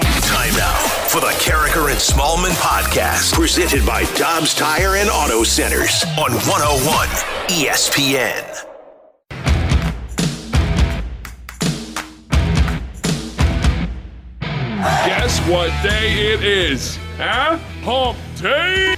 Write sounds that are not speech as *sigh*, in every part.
Time now for the Karraker and Smallman podcast, presented by Dobbs Tire and Auto Centers on 101 ESPN. Guess what day it is? Huh? Hump day?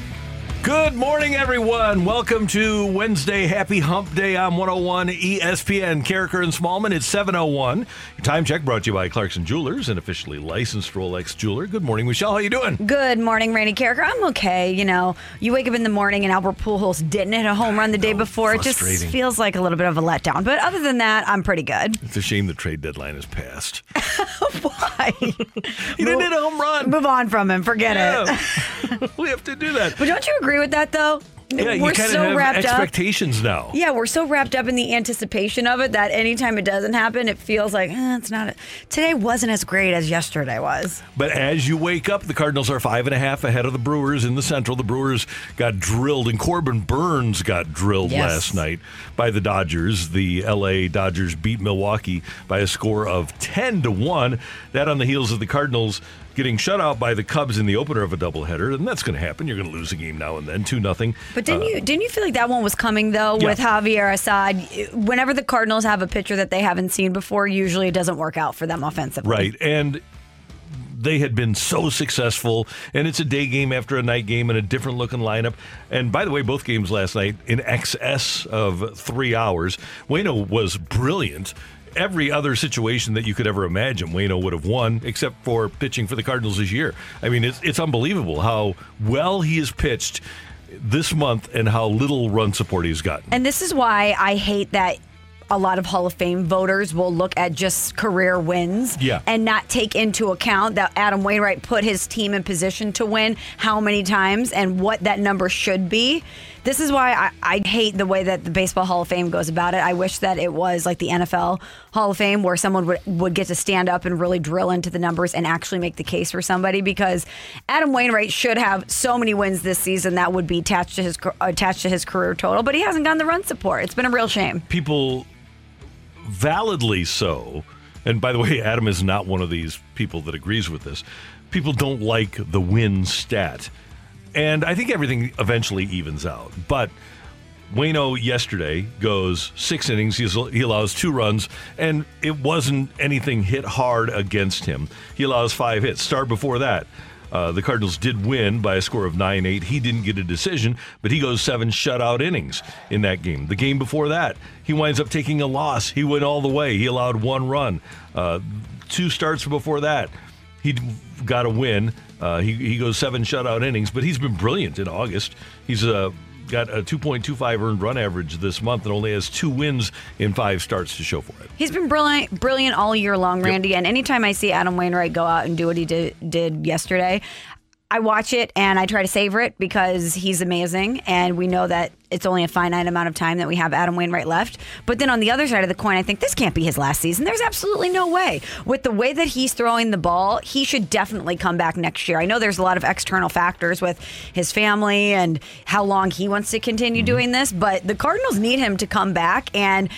Good morning, everyone. Welcome to Wednesday Happy Hump Day on 101 ESPN. Karraker and Smallman, it's 701. Your time check brought to you by Clarkson Jewelers, an officially licensed Rolex jeweler. Good morning, Michelle. How are you doing? Good morning, Randy Karraker. I'm okay. You know, you wake up in the morning and Albert Pujols didn't hit a home run the day before. It just feels like a little bit of a letdown. But other than that, I'm pretty good. It's a shame the trade deadline has passed. *laughs* Why? *laughs* He didn't hit a home run. Move on from him. Forget it. *laughs* We have to do that. But don't you agree with that, though? Yeah, you we're kind so of have wrapped up. expectations now. Yeah, we're so wrapped up in the anticipation of it that anytime it doesn't happen, it feels like eh, it's not. A, today wasn't as great as yesterday was. But as you wake up, the Cardinals are five and a half ahead of the Brewers in the Central. The Brewers got drilled, and Corbin Burnes got drilled Yes. last night by the Dodgers. The LA Dodgers beat Milwaukee by a score of 10 to 1. That on the heels of the Cardinals getting shut out by the Cubs in the opener of a doubleheader. And that's going to happen. You're going to lose a game now and then, 2 nothing. But didn't uh, you didn't you feel like that one was coming though Yeah. with Javier Assad? Whenever the Cardinals have a pitcher that they haven't seen before, usually it doesn't work out for them offensively. Right. And they had been so successful, and it's a day game after a night game and a different looking lineup. And by the way, both games last night in excess of three hours. Wayno was brilliant. Every other situation that you could ever imagine, Wayno would have won, except for pitching for the Cardinals this year. I mean, it's, it's unbelievable how well he has pitched this month and how little run support he's gotten. And this is why I hate that a lot of Hall of Fame voters will look at just career wins Yeah. and not take into account that Adam Wainwright put his team in position to win how many times and what that number should be. This is why I, I hate the way that the Baseball Hall of Fame goes about it. I wish that it was like the NFL Hall of Fame where someone would, would get to stand up and really drill into the numbers and actually make the case for somebody because Adam Wainwright should have so many wins this season that would be attached to his attached to his career total, but he hasn't gotten the run support. It's been a real shame. people validly so and by the way adam is not one of these people that agrees with this people don't like the win stat and i think everything eventually evens out but Wayno yesterday goes six innings. He's, he allows two runs, and it wasn't anything hit hard against him. He allows five hits. Start before that. Uh, the Cardinals did win by a score of 9 8. He didn't get a decision, but he goes seven shutout innings in that game. The game before that, he winds up taking a loss. He went all the way. He allowed one run. Uh, two starts before that, he got a win. Uh, he, he goes seven shutout innings, but he's been brilliant in August. He's uh, got a 2.25 earned run average this month and only has two wins in five starts to show for it. He's been brilliant, brilliant all year long, Randy. And anytime I see Adam Wainwright go out and do what he did, did yesterday, I watch it and I try to savor it because he's amazing. And we know that it's only a finite amount of time that we have Adam Wainwright left. But then on the other side of the coin, I think this can't be his last season. There's absolutely no way. With the way that he's throwing the ball, he should definitely come back next year. I know there's a lot of external factors with his family and how long he wants to continue mm-hmm. doing this, but the Cardinals need him to come back and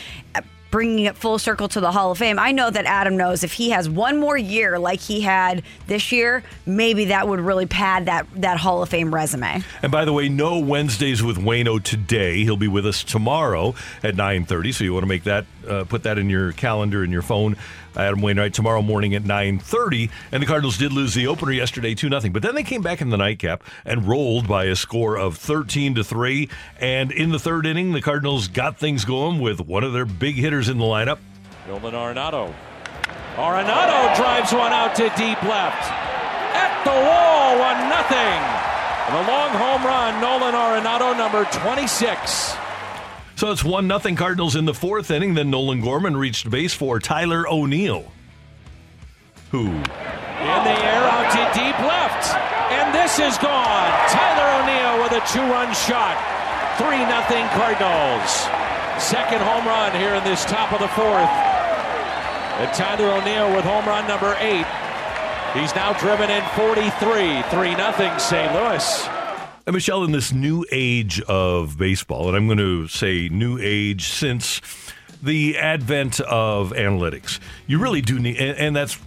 bringing it full circle to the Hall of Fame. I know that Adam knows if he has one more year like he had this year, maybe that would really pad that that Hall of Fame resume. And by the way, no Wednesdays with Wayno today. He'll be with us tomorrow at 9:30. So you want to make that, uh, put that in your calendar in your phone. Adam Wainwright tomorrow morning at 9:30. And the Cardinals did lose the opener yesterday, two 0 But then they came back in the nightcap and rolled by a score of 13 to three. And in the third inning, the Cardinals got things going with one of their big hitters in the lineup. Nolan Arenado. Arenado drives one out to deep left. At the wall, one nothing. and a long home run, Nolan Arenado, number 26. So it's 1 nothing Cardinals in the fourth inning. Then Nolan Gorman reached base for Tyler O'Neill, who In the air out to deep left. And this is gone. Tyler O'Neill with a two-run shot. 3 nothing Cardinals. Second home run here in this top of the fourth. And Tyler O'Neill with home run number eight. He's now driven in 43. 3 nothing St. Louis. And Michelle, in this new age of baseball, and I'm going to say new age since the advent of analytics, you really do need, and, and that's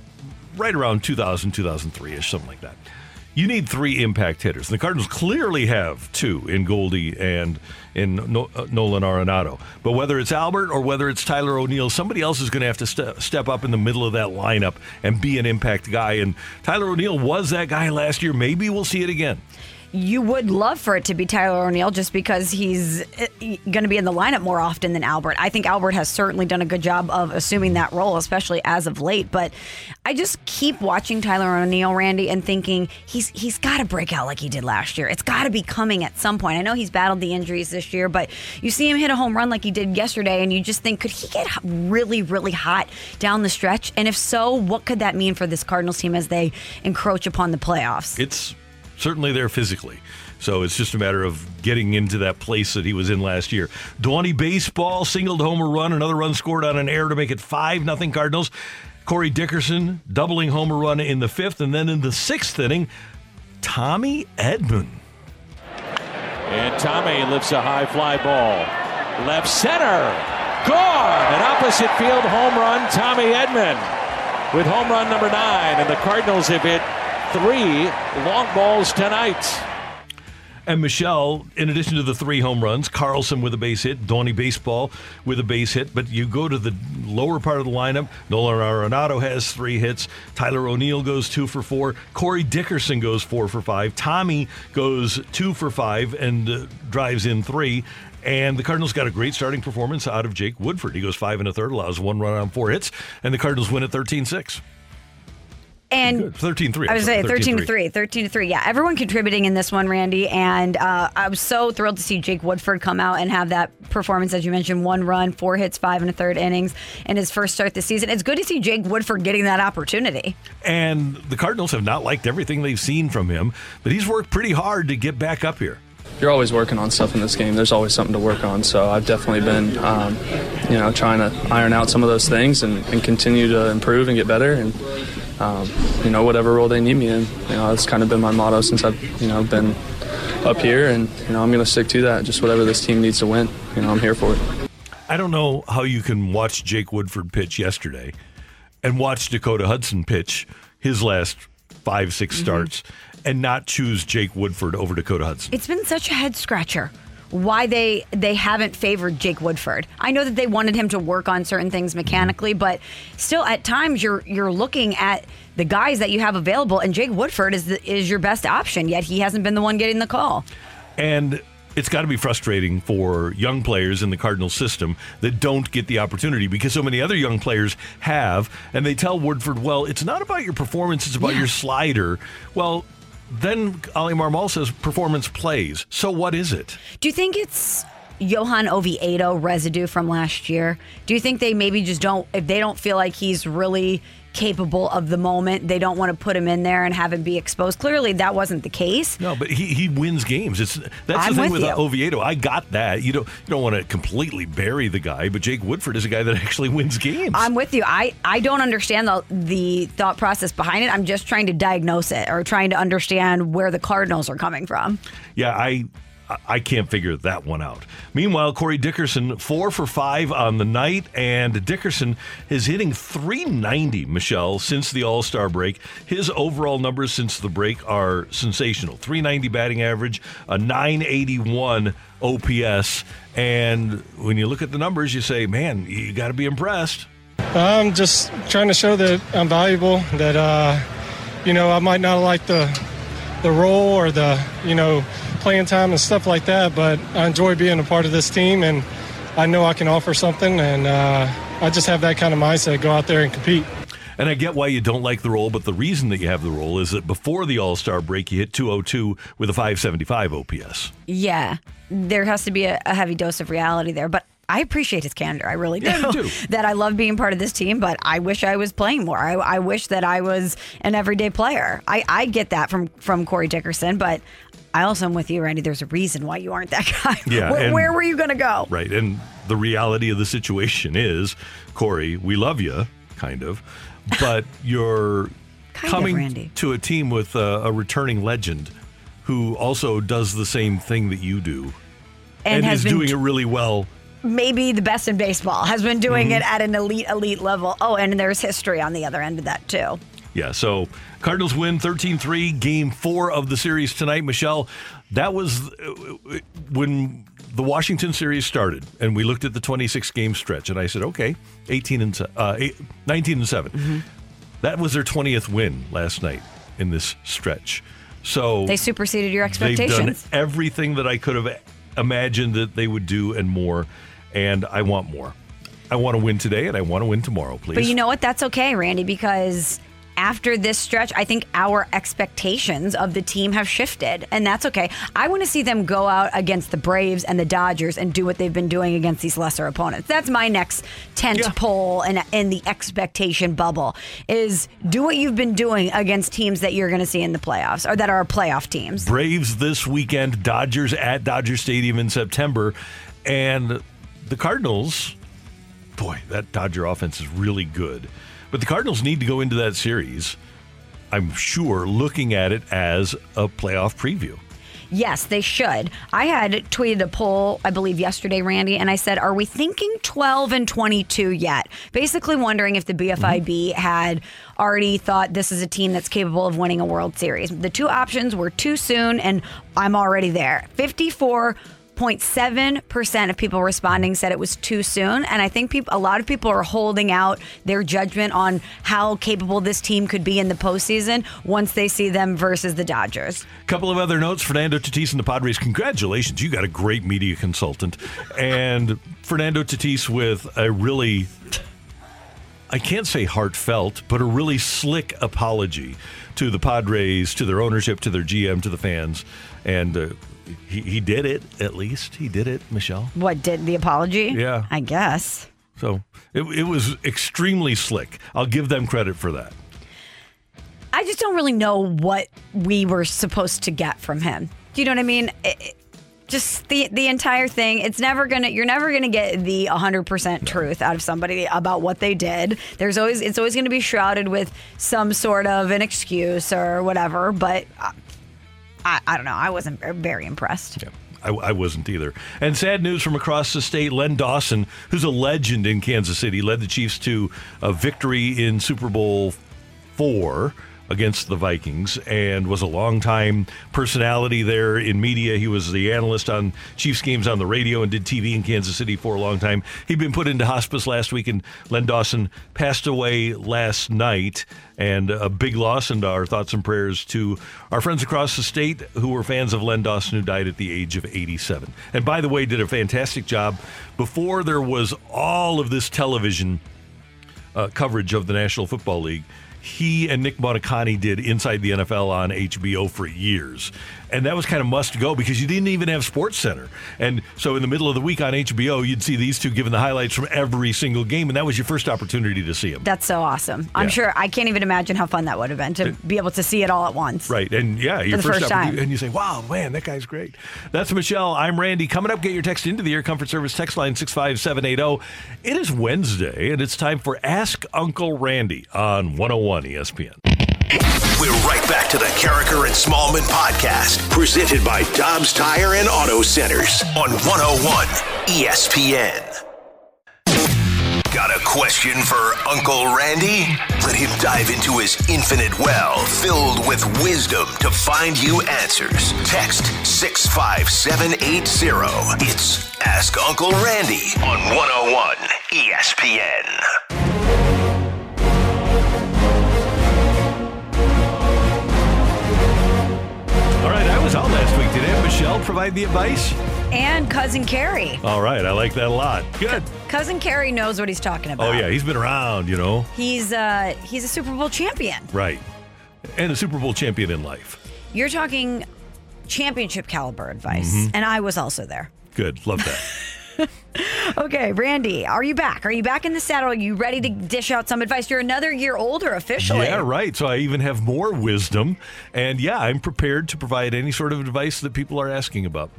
right around 2000, 2003 ish, something like that. You need three impact hitters. And the Cardinals clearly have two in Goldie and in uh, Nolan Arenado. But whether it's Albert or whether it's Tyler O'Neill, somebody else is going to have to ste- step up in the middle of that lineup and be an impact guy. And Tyler O'Neill was that guy last year. Maybe we'll see it again. You would love for it to be Tyler O'Neill just because he's eh, going to be in the lineup more often than Albert. I think Albert has certainly done a good job of assuming that role, especially as of late. But I just keep watching Tyler O'Neill, Randy, and thinking he's he's got to break out like he did last year. It's got to be coming at some point. I know he's battled the injuries this year, but you see him hit a home run like he did yesterday, and you just think, could he get really, really hot down the stretch? And if so, what could that mean for this Cardinals team as they encroach upon the playoffs? It's certainly there physically. So it's just a matter of getting into that place that he was in last year. Donnie baseball, singled homer run, another run scored on an error to make it 5 nothing Cardinals. Corey Dickerson doubling homer run in the fifth, and then in the sixth inning, Tommy Edman. And Tommy lifts a high fly ball. Left center. Gone. An opposite field home run, Tommy Edman with home run number nine. And the Cardinals have hit three long balls tonight. And Michelle, in addition to the three home runs, Carlson with a base hit, Donnie Baseball with a base hit. But you go to the lower part of the lineup, Nolan Arenado has three hits, Tyler O'Neill goes two for four, Corey Dickerson goes four for five, Tommy goes two for five and uh, drives in three. And the Cardinals got a great starting performance out of Jake Woodford. He goes five and a third, allows one run on four hits, and the Cardinals win at 13 6. And 13 3. I was saying 13 to 3. 13 to 3. Yeah, everyone contributing in this one, Randy. And uh, I was so thrilled to see Jake Woodford come out and have that performance, as you mentioned one run, four hits, five and a third innings in his first start this season. It's good to see Jake Woodford getting that opportunity. And the Cardinals have not liked everything they've seen from him, but he's worked pretty hard to get back up here you're always working on stuff in this game. There's always something to work on. So I've definitely been, um, you know, trying to iron out some of those things and, and continue to improve and get better. And um, you know, whatever role they need me in. You know, that's kind of been my motto since I've you know been up here, and you know, I'm going to stick to that. Just whatever this team needs to win, you know, I'm here for it. I don't know how you can watch Jake Woodford pitch yesterday and watch Dakota Hudson pitch his last five, 6 Mm-hmm. starts and not choose Jake Woodford over Dakota Hudson. It's been such a head scratcher why they they haven't favored Jake Woodford. I know that they wanted him to work on certain things mechanically, but still at times you're you're looking at the guys that you have available and Jake Woodford is the, is your best option, yet he hasn't been the one getting the call. And it's got to be frustrating for young players in the Cardinal system that don't get the opportunity because so many other young players have, and they tell Woodford, well, it's not about your performance, it's about Yeah. your slider. Well, then Oli Marmol says performance plays. So what is it? Do you think it's Johan Oviedo residue from last year? Do you think they maybe just don't, if they don't feel like he's really capable of the moment, they don't want to put him in there and have him be exposed? Clearly, that wasn't the case. No, but he, he wins games. It's that's I'm the thing with with. Uh, Oviedo. I got that. You don't you don't want to completely bury the guy, but Jake Woodford is a guy that *laughs* actually wins games. I'm with you. I, I don't understand the the thought process behind it. I'm just trying to diagnose it or trying to understand where the Cardinals are coming from. Yeah, I I can't figure that one out. Meanwhile, Corey Dickerson four for five on the night, and Dickerson is hitting 390. Michelle since the All Star break, his overall numbers since the break are sensational. 390 batting average, a 981 OPS, and when you look at the numbers, you say, man, you got to be impressed. I'm just trying to show that I'm valuable. That uh, you know, I might not like the the role or the you know playing time and stuff like that, but I enjoy being a part of this team, and I know I can offer something, and uh, I just have that kind of mindset. Go out there and compete. And I get why you don't like the role, but the reason that you have the role is that before the All Star break, you hit 202 with a 575 OPS. Yeah, there has to be a, a heavy dose of reality there, but. I appreciate his candor. I really do. Yeah, you *laughs* that I love being part of this team, but I wish I was playing more. I, I wish that I was an everyday player. I, I get that from from Corey Dickerson, but I also am with you, Randy. There's a reason why you aren't that *laughs* guy. Yeah, where, and- where were you going to go? Right. And the reality of the situation is, Corey, we love you, kind of, *laughs* but you're of, coming Randy. to a team with a, a returning legend who also does the same thing that you do And, has is doing it really well. maybe the best in baseball. Has been doing Mm-hmm. it at an elite, elite level. Oh, and there's history on the other end of that too. Yeah, so Cardinals win 13 3, game four of the series tonight. Michelle, that was uh, when the Washington series started, and we looked at the 26 game stretch, and I said, okay, 18 and uh, eight, 19 and 7. Mm-hmm. That was their 20th win last night in this stretch. So They superseded your expectations. they've done everything that I could have imagined that they would do and more, and I want more. I want to win today, and I want to win tomorrow, please. But you know what? That's okay, Randy, because after this stretch, I think our expectations of the team have shifted, and that's okay. I want to see them go out against the Braves and the Dodgers and do what they've been doing against these lesser opponents. That's my next tent Yeah. pole in, in the expectation bubble is do what you've been doing against teams that you're going to see in the playoffs or that are playoff teams. Braves this weekend, Dodgers at Dodger Stadium in September, and the Cardinals. Boy, that Dodger offense is really good. But the Cardinals need to go into that series, I'm sure, looking at it as a playoff preview. Yes, they should. I had tweeted a poll, I believe, yesterday, Randy, and I said, Are we thinking 12 and 22 yet? Basically, wondering if the BFIB had already thought this is a team that's capable of winning a World Series. The two options were too soon, and I'm already there. 54.7% of people responding said it was too soon. And I think people, a lot of people are holding out their judgment on how capable this team could be in the postseason once they see them versus the Dodgers. A couple of other notes. Fernando Tatis and the Padres, congratulations. You got a great media consultant. And Fernando Tatis with a really, I can't say heartfelt, but a really slick apology to the Padres, to their ownership, to their GM, to the fans. And uh, he, he did it, at least. He did it, Michelle. What did the apology? Yeah. I guess. So it, it was extremely slick. I'll give them credit for that. I just don't really know what we were supposed to get from him. Do you know what I mean? It- just the the entire thing. It's never gonna. You're never gonna get the 100 percent truth out of somebody about what they did. There's always. It's always gonna be shrouded with some sort of an excuse or whatever. But uh, I, I don't know. I wasn't very impressed. I, I wasn't either. And sad news from across the state Len Dawson, who's a legend in Kansas City, led the Chiefs to a victory in Super Bowl four against the Vikings and was a longtime personality there in media. He was the analyst on Chiefs games on the radio and did TV in Kansas City for a long time. He'd been put into hospice last week, and Len Dawson passed away last night. And a big loss, and our thoughts and prayers to our friends across the state who were fans of Len Dawson, who died at the age of 87. And by the way, did a fantastic job before there was all of this television uh, coverage of the National Football League. He and Nick Buoniconti did Inside the NFL on HBO for years. And that was kind of must go because you didn't even have Sports Center. And so in the middle of the week on HBO, you'd see these two giving the highlights from every single game. And that was your first opportunity to see them. That's so awesome. I'm Yeah. sure. I can't even imagine how fun that would have been to be able to see it all at once. Right. And yeah, your first, first time. And you say, wow, man, that guy's great. That's Michelle. I'm Randy. Coming up, get your text into the Air Comfort Service text line 65780. oh. It is Wednesday, and it's time for Ask Uncle Randy on 101 ESPN. We're right back to the Karraker and Smallman podcast, presented by Dobbs Tire and Auto Centers on 101 ESPN. Got a question for Uncle Randy? Let him dive into his infinite well filled with wisdom to find you answers. Text 65780. It's Ask Uncle Randy on 101 ESPN. Michelle provide the advice? And cousin Carrie. All right, I like that a lot. Good. Cousin Kerry knows what he's talking about. Oh yeah, he's been around, you know. He's uh he's a Super Bowl champion. Right. And a Super Bowl champion in life. You're talking championship caliber advice, Mhm. and I was also there. Good. Love that. *laughs* *laughs* Okay, Randy, are you back? Are you back in the saddle? Are you ready to dish out some advice? You're another year older officially. Yeah, right. So I even have more wisdom. And yeah, I'm prepared to provide any sort of advice that people are asking about.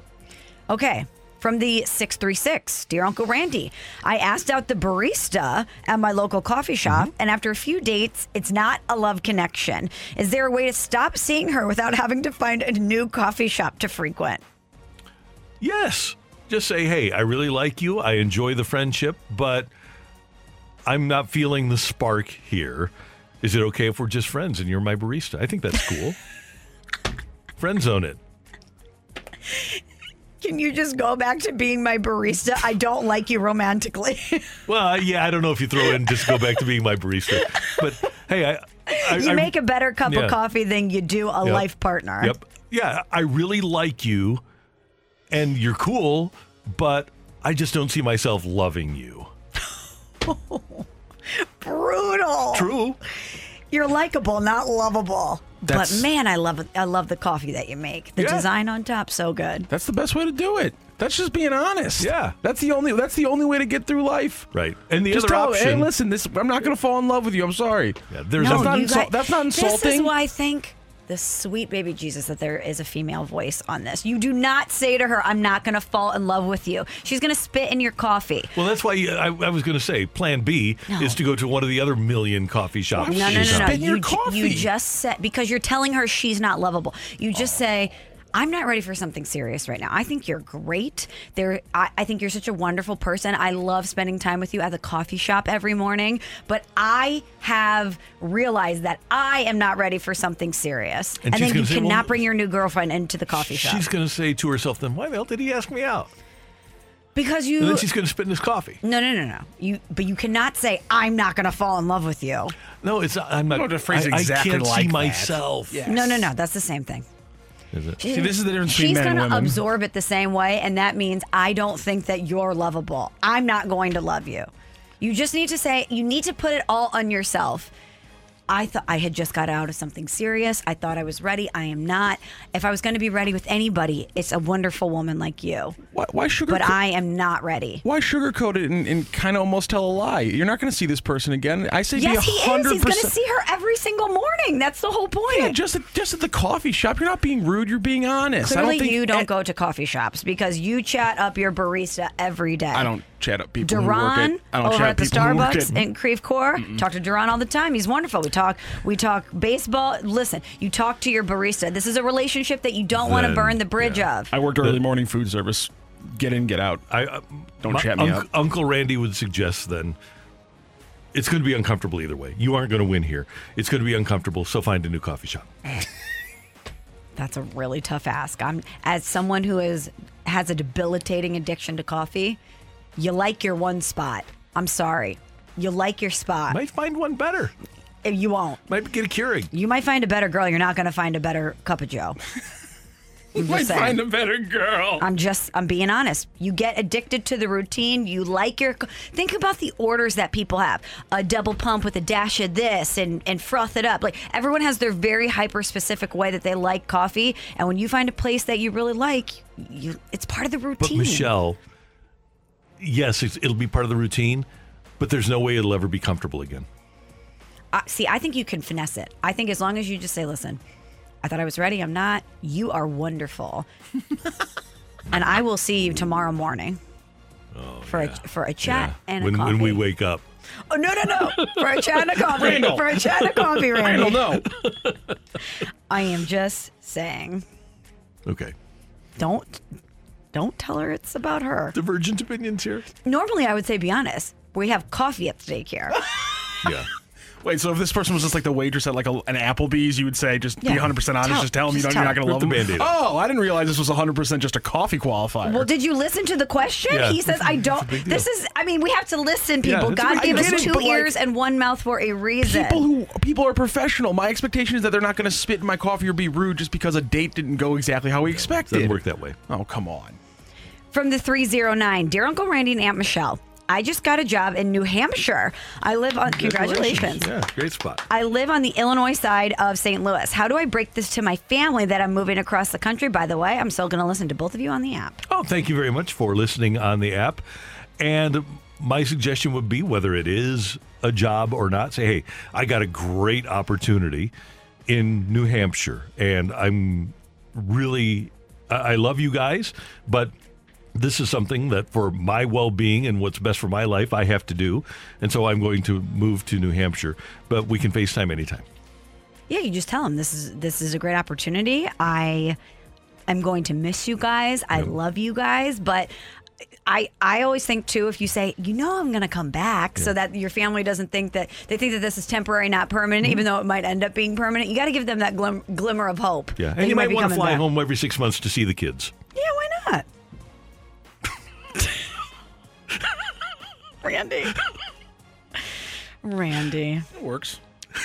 Okay. From the 636, Dear Uncle Randy, I asked out the barista at my local coffee shop, Mm-hmm. and after a few dates, it's not a love connection. Is there a way to stop seeing her without having to find a new coffee shop to frequent? Yes. Just say, hey, I really like you. I enjoy the friendship, but I'm not feeling the spark here. Is it okay if we're just friends and you're my barista? I think that's cool. *laughs* Friend zone it. Can you just go back to being my barista? I don't like you romantically. *laughs* Well, uh, yeah, I don't know if you throw in just go back to being my barista. But hey, I. I you I- make a better cup Yeah. of coffee than you do a Yep. life partner. Yep. Yeah, I really like you and you're cool, but I just don't see myself loving you. *laughs* Brutal. True. You're likable, not lovable. That's- but man, I love I love the coffee that you make. The Yeah. design on top, so good. That's the best way to do it. That's just being honest. Yeah. That's the only that's the only way to get through life. Right. And the just other tell, option Hey, listen, this I'm not going to fall in love with you. I'm sorry. Yeah, there's that's, a- not you insul- guys- that's not This insulting. is why I think the sweet baby Jesus that there is a female voice on this. You do not say to her, "I'm not going to fall in love with you." She's going to spit in your coffee. Well, that's why uh, I, I was going to say plan B No. is to go to one of the other million coffee shops. No, no, no, no. town. You, you just said because you're telling her she's not lovable. You just say, "I'm not ready for something serious right now." I think you're great. There, I, I think you're such a wonderful person. I love spending time with you at the coffee shop every morning. But I have realized that I am not ready for something serious, And and, then you say, cannot well, bring your new girlfriend into the coffee shop She's going to say to herself, then why the hell did he ask me out? because you. And then she's going to spit in his coffee. no, no, no, no. You, but you cannot say I'm not going to fall in love with you. No, it's I'm not. You don't to phrase I, exactly I can't like see that. myself. Yes. No, no, no. That's the same thing. Is it? See, this is the difference between She's men and gonna women. absorb it the same way, and that means I don't think that you're lovable. I'm not going to love you. You just need to say you need to put it all on yourself. I thought I had just got out of something serious. I thought I was ready. I am not. If I was going to be ready with anybody, it's a wonderful woman like you. Why, why sugarcoat? But I am not ready. Why sugarcoat it and, and kind of almost tell a lie? You're not going to see this person again. I say Yes, be he is. He's going to see her every single morning. That's the whole point. Yeah, just at, just at the coffee shop. You're not being rude. You're being honest. I Clearly, don't think you don't go to coffee shops because you chat up your barista every day. I don't chat up people who work Duran at. Over at the people who work Starbucks at- in Creve Coeur. Talk to Duran all the time. He's wonderful. We talk. We talk baseball. Listen, you talk to your barista. This is a relationship that you don't want to burn the bridge of. I worked early morning food service. Get in, get out. I, uh, Don't my chat me unc- up. Uncle Randy would suggest then it's going to be uncomfortable either way. You aren't going to win here. It's going to be uncomfortable, so find a new coffee shop. *laughs* That's a really tough ask. I'm as someone who is has a debilitating addiction to coffee. You like your one spot. I'm sorry. You like your spot. Might find one better. Eh, you won't. Might get a Keurig. You might find a better girl. You're not going to find a better cup of Joe. *laughs* I'm Might saying. find a better girl. I'm just I'm being honest. You get addicted to the routine. You like your think about the orders that people have. A double pump with a dash of this and and froth it up. Like everyone has their very hyper specific way that they like coffee. And when you find a place that you really like, you it's part of the routine. But routine. Michelle, yes, it's, it'll be part of the routine, but there's no way it'll ever be comfortable again. Uh, see, I think you can finesse it. I think as long as you just say, "Listen, I thought I was ready. I'm not. You are wonderful." *laughs* and I will see you tomorrow morning. for a for a chat Yeah. and when, a coffee. when we wake up. Oh no no no! For a chat and a coffee. Randall. For a chat and a coffee, *laughs* Randy. Randall, no. I am just saying. Okay. Don't don't tell her it's about her. Divergent opinions here. Normally, I would say be honest. We have coffee at the daycare. *laughs* Yeah. Wait, so if this person was just like the waitress at like a, an Applebee's, you would say just be Yeah. 100% honest, Tell- just tell them you just don't, you're not going to them. love Rip them. the Band-Aid Oh, I didn't realize this was 100% just a coffee qualifier. well, did you listen to the question? Yeah. He says, "I don't." big deal. This is. I mean, we have to listen, people. it's a God big gave deal. us get it, two but, like, ears and one mouth for a reason. people who people are professional. My expectation is that they're not going to spit in my coffee or be rude just because a date didn't go exactly how we expected. Doesn't work that way. Oh, come on. From the 309, Dear Uncle Randy and Aunt Michelle, I just got a job in New Hampshire. I live on, congratulations. Yeah, great spot. I live on the Illinois side of St. Louis. How do I break this to my family that I'm moving across the country? By the way, I'm still going to listen to both of you on the app. Oh, thank you very much for listening on the app. And my suggestion would be whether it is a job or not, say, hey, I got a great opportunity in New Hampshire, and I'm really, I love you guys, but this is something that for my well-being and what's best for my life i have to do and so i'm going to move to new hampshire but we can facetime anytime Yeah, you just tell them this is this is a great opportunity. I am going to miss you guys. I love you guys, but I I always think too if you say, "You know I'm going to come back," so that your family doesn't think that they think that this is temporary, not permanent, Mm-hmm. even though it might end up being permanent. You got to give them that glim- glimmer of hope. yeah and you, might be want to fly back. home every six months to see the kids Yeah, why not? Randy. Randy. It works. *laughs*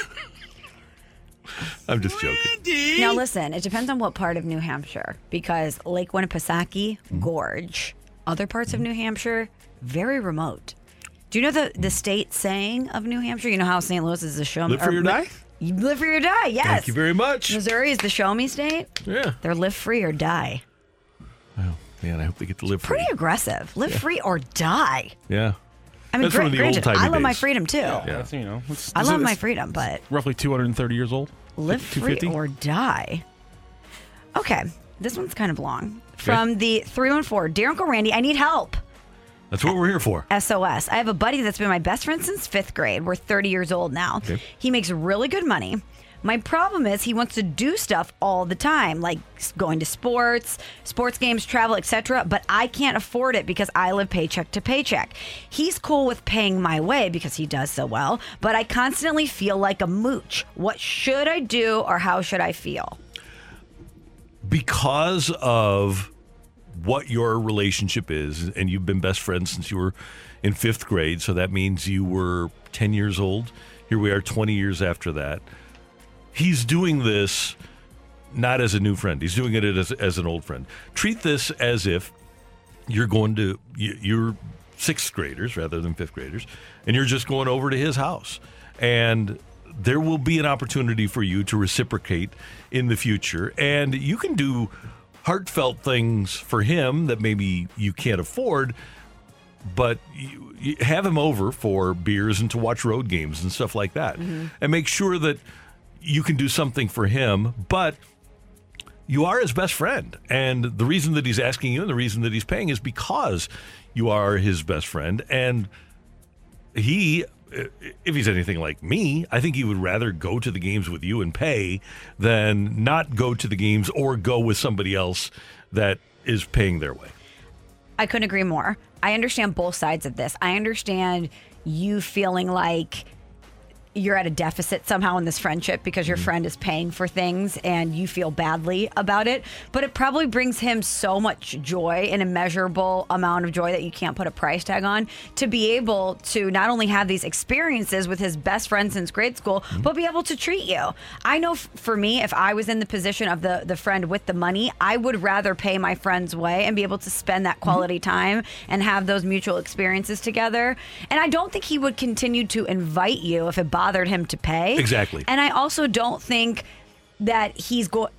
i'm just joking Now listen, it depends on what part of New Hampshire because Lake Winnipesaukee, Mm-hmm. gorge. Other parts of New Hampshire, very remote. Do you know the the state saying of New Hampshire? You know how St. Louis is the show Live for or- your die? You live for your die. Yes. thank you very much Missouri is the show me state. yeah They're live free or die. Oh man i hope they get to live Pretty free aggressive. Live free or die. yeah I mean, That's one of the granted, old-timey I love my days. freedom too. Yeah, that's, you know, it's, I it's- love my freedom, but Roughly 230 years old. live free or die. Okay, this one's kind of long. From the 314, Dear Uncle Randy, I need help. that's what we're here for SOS. I have a buddy that's been my best friend since fifth grade. We're 30 years old now. Okay. He makes really good money. My problem is he wants to do stuff all the time, like going to sports, sports games, travel, etc. But I can't afford it because I live paycheck to paycheck. He's cool with paying my way because he does so well, but I constantly feel like a mooch. What should I do or how should I feel? because of what your relationship is, and you've been best friends since you were in fifth grade, so that means you were 10 years old. Here we are 20 years after that. He's doing this not as a new friend, he's doing it as, as an old friend. Treat this as if you're going to, you- you're sixth graders rather than fifth graders, and you're just going over to his house. And there will be an opportunity for you to reciprocate in the future. And you can do heartfelt things for him that maybe you can't afford, but you, you have him over for beers and to watch road games and stuff like that. Mm-hmm. And make sure that you can do something for him, but you are his best friend. And the reason that he's asking you and the reason that he's paying is because you are his best friend. And he, if he's anything like me, I think he would rather go to the games with you and pay than not go to the games or go with somebody else that is paying their way. I couldn't agree more. I understand both sides of this. I understand you feeling like you're at a deficit somehow in this friendship because your mm-hmm. friend is paying for things and you feel badly about it. But it probably brings him so much joy, an immeasurable amount of joy that you can't put a price tag on, to be able to not only have these experiences with his best friend since grade school, mm-hmm. but be able to treat you. I know f- for me, if I was in the position of the, the friend with the money, I would rather pay my friend's way and be able to spend that mm-hmm. quality time and have those mutual experiences together. And I don't think he would continue to invite you if it bothered him to pay. Exactly. And I also don't think that he's going,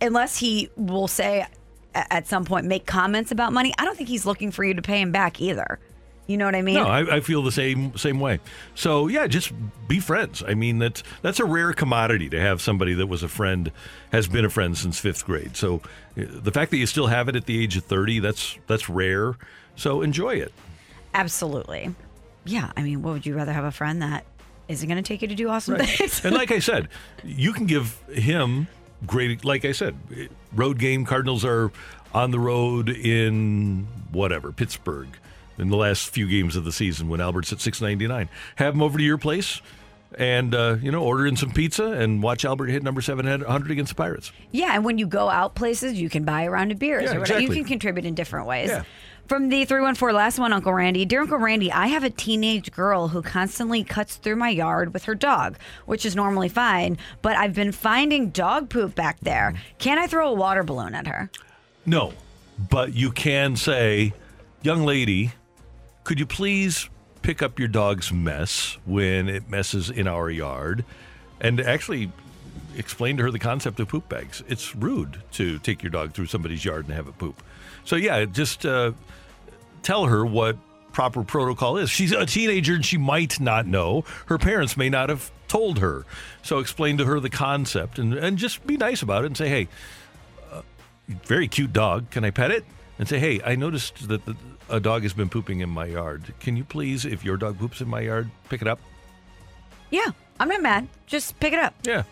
unless he will say at some point, make comments about money, I don't think he's looking for you to pay him back either. You know what I mean? No, I, I feel the same same way. So yeah, just be friends. I mean that's that's a rare commodity to have somebody that was a friend has been a friend since fifth grade. So the fact that you still have it at the age of thirty, that's that's rare. So enjoy it. Absolutely. Yeah. I mean, what would you rather have a friend that isn't going to take you to do awesome things? and like I *laughs* said, you can give him great. Like I said, road game. Cardinals are on the road in whatever Pittsburgh in the last few games of the season when Albert's at six ninety nine. Have him over to your place. And uh, you know, order in some pizza and watch Albert hit number seven hundred against the Pirates. Yeah, and when you go out places, you can buy a round of beers Yeah, or whatever. You can contribute in different ways. Yeah. From the 314 last one, Uncle Randy. Dear Uncle Randy, I have a teenage girl who constantly cuts through my yard with her dog, which is normally fine, but I've been finding dog poop back there. Can I throw a water balloon at her? No, but you can say, young lady, could you please pick up your dog's mess when it messes in our yard? And actually explain to her the concept of poop bags. It's rude to take your dog through somebody's yard and have it poop. So, yeah, just uh, tell her what proper protocol is. She's a teenager and she might not know. Her parents may not have told her. So, explain to her the concept and, and just be nice about it and say, hey, uh, very cute dog. Can I pet it? And say, hey, I noticed that the, a dog has been pooping in my yard. Can you please, if your dog poops in my yard, pick it up? Yeah, I'm not mad. Just pick it up. Yeah.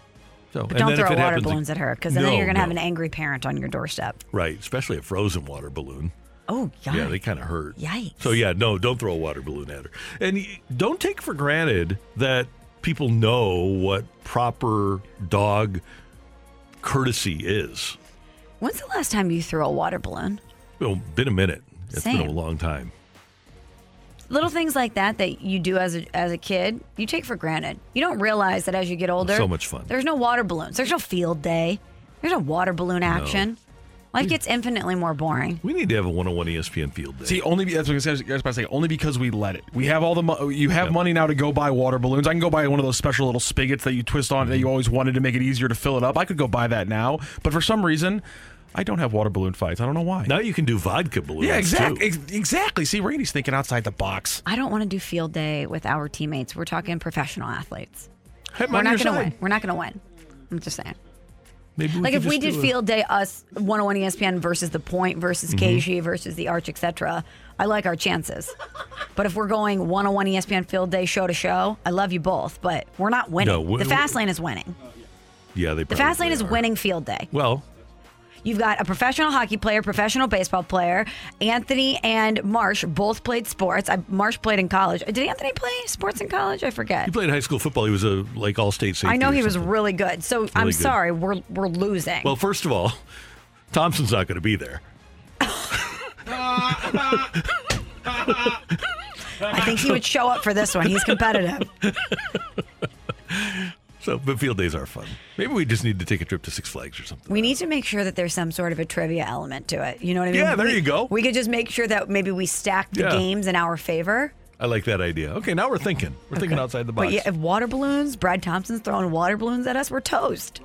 So, But don't throw water happens- balloons at her because then you're going to have an angry parent on your doorstep. Right, especially a frozen water balloon. Oh, Yeah, they kind of hurt. Yikes. So yeah, no, don't throw a water balloon at her, and don't take for granted that people know what proper dog courtesy is. When's the last time you threw a water balloon? Well, been a minute. It's been a long time. Little things like that that you do as a, as a kid, you take for granted. You don't realize that as you get older, So much fun. There's no water balloons. There's no field day. There's no water balloon action. Life gets infinitely more boring. We need to have a 101 ESPN field day. See, only be- that's what I was, about to say. Only because we let it. We have all the mo- you have money now to go buy water balloons. I can go buy one of those special little spigots that you twist on that you always wanted to make it easier to fill it up. I could go buy that now, but for some reason, I don't have water balloon fights. I don't know why. now you can do vodka balloons. yeah, exactly. too. Exactly. See, Randy's thinking outside the box. I don't want to do field day with our teammates. We're talking professional athletes. Have 'em We're on not going to win. We're not going to win. I'm just saying. Maybe we like if we did field day, us 101 ESPN versus the Point versus Mhm. KG versus the Arch, etc. I like our chances. but if we're going 101 ESPN field day show to show, I love you both, but we're not winning. No, we- the fast lane is winning. Yeah, they. The fast lane is are. winning field day. Well, You've got a professional hockey player, professional baseball player. Anthony and Marsh both played sports. I, Marsh played in college. Did Anthony play sports in college? I forget. he played high school football. He was a like all state safety. I know he was really good. So I'm good. sorry, we're we're losing. Well, first of all, Thompson's not going to be there. *laughs* I think he would show up for this one. He's competitive. *laughs* So, but field days are fun. Maybe we just need to take a trip to Six Flags or something. We need to make sure that there's some sort of a trivia element to it. You know what I mean? Yeah, there We- you go. We could just make sure that maybe we stack the Yeah. games in our favor. I like that idea. Okay, now we're thinking. We're thinking outside the box. But yeah, if water balloons, Brad Thompson's throwing water balloons at us, we're toast.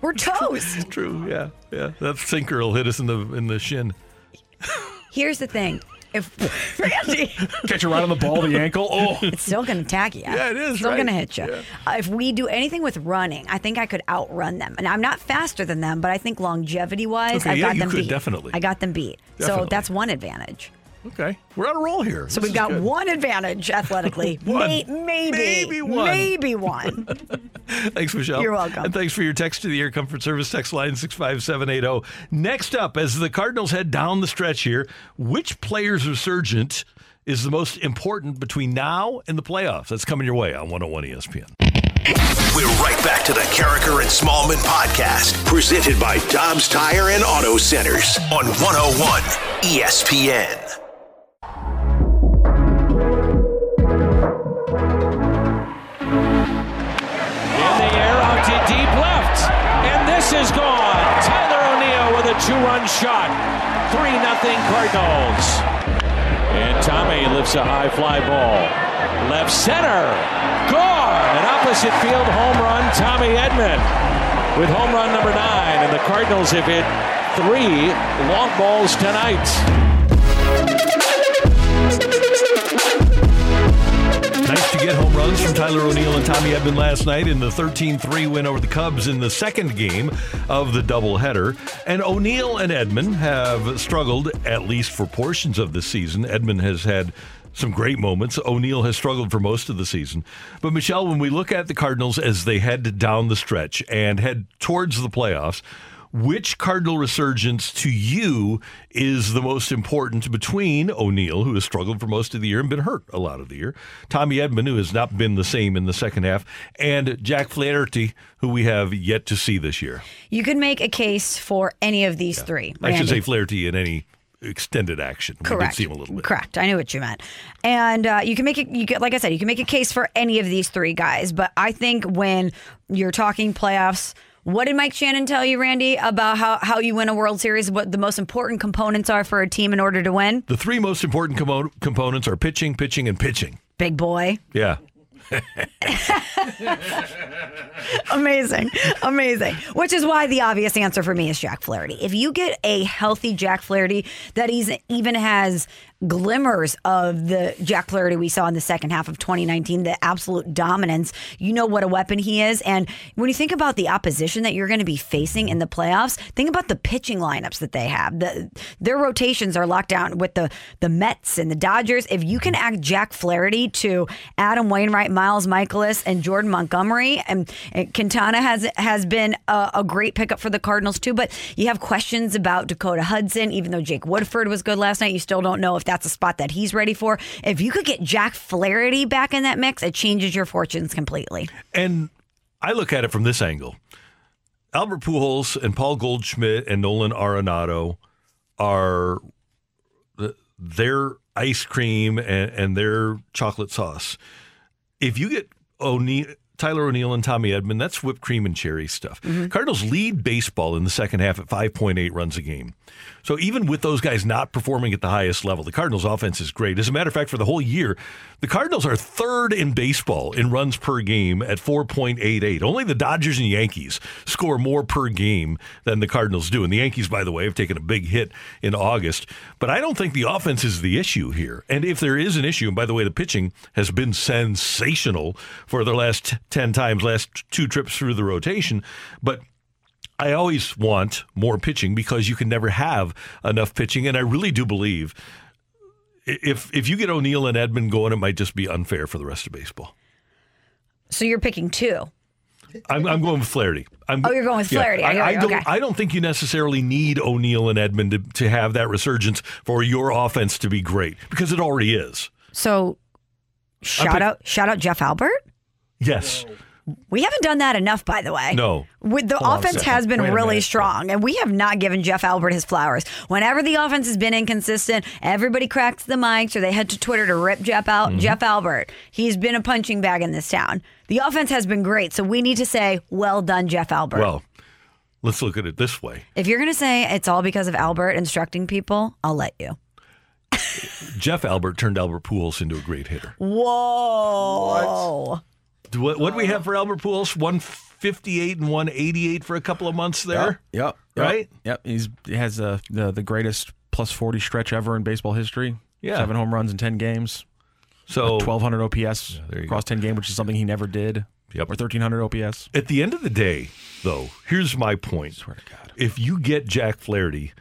we're *laughs* toast. True. Yeah. Yeah. That sinker will hit us in the in the shin. Here's the thing. If *laughs* Randy, Catch you right on the ball, the ankle. Oh, it's still going to tag you. Yeah, it is, Still right. going to hit you. Uh, if we do anything with running, I think I could outrun them. And I'm not faster than them, but I think longevity wise, Okay, I've yeah, got you them could, beat. definitely. I got them beat. So that's one advantage. Okay, we're on a roll here. So This we've got good. one advantage athletically. *laughs* One. May- maybe. Maybe one. Maybe *laughs* one. Thanks, Michelle. You're welcome. And thanks for your text to the Air Comfort Service text line 65780. Next up, as the Cardinals head down the stretch here, which player's resurgent is the most important between now and the playoffs? That's coming your way on 101 ESPN. We're right back to the Karraker and Smallman podcast, presented by Dobbs Tire and Auto Centers on 101 ESPN. Is gone. Tyler O'Neill with a two run shot. 3 0 Cardinals. And Tommy lifts a high fly ball. Left center. Gone. An opposite field home run, Tommy Edman. With home run number nine. And the Cardinals have hit three long balls tonight. Nice to get home runs from Tyler O'Neill and Tommy Edman last night in the 13 3 win over the Cubs in the second game of the doubleheader. And O'Neill and Edman have struggled, at least for portions of the season. Edman has had some great moments. O'Neill has struggled for most of the season. But, Michelle, when we look at the Cardinals as they head down the stretch and head towards the playoffs, which Cardinal resurgence to you is the most important between O'Neill, who has struggled for most of the year and been hurt a lot of the year, Tommy Edman, who has not been the same in the second half, and Jack Flaherty, who we have yet to see this year? You could make a case for any of these three. I should say Flaherty in any extended action. We Correct. did see him a little bit. Correct. I knew what you meant. And uh, you can make it. You can, like I said, you can make a case for any of these three guys. But I think when you're talking playoffs, What did Mike Shannon tell you, Randy, about how, how you win a World Series? What the most important components are for a team in order to win? The three most important commo- components are pitching, pitching, and pitching. Big boy. Yeah. *laughs* Amazing. Amazing. Which is why the obvious answer for me is Jack Flaherty. If you get a healthy Jack Flaherty that he's even has glimmers of the Jack Flaherty we saw in the second half of 2019, the absolute dominance, you know what a weapon he is. And when you think about the opposition that you're going to be facing in the playoffs, think about the pitching lineups that they have. The, their rotations are locked down with the, the Mets and the Dodgers. If you can act Jack Flaherty to Adam Wainwright, Miles Mikolas, and Jordan Montgomery, and, and Quintana has has been a, a great pickup for the Cardinals too. But you have questions about Dakota Hudson, even though Jake Woodford was good last night. You still don't know if that's a spot that he's ready for. If you could get Jack Flaherty back in that mix, it changes your fortunes completely. And I look at it from this angle. Albert Pujols and Paul Goldschmidt and Nolan Arenado are their ice cream and, and their chocolate sauce. If you get O'Neill, Tyler O'Neill and Tommy Edman, that's whipped cream and cherry stuff. Mm-hmm. Cardinals lead baseball in the second half at 5.8 runs a game. So even with those guys not performing at the highest level, the Cardinals offense is great. As a matter of fact, for the whole year, the Cardinals are third in baseball in runs per game at 4.88. Only the Dodgers and Yankees score more per game than the Cardinals do. And the Yankees, by the way, have taken a big hit in August. But I don't think the offense is the issue here. And if there is an issue, and by the way, the pitching has been sensational for the last 10 times, last two trips through the rotation. But I always want more pitching because you can never have enough pitching. And I really do believe if if you get O'Neill and Edman going, it might just be unfair for the rest of baseball. So you're picking two. I'm, I'm going with Flaherty. I'm, Oh, you're going with Flaherty. I I, I don't. Okay. I don't think you necessarily need O'Neill and Edman to, to have that resurgence for your offense to be great because it already is. So shout pick- out shout out Jeff Albert. Yes. We haven't done that enough, by the way. No. With the Hold offense has been Wait really minute. strong, and we have not given Jeff Albert his flowers. Whenever the offense has been inconsistent, everybody cracks the mics or they head to Twitter to rip Jeff out. Mm-hmm. Jeff Albert, he's been a punching bag in this town. The offense has been great, so we need to say, "Well done, Jeff Albert." Well, let's look at it this way. if you're going to say it's all because of Albert instructing people, I'll let you. *laughs* Jeff Albert turned Albert Pujols into a great hitter. Whoa! What what do we have for Albert Pujols? 158 and 188 for a couple of months there. Yep. yep, Right? Yep. He's he has uh, the the greatest plus forty stretch ever in baseball history. Yeah. Seven home runs in ten games. So twelve hundred OPS there you across ten game, which is something he never did. Yep. Or thirteen hundred OPS. At the end of the day, though, here's my point. Swear to God. If you get Jack Flaherty,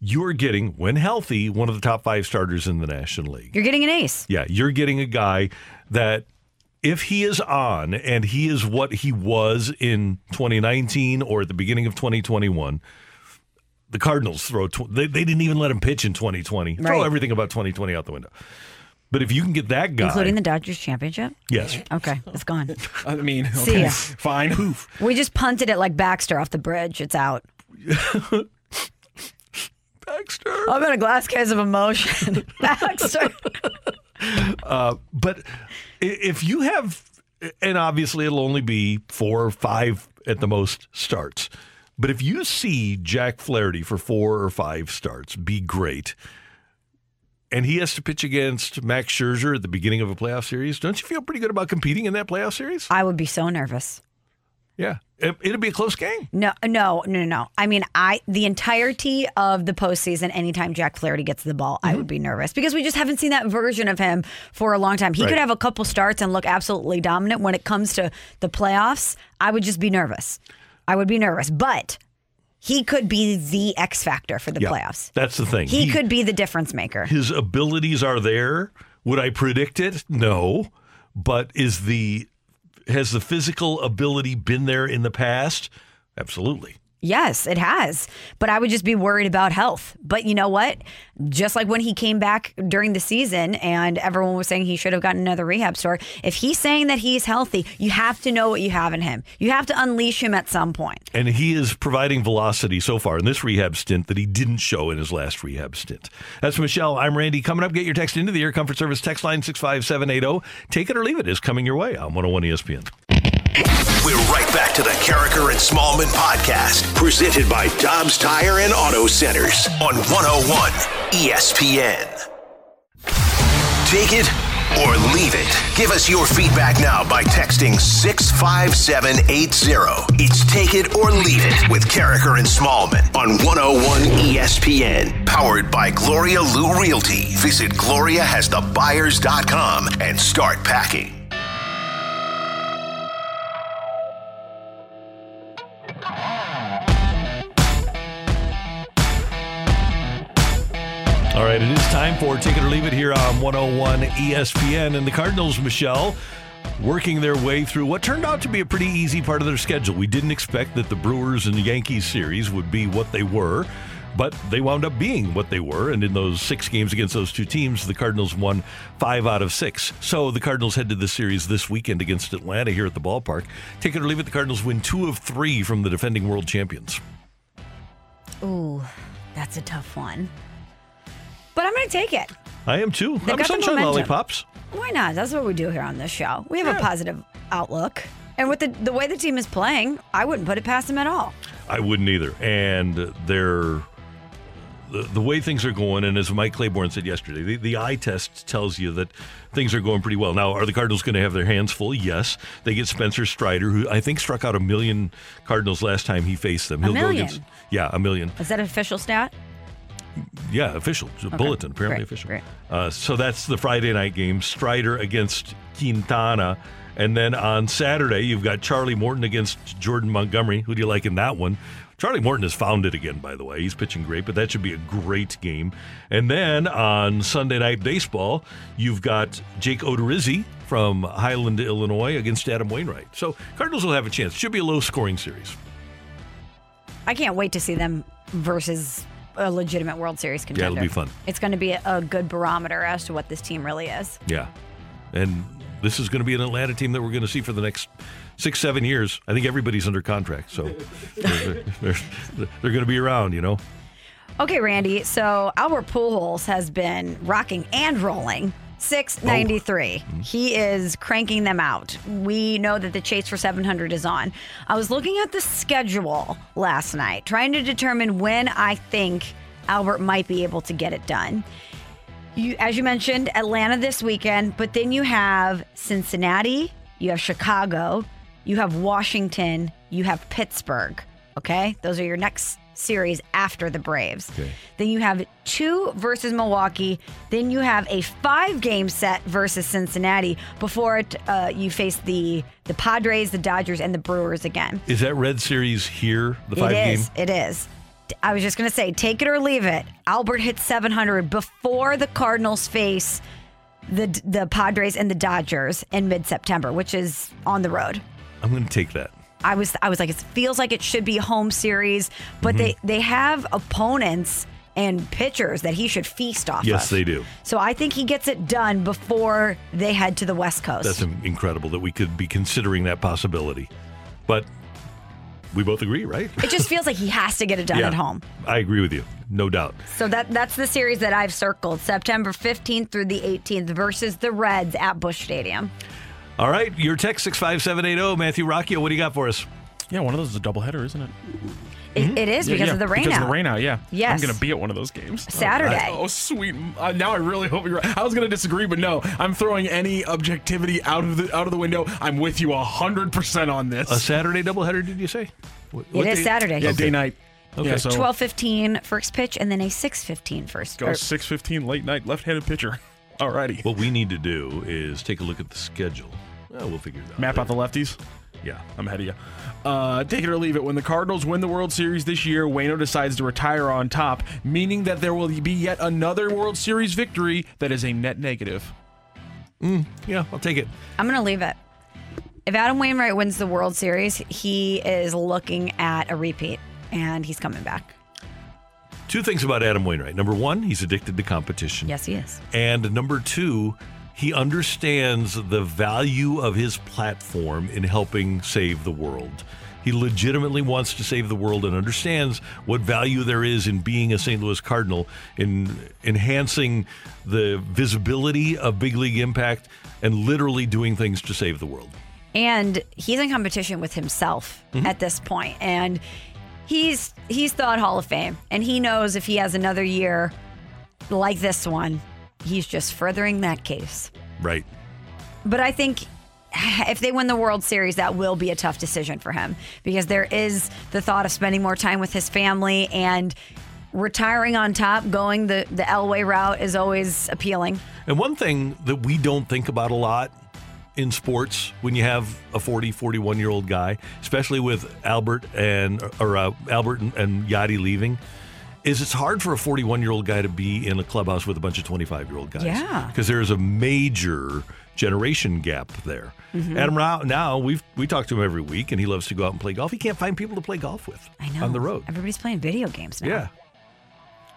you're getting, when healthy, one of the top five starters in the National League. You're getting an ace. Yeah, you're getting a guy that if he is on and he is what he was in 2019 or at the beginning of 2021, the Cardinals throw. Tw- they, they didn't even let him pitch in 2020. Throw everything about 2020 out the window. But if you can get that guy, Including the Dodgers championship? yes, Okay, it's gone. *laughs* I mean, See okay, ya. fine. We just punted it like Baxter off the bridge. It's out. *laughs* Baxter. I'm in a glass case of emotion. *laughs* Baxter. Uh, but if you have, and obviously it'll only be four or five at the most starts. But if you see Jack Flaherty for four or five starts be great, and he has to pitch against Max Scherzer at the beginning of a playoff series, don't you feel pretty good about competing in that playoff series? I would be so nervous. Yeah, it, it'll be a close game. No, no, no, no. I mean, I the entirety of the postseason, anytime Jack Flaherty gets the ball, I mm-hmm. would be nervous because we just haven't seen that version of him for a long time. He Right. could have a couple starts and look absolutely dominant. When it comes to the playoffs, I would just be nervous. I would be nervous, but he could be the X factor for the Yeah, playoffs. That's the thing. He, could be the difference maker. His abilities are there. Would I predict it? No. But is the has the physical ability been there in the past? Absolutely. Yes, it has. But I would just be worried about health. But you know what? Just like when he came back during the season and everyone was saying he should have gotten another rehab start, if he's saying that he's healthy, you have to know what you have in him. You have to unleash him at some point. And he is providing velocity so far in this rehab stint that he didn't show in his last rehab stint. That's Michelle. I'm Randy. Coming up, get your text into the Air Comfort Service text line 65780. Take it or leave it is coming your way on 101 ESPN. We're right back to the Karraker and Smallman podcast, presented by Dobbs Tire and Auto Centers on 101 ESPN. Take it or leave it. Give us your feedback now by texting 65780. It's Take It or Leave It with Karraker and Smallman on 101 ESPN. Powered by Gloria Lou Realty. Visit GloriaHasTheBuyers.com and start packing. All right, it is time for Take It or Leave It here on 101 ESPN. And the Cardinals, Michelle, working their way through what turned out to be a pretty easy part of their schedule. We didn't expect that the Brewers and the Yankees series would be what they were, but they wound up being what they were. And in those six games against those two teams, the Cardinals won five out of six. So the Cardinals head to the series this weekend against Atlanta here at the ballpark. Take it or leave it, the Cardinals win two of three from the defending world champions. Ooh, that's a tough one. But I'm going to take it. I am too. They've I'm got the sunshine momentum. lollipops. Why not? That's what we do here on this show. We have a positive outlook. And with the, the way the team is playing, I wouldn't put it past them at all. I wouldn't either. And they're the, the way things are going, and as Mike Claiborne said yesterday, the, the eye test tells you that things are going pretty well. Now, are the Cardinals going to have their hands full? Yes. They get Spencer Strider, who I think struck out a million Cardinals last time he faced them. A He'll million? go against yeah, a million. Is that an official stat? Yeah, official It's a bulletin, apparently Great, official. great. Uh, so that's the Friday night game. Strider against Quintana. And then on Saturday, you've got Charlie Morton against Jordan Montgomery. Who do you like in that one? Charlie Morton has found it again, by the way. He's pitching great, but that should be a great game. And then on Sunday Night Baseball, you've got Jake Odorizzi from Highland, Illinois against Adam Wainwright. So Cardinals will have a chance. Should be a low scoring series. I can't wait to see them versus a legitimate World Series contender. Yeah, it'll be fun. It's going to be a, a good barometer as to what this team really is. Yeah. And this is going to be an Atlanta team that we're going to see for the next six, seven years. I think everybody's under contract. So *laughs* they're, they're, they're going to be around, you know? Okay, Randy. So Albert Pujols has been rocking and rolling. 693. Hmm. He is cranking them out. We know that the chase for 700 is on. I was looking at the schedule last night, trying to determine when I think Albert might be able to get it done. You, as you mentioned, Atlanta this weekend, but then you have Cincinnati, you have Chicago, you have Washington, you have Pittsburgh. Okay, those are your next series after the Braves. Okay. Then you have two versus Milwaukee. Then you have a five-game set versus Cincinnati before it, uh, you face the the Padres, the Dodgers, and the Brewers again. Is that Red Series here, the five It game? is. It is. I was just going to say, take it or leave it. Albert hit 700 before the Cardinals face the the Padres and the Dodgers in mid September, which is on the road. I'm going to take that. I was I was like, it feels like it should be home series, but Mm-hmm. they they have opponents and pitchers that he should feast off Yes, of. they do. So I think he gets it done before they head to the West Coast. That's incredible that we could be considering that possibility. But we both agree, right? it just feels like he has to get it done Yeah. at home. I agree with you. No doubt. So that that's the series that I've circled, September 15th through the 18th versus the Reds at Busch Stadium. All right. Your text 65780. Matthew Rocchio, what do you got for us? Yeah, one of those is a doubleheader, isn't it? It, it is Yeah, because yeah, of the rain Because out. of the rain out, yeah. Yes. I'm going to be at one of those games. *laughs* Saturday. Oh, sweet. Uh, now I really hope you're right. I was going to disagree, but no. I'm throwing any objectivity out of the out of the window. I'm with you 100% on this. A Saturday doubleheader, did you say? What, It is day? Saturday. yeah, day night. Okay. Yeah, so 12:15 first pitch and then a 6:15 first. go or- 6:15 late night left-handed pitcher. *laughs* Alrighty. What we need to do is take a look at the schedule. Well, we'll figure it out. Map out the lefties. Yeah. I'm ahead of you. Uh, take it or leave it. When the Cardinals win the World Series this year, Wayno decides to retire on top, meaning that there will be yet another World Series victory that is a net negative. Mm, Yeah, I'll take it. I'm going to leave it. If Adam Wainwright wins the World Series, he is looking at a repeat and he's coming back. Two things about Adam Wainwright. Number one, he's addicted to competition. Yes, he is. And number two, he understands the value of his platform in helping save the world. He legitimately wants to save the world and understands what value there is in being a St. Louis Cardinal, in enhancing the visibility of big league impact, and literally doing things to save the world. and he's in competition with himself mm-hmm. at this point, and he's he's thought Hall of Fame, and he knows if he has another year like this one, he's just furthering that case. Right. But I think if they win the World Series, that will be a tough decision for him because there is the thought of spending more time with his family and retiring on top, going the, the Elway route is always appealing. And one thing that we don't think about a lot in sports when you have a 40, 41 year old guy, especially with Albert and or uh, Albert and, and Yadi leaving, is it's hard for a 41 year old guy to be in a clubhouse with a bunch of 25 year old guys. Yeah. Because there's a major generation gap there. Mhm. Adam Rao, now we've we talk to him every week and he loves to go out and play golf. He can't find people to play golf with I know. on the road. Everybody's playing video games now. Yeah.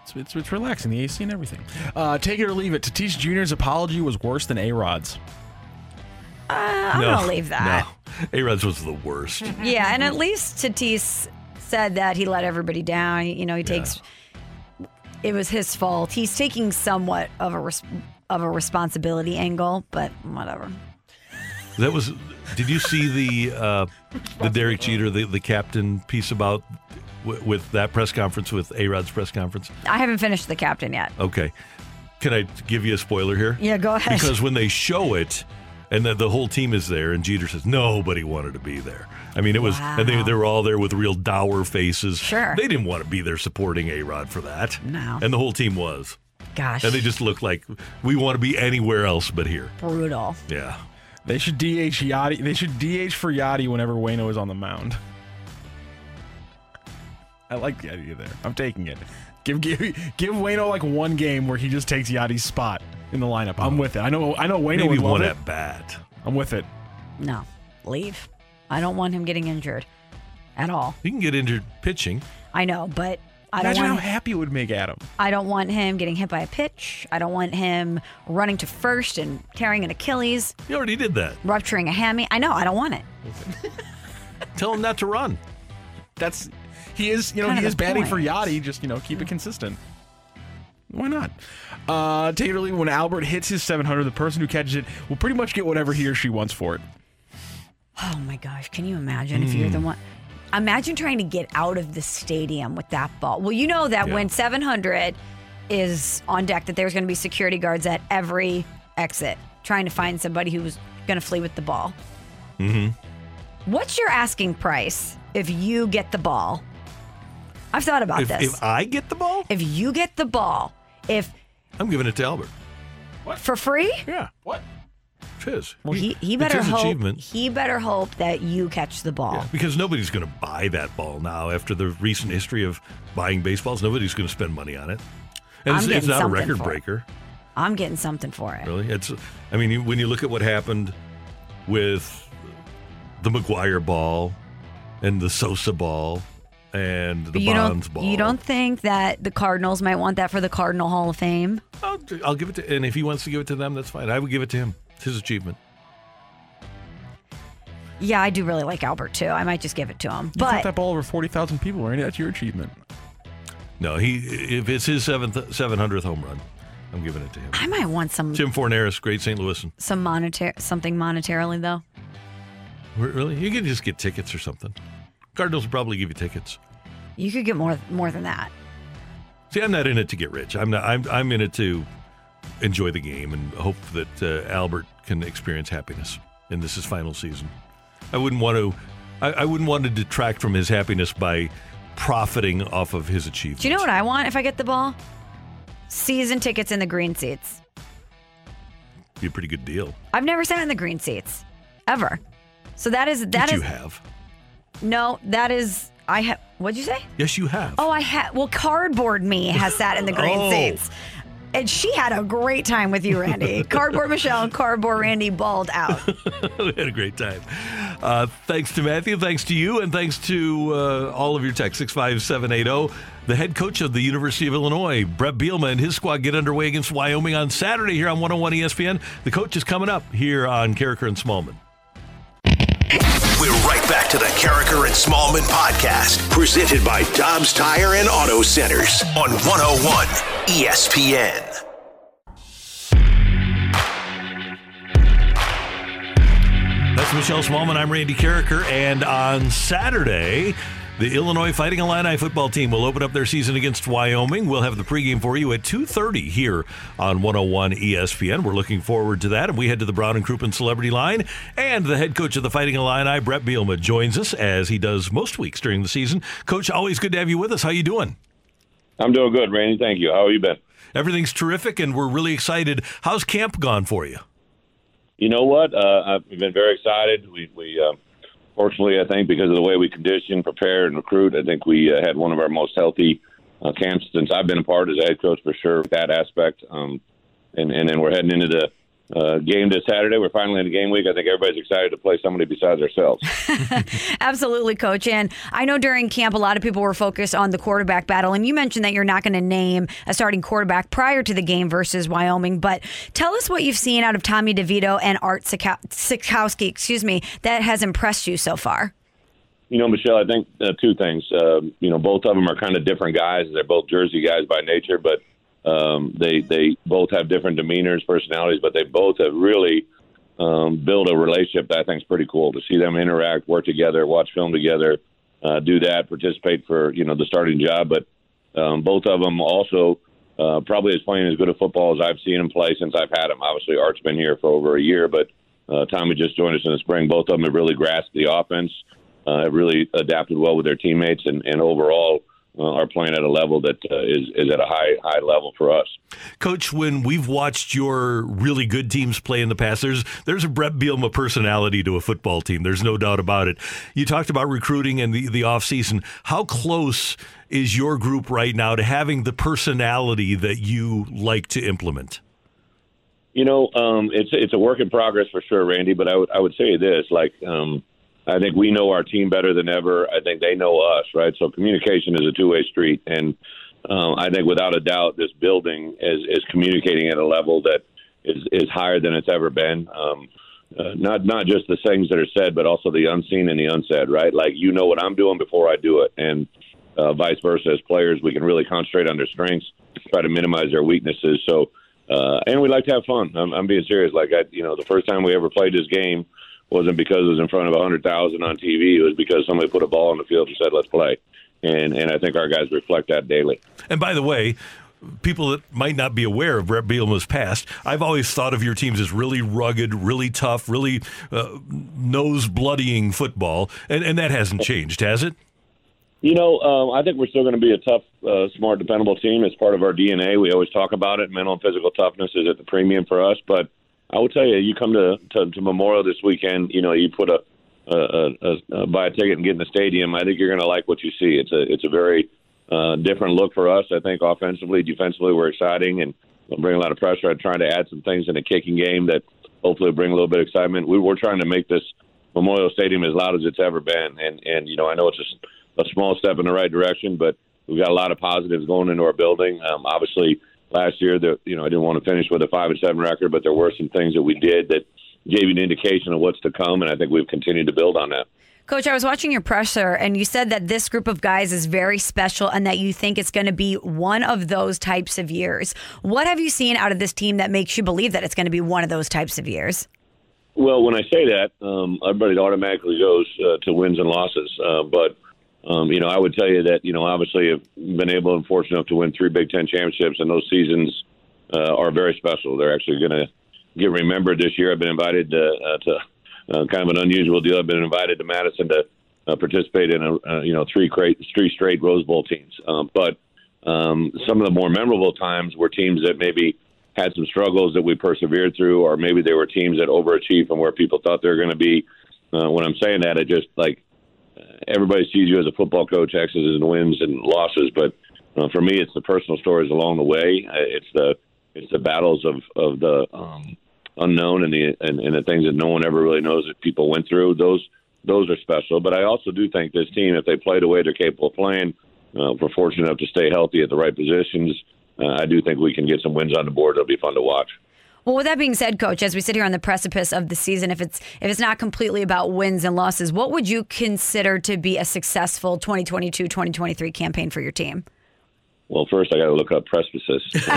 It's, it's, it's relaxing, the AC and everything. Uh, take it or leave it. Tatis Jr.'s apology was worse than A Rod's. Uh, I'm no, going to leave that. No. A-Rod's was the worst. *laughs* Yeah, and at least Tatis said that he let everybody down. You know, he takes it was his fault. He's taking somewhat of a res- of a responsibility angle, but whatever. That was. Did you see the uh, the Derek Jeter, the, the captain piece about w- with that press conference with A Rod's press conference? I haven't finished the captain yet. Okay, can I give you a spoiler here? Yeah, go ahead. Because when they show it, and the, the whole team is there, and Jeter says nobody wanted to be there. I mean, it was, and they, they were all there with real dour faces. Sure. they didn't want to be there supporting A Rod for that. No. and the whole team was. Gosh, And they just looked like we want to be anywhere else but here. brutal. Yeah. They should DH Yadi. They should DH for Yadi whenever Wayno is on the mound. I like the idea there. I'm taking it. Give give give Wayno like one game where he just takes Yadi's spot in the lineup. I'm uh-huh. with it. I know I know Wayno Maybe would love one it. at bat. I'm with it. No, leave. I don't want him getting injured at all. You can get injured pitching. I know, but I don't Imagine how want. happy it would make Adam. I don't want him getting hit by a pitch. I don't want him running to first and tearing an Achilles, He already did that. rupturing a hammy. I know. I don't want it. *laughs* Tell him not to run. That's he is you know Kind he of is the batting for point. Yadi. Just you know keep it consistent. Why not? Uh, take it or leave it, when Albert hits his 700, the person who catches it will pretty much get whatever he or she wants for it. Oh my gosh, can you imagine if you're the one? Imagine trying to get out of the stadium with that ball. Well, you know that Yeah. when 700 is on deck, that there's going to be security guards at every exit trying to find somebody who's going to flee with the ball. Mm-hmm. What's your asking price if you get the ball? I've thought about If, this. if I get the ball, if you get the ball, if I'm giving it to Albert. What? For free, Yeah. What? His. well, he, he better hope achievement. he better hope that you catch the ball. Yeah, because nobody's going to buy that ball now after the recent history of buying baseballs. Nobody's going to spend money on it. And I'm it's, it's not a record for it. breaker, I'm getting something for it. really. It's. I mean, when you look at what happened with the McGwire ball and the Sosa ball and the you Bonds ball, you don't think that the Cardinals might want that for the Cardinal Hall of Fame? I'll, I'll give it to. And if he wants to give it to them, that's fine. I would give it to him. It's his achievement. Yeah, I do really like Albert too. I might just give it to him. You caught But that ball over 40,000 people, Randy. That's your achievement. No, he. If it's his seventh, seven hundredth home run, I'm giving it to him. I might want some Tim Forneris, great St. Louisan. some monetary something monetarily though. Really? You can just get tickets or something. Cardinals will probably give you tickets. You could get more more than that. See, I'm not in it to get rich. I'm not. I'm. I'm in it to enjoy the game and hope that uh, Albert can experience happiness in this his final season. I wouldn't want to. I, I wouldn't want to detract from his happiness by profiting off of his achievements. Do you know what I want if I get the ball? Season tickets in the green seats. Be a pretty good deal. I've never sat in the green seats ever. So that is that Yes, is you have. no, that is I have. What'd you say? Yes, you have. Oh, I had. Well, cardboard me has sat in the *laughs* green Oh. seats. And she had a great time with you, Randy. *laughs* Cardboard Michelle and Cardboard Randy balled out. *laughs* we had a great time. Uh, thanks to Matthew. Thanks to you. And thanks to uh, all of your texts. 65780. The head coach of the University of Illinois, Brett Bielema, and his squad get underway against Wyoming on Saturday here on 101 ESPN. The coach is coming up here on Karraker and Smallman. We're right back to the Karraker and Smallman podcast, presented by Dobbs Tire and Auto Centers on 101 ESPN. That's Michelle Smallman. I'm Randy Karraker. And on Saturday, the Illinois Fighting Illini football team will open up their season against Wyoming. We'll have the pregame for you at 2.30 here on 101 ESPN. We're looking forward to that. And we head to the Brown and Crouppen Celebrity Line. And the head coach of the Fighting Illini, Brett Bielema, joins us as he does most weeks during the season. Coach, always good to have you with us. How you doing? I'm doing good, Randy. Thank you. How have you been? Everything's terrific, and we're really excited. How's camp gone for you? You know what? Uh, I've been very excited. We, we uh, fortunately, I think because of the way we condition, prepare, and recruit, I think we uh, had one of our most healthy uh, camps since I've been a part as head coach for sure. That aspect, um, and and then we're heading into the uh, game this Saturday. We're finally in the game week. I think everybody's excited to play somebody besides ourselves. *laughs* Absolutely, coach. And I know during camp, a lot of people were focused on the quarterback battle. And you mentioned that you're not going to name a starting quarterback prior to the game versus Wyoming. But tell us what you've seen out of Tommy DeVito and Art Sitkowski, excuse me, that has impressed you so far. You know, Michelle, I think uh, two things. Uh, you know, both of them are kind of different guys. They're both Jersey guys by nature, but um, they they both have different demeanors, personalities, but they both have really um, built a relationship that I think is pretty cool to see them interact, work together, watch film together, uh, do that, participate for you know the starting job. But um, both of them also uh, probably as playing as good a football as I've seen them play since I've had them. Obviously, Art's been here for over a year, but uh, Tommy just joined us in the spring. Both of them have really grasped the offense, uh, have really adapted well with their teammates, and, and overall are playing at a level that uh, is is at a high high level for us. Coach, when we've watched your really good teams play in the past, there's there's a Brett Bielema personality to a football team. There's no doubt about it. You talked about recruiting and the the off season. How close is your group right now to having the personality that you like to implement? You know, um, it's it's a work in progress for sure, Randy. But I would I would say this, like. Um, I think we know our team better than ever. I think they know us, right? So communication is a two way street, and um, I think without a doubt, this building is is communicating at a level that is is higher than it's ever been. Um, uh, not not just the things that are said, but also the unseen and the unsaid, right? Like you know what I'm doing before I do it, and uh, vice versa. As players, we can really concentrate on their strengths, try to minimize their weaknesses. So, uh, and we like to have fun. I'm, I'm being serious. Like I, you know, the first time we ever played this game wasn't because it was in front of 100,000 on TV. It was because somebody put a ball on the field and said, let's play. And, and I think our guys reflect that daily. And by the way, people that might not be aware of Brett Bielema's past, I've always thought of your teams as really rugged, really tough, really uh, nose bloodying football, and, and that hasn't changed, has it? You know, um, I think we're still going to be a tough, uh, smart, dependable team. It's part of our DNA. We always talk about it. Mental and physical toughness is at the premium for us, but I will tell you, you come to, to, to Memorial this weekend. You know, you put a, a, a, a buy a ticket and get in the stadium. I think you're going to like what you see. It's a it's a very uh, different look for us. I think offensively, defensively, we're exciting and we'll bring a lot of pressure. I'm trying to add some things in the kicking game that hopefully bring a little bit of excitement. We, we're trying to make this Memorial Stadium as loud as it's ever been. And and you know, I know it's a, a small step in the right direction, but we've got a lot of positives going into our building. Um, obviously last year that you know I didn't want to finish with a five and seven record, but there were some things that we did that gave you an indication of what's to come, and I think we've continued to build on that. Coach, I was watching your presser, and you said that this group of guys is very special, and that you think it's going to be one of those types of years. What have you seen out of this team that makes you believe that it's going to be one of those types of years? Well, when I say that, um, everybody automatically goes uh, to wins and losses, uh, but um, you know, I would tell you that you know, obviously, I've been able and fortunate enough to win three Big Ten championships, and those seasons uh, are very special. They're actually going to get remembered this year. I've been invited to, uh, to uh, kind of an unusual deal. I've been invited to Madison to uh, participate in a uh, you know three great three straight Rose Bowl teams. Um, but um, some of the more memorable times were teams that maybe had some struggles that we persevered through, or maybe they were teams that overachieved from where people thought they were going to be. Uh, when I'm saying that, it just like everybody sees you as a football coach, X's and wins and losses, but uh, for me, it's the personal stories along the way. Uh, it's the it's the battles of of the um, unknown and the and, and the things that no one ever really knows that people went through. Those those are special. But I also do think this team, if they play the way they're capable of playing, uh, if we're fortunate enough to stay healthy at the right positions, uh, I do think we can get some wins on the board. It'll be fun to watch. Well, with that being said, coach, as we sit here on the precipice of the season, if it's if it's not completely about wins and losses, what would you consider to be a successful 2022-2023 campaign for your team? well, first I got to look up precipices. *laughs*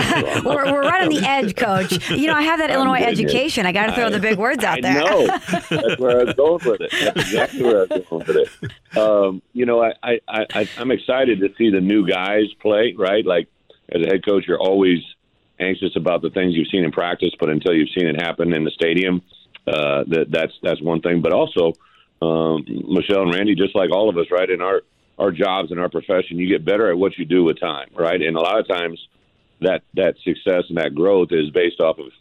we're, we're right on the edge, Coach. You know, I have that *laughs* I'm Illinois getting it. education. I got to throw the big words out I there. know. *laughs* That's where I was going with it. That's exactly where I was going with it. Um, you know, I, I, I, I'm excited to see the new guys play, right? Like, as a head coach, you're always anxious about the things you've seen in practice, but until you've seen it happen in the stadium, uh, that that's that's one thing. But also, um, Michelle and Randy, just like all of us, right? In our our jobs and our profession, you get better at what you do with time, right? And a lot of times, that that success and that growth is based off of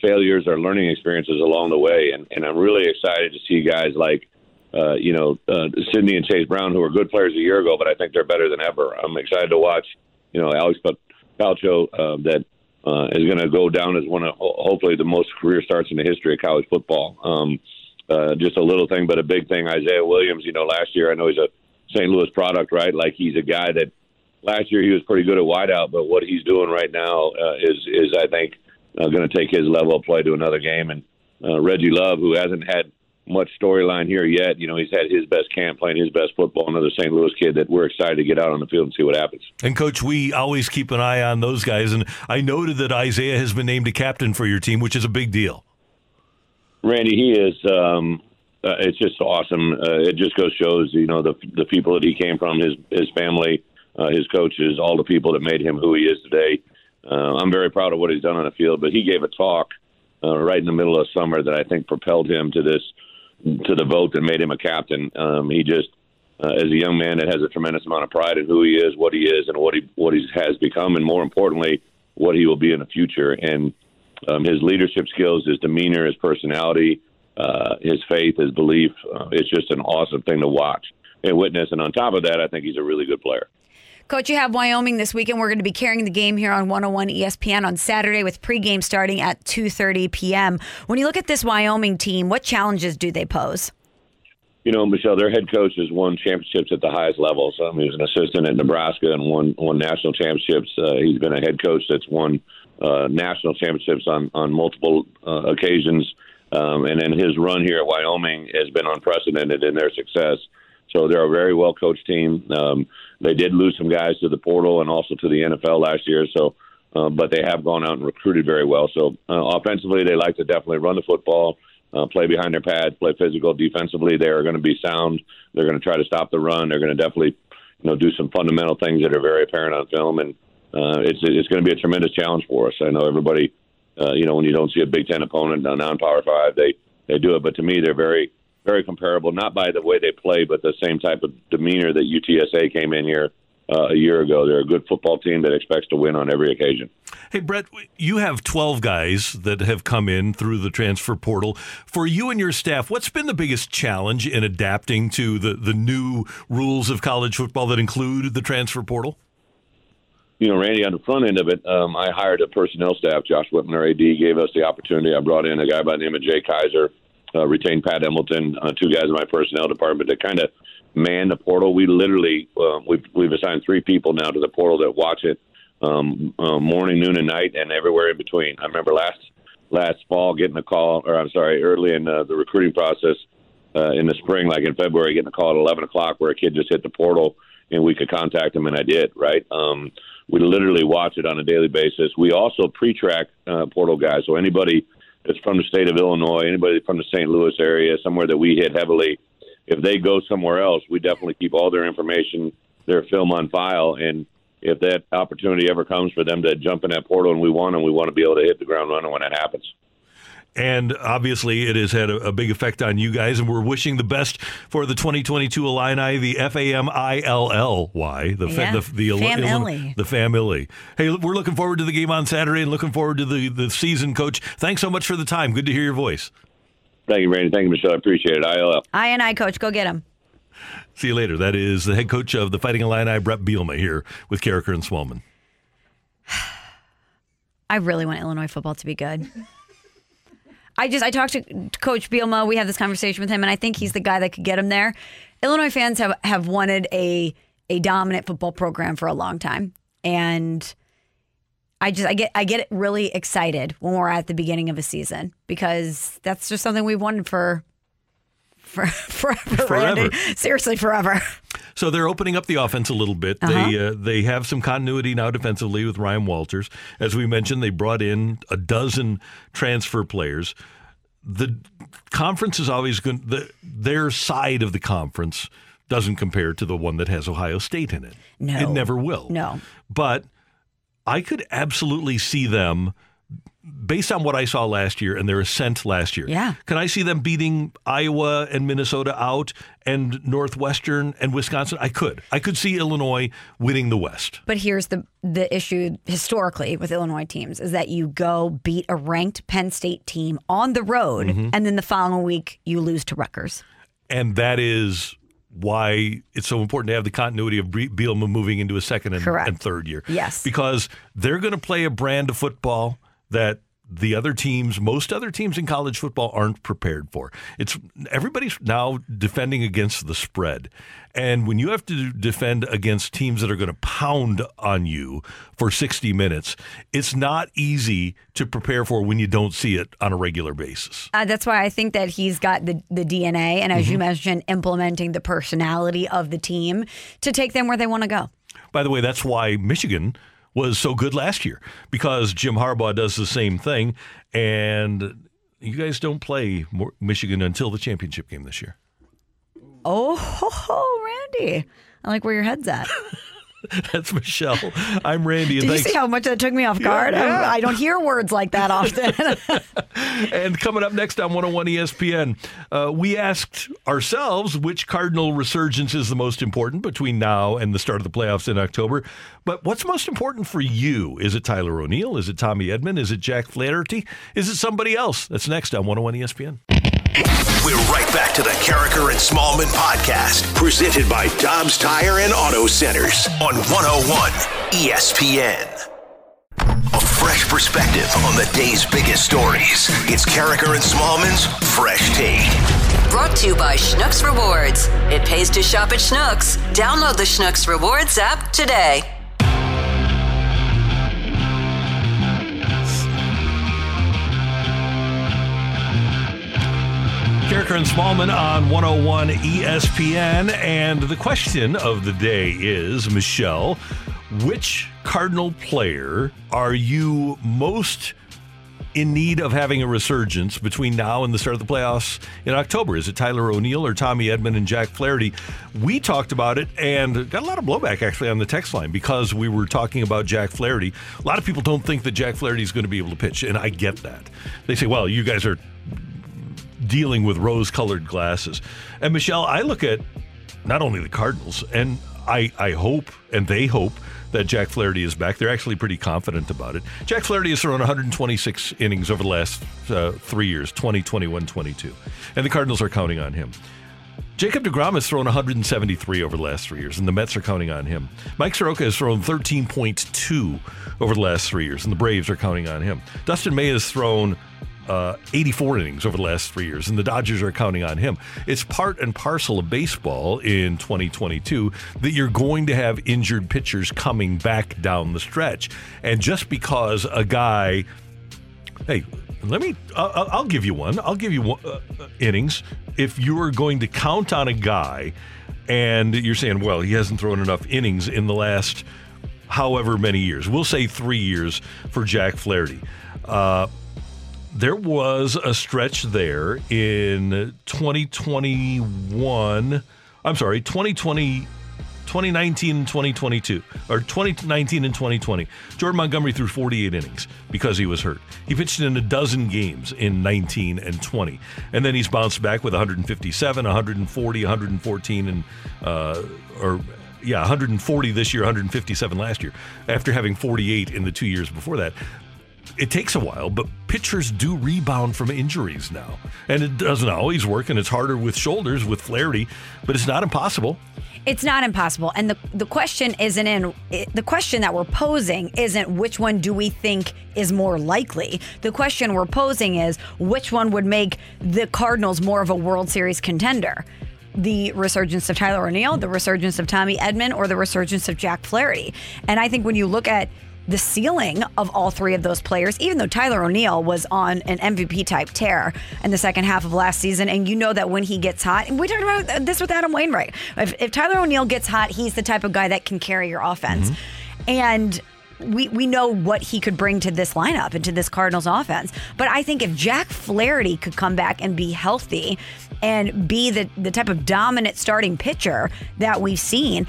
failures or learning experiences along the way. And, and I'm really excited to see guys like, uh, you know, uh, Sydney and Chase Brown, who were good players a year ago, but I think they're better than ever. I'm excited to watch, you know, Alex Palcho uh, that uh, is going to go down as one of hopefully the most career starts in the history of college football. Um, uh, just a little thing, but a big thing. Isaiah Williams, you know, last year I know he's a St. Louis product, right? Like he's a guy that last year he was pretty good at wideout, but what he's doing right now uh, is is I think uh, going to take his level of play to another game. And uh, Reggie Love, who hasn't had much storyline here yet, you know, he's had his best camp, playing his best football. Another St. Louis kid that we're excited to get out on the field and see what happens. And coach, we always keep an eye on those guys. And I noted that Isaiah has been named a captain for your team, which is a big deal. Randy, he is. Um, uh, it's just awesome. Uh, it just goes shows, you know, the the people that he came from, his his family, uh, his coaches, all the people that made him who he is today. Uh, I'm very proud of what he's done on the field. But he gave a talk uh, right in the middle of summer that I think propelled him to this to the vote that made him a captain. Um, he just, uh, as a young man that has a tremendous amount of pride in who he is, what he is, and what he what he has become, and more importantly, what he will be in the future. And um, his leadership skills, his demeanor, his personality, uh, his faith, his belief. Uh, it's just an awesome thing to watch and witness. And on top of that, I think he's a really good player. Coach, you have Wyoming this weekend. We're going to be carrying the game here on 101 ESPN on Saturday with pregame starting at 2:30 p.m. When you look at this Wyoming team, what challenges do they pose? You know, Michelle, their head coach has won championships at the highest levels. Um, he was an assistant at Nebraska and won won national championships. Uh, he's been a head coach that's won uh, national championships on on multiple uh, occasions. Um, and then his run here at Wyoming has been unprecedented in their success. So they're a very well coached team. Um, they did lose some guys to the portal and also to the NFL last year. So, uh, but they have gone out and recruited very well. So uh, offensively, they like to definitely run the football, uh, play behind their pads, play physical. Defensively, they are going to be sound. They're going to try to stop the run. They're going to definitely, you know, do some fundamental things that are very apparent on film. And uh, it's it's going to be a tremendous challenge for us. I know everybody. Uh, you know, when you don't see a Big Ten opponent, a non-power five, they they do it. But to me, they're very very comparable, not by the way they play, but the same type of demeanor that UTSA came in here uh, a year ago. They're a good football team that expects to win on every occasion. Hey, Brett, you have 12 guys that have come in through the transfer portal. For you and your staff, what's been the biggest challenge in adapting to the, the new rules of college football that include the transfer portal? You know, Randy, on the front end of it, um, I hired a personnel staff. Josh Whitman, our AD, gave us the opportunity. I brought in a guy by the name of Jay Kaiser, uh, retained Pat Embleton, uh, two guys in my personnel department to kind of man the portal. We literally uh, we've we've assigned three people now to the portal that watch it um, uh, morning, noon, and night, and everywhere in between. I remember last last fall getting a call, or I'm sorry, early in uh, the recruiting process uh, in the spring, like in February, getting a call at 11 o'clock where a kid just hit the portal and we could contact him, and I did. Right. Um, we literally watch it on a daily basis. We also pre-track uh, portal guys, so anybody that's from the state of Illinois, anybody from the St. Louis area, somewhere that we hit heavily, if they go somewhere else, we definitely keep all their information, their film on file, and if that opportunity ever comes for them to jump in that portal and we want them, we want to be able to hit the ground running when it happens. And obviously, it has had a, a, big effect on you guys, and we're wishing the best for the 2022 Illini, the F A M I L L Y, the yeah. the the, family. the family. Hey, we're looking forward to the game on Saturday, and looking forward to the the season, Coach. Thanks so much for the time. Good to hear your voice. Thank you, Randy. Thank you, Michelle. I appreciate it. ILL. Uh, I and I, Coach. Go get him. See you later. That is the head coach of the Fighting Illini, Brett Bielema, here with Karraker and Smallman. *sighs* I really want Illinois football to be good. *laughs* I just I talked to Coach Bielema. We had this conversation with him, and I think he's the guy that could get him there. Illinois fans have have wanted a a dominant football program for a long time, and I just I get I get really excited when we're at the beginning of a season because that's just something we've wanted for for *laughs* forever, Forever. Randy. Seriously, forever. So they're opening up the offense a little bit. They Uh-huh. uh, they have some continuity now defensively with Ryan Walters. As we mentioned, they brought in a dozen transfer players. The conference is always going. The, their side of the conference doesn't compare to the one that has Ohio State in it. No. it never will. No. But I could absolutely see them based on what I saw last year and their ascent last year. Yeah. Can I see them beating Iowa and Minnesota out and Northwestern and Wisconsin? I could. I could see Illinois winning the West. But here's the the issue historically with Illinois teams is that you go beat a ranked Penn State team on the road, Mhm. and then the following week you lose to Rutgers. And that is why it's so important to have the continuity of Bielema moving into a second and, and third year. Yes. Because they're going to play a brand of football that the other teams, most other teams in college football aren't prepared for. It's everybody's now defending against the spread. And when you have to defend against teams that are going to pound on you for 60 minutes, it's not easy to prepare for when you don't see it on a regular basis. Uh, that's why I think that he's got the, the DNA, and as you Mhm. mentioned, implementing the personality of the team to take them where they want to go. By the way, that's why Michigan was so good last year because Jim Harbaugh does the same thing, and you guys don't play Michigan until the championship game this year. Oh, *laughs* ho, ho, Randy. I like where your head's at. *laughs* *laughs* That's Michelle. I'm Randy. Did you see how much that took me off guard? Yeah, yeah. I, I don't hear words like that *laughs* often. *laughs* and coming up next on 101 ESPN, uh, we asked ourselves which Cardinal resurgence is the most important between now and the start of the playoffs in October. But what's most important for you? Is it Tyler O'Neill? Is it Tommy Edman? Is it Jack Flaherty? Is it somebody else? That's next on 101 ESPN. We're right back to the Karraker and Smallman podcast, presented by Dobbs Tire and Auto Centers on 101 ESPN. A fresh perspective on the day's biggest stories. It's Karraker and Smallman's Fresh Take. Brought to you by Schnucks Rewards. It pays to shop at Schnucks. Download the Schnucks Rewards app today. Karraker and Smallman on 101 ESPN. And the question of the day is Michelle, which Cardinal player are you most in need of having a resurgence between now and the start of the playoffs in October? Is it Tyler O'Neill or Tommy Edman and Jack Flaherty? We talked about it and got a lot of blowback actually on the text line because we were talking about Jack Flaherty. A lot of people don't think that Jack Flaherty is going to be able to pitch, and I get that. They say, well, you guys are dealing with rose colored glasses. And Michelle, I look at not only the Cardinals, and I, I hope and they hope that Jack Flaherty is back. They're actually pretty confident about it. Jack Flaherty has thrown 126 innings over the last uh, three years 20, 21, 22. And the Cardinals are counting on him. Jacob DeGrom has thrown 173 over the last three years, and the Mets are counting on him. Mike Soroka has thrown 13.2 over the last three years, and the Braves are counting on him. Dustin May has thrown uh, 84 innings over the last three years, and the Dodgers are counting on him. It's part and parcel of baseball in 2022 that you're going to have injured pitchers coming back down the stretch. And just because a guy, hey, let me, I'll, I'll give you one. I'll give you one, uh, uh, innings. If you are going to count on a guy and you're saying, well, he hasn't thrown enough innings in the last however many years, we'll say three years for Jack Flaherty. There was a stretch there in 2021. I'm sorry, 2020, 2019 and 2022, or 2019 and 2020. Jordan Montgomery threw 48 innings because he was hurt. He pitched in a dozen games in 19 and 20. And then he's bounced back with 157, 140, 114, and, uh, or, yeah, 140 this year, 157 last year, after having 48 in the two years before that it takes a while, but pitchers do rebound from injuries now. And it doesn't always work, and it's harder with shoulders with Flaherty, but it's not impossible. It's not impossible. And the, the question isn't in the question that we're posing isn't which one do we think is more likely. The question we're posing is which one would make the Cardinals more of a World Series contender? The resurgence of Tyler O'Neill, the resurgence of Tommy Edman, or the resurgence of Jack Flaherty. And I think when you look at the ceiling of all three of those players, even though Tyler O'Neill was on an MVP type tear in the second half of last season. And you know that when he gets hot, we talked about this with Adam Wainwright, if, if Tyler O'Neill gets hot, he's the type of guy that can carry your offense. And we, we know what he could bring to this lineup and to this Cardinals offense. But I think if Jack Flaherty could come back and be healthy and be the, the type of dominant starting pitcher that we've seen,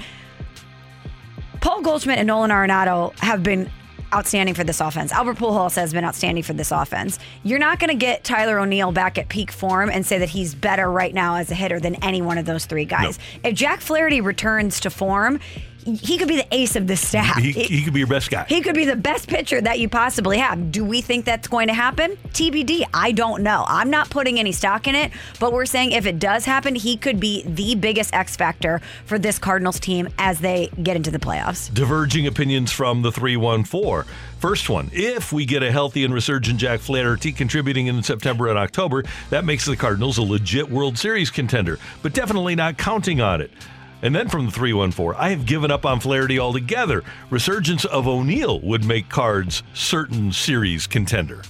Paul Goldschmidt and Nolan Arenado have been outstanding for this offense. Albert Pujols has been outstanding for this offense. You're not going to get Tyler O'Neill back at peak form and say that he's better right now as a hitter than any one of those three guys. If Jack Flaherty returns to form, he could be the ace of the staff. He, he could be your best guy. He could be the best pitcher that you possibly have. Do we think that's going to happen? TBD. I don't know. I'm not putting any stock in it, but we're saying if it does happen, he could be the biggest X factor for this Cardinals team as they get into the playoffs. Diverging opinions from the 314. First one, if we get a healthy and resurgent Jack Flaherty contributing in September and October, that makes the Cardinals a legit World Series contender, but definitely not counting on it. And then from the 314, I have given up on Flaherty altogether. Resurgence of O'Neill would make Cards certain series contender.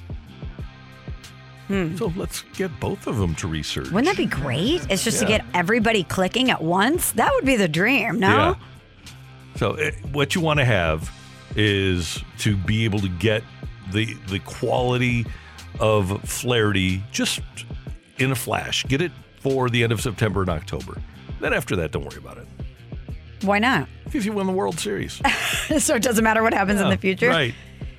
So let's get both of them to research. Wouldn't that be great? It's just to get everybody clicking at once. That would be the dream, no? Yeah. So eh, what you want to have is to be able to get the the quality of Flaherty just in a flash. Get it for the end of September and October. Then after that, don't worry about it. Why not? If you win the World Series. *laughs* so it doesn't matter what happens in the future. Right.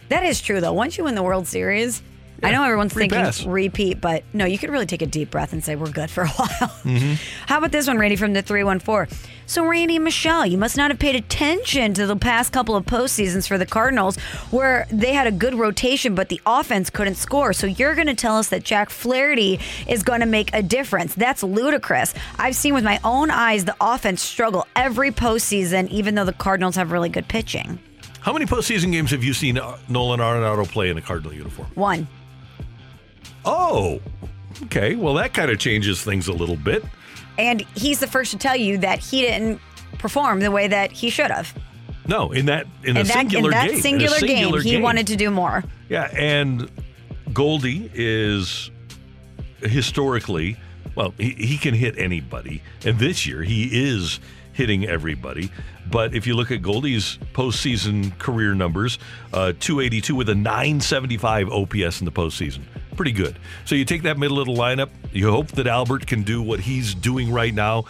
That is true, though. Once you win the World Series, I know everyone's free thinking pass. repeat, but no, you could really take a deep breath and say we're good for a *laughs* while. Mm-hmm. How about this one, Randy, from the 314? So, Randy and Michelle, you must not have paid attention to the past couple of postseasons for the Cardinals where they had a good rotation, but the offense couldn't score. So, you're going to tell us that Jack Flaherty is going to make a difference. That's ludicrous. I've seen with my own eyes the offense struggle every postseason, even though the Cardinals have really good pitching. How many postseason games have you seen uh, Nolan Arenado play in a Cardinal uniform? One. Oh, okay. Well, that kind of changes things a little bit. And he's the first to tell you that he didn't perform the way that he should have. No, in that in a in that, singular in that game. in a singular, singular game, he wanted to do more. Yeah, and Goldie is historically, well, he, he can hit anybody. And this year, he is hitting everybody. But if you look at Goldie's postseason career numbers, uh, 282 with a 975 OPS in the postseason. Pretty good. So you take that middle of the lineup, you hope that Albert can do what he's doing right now.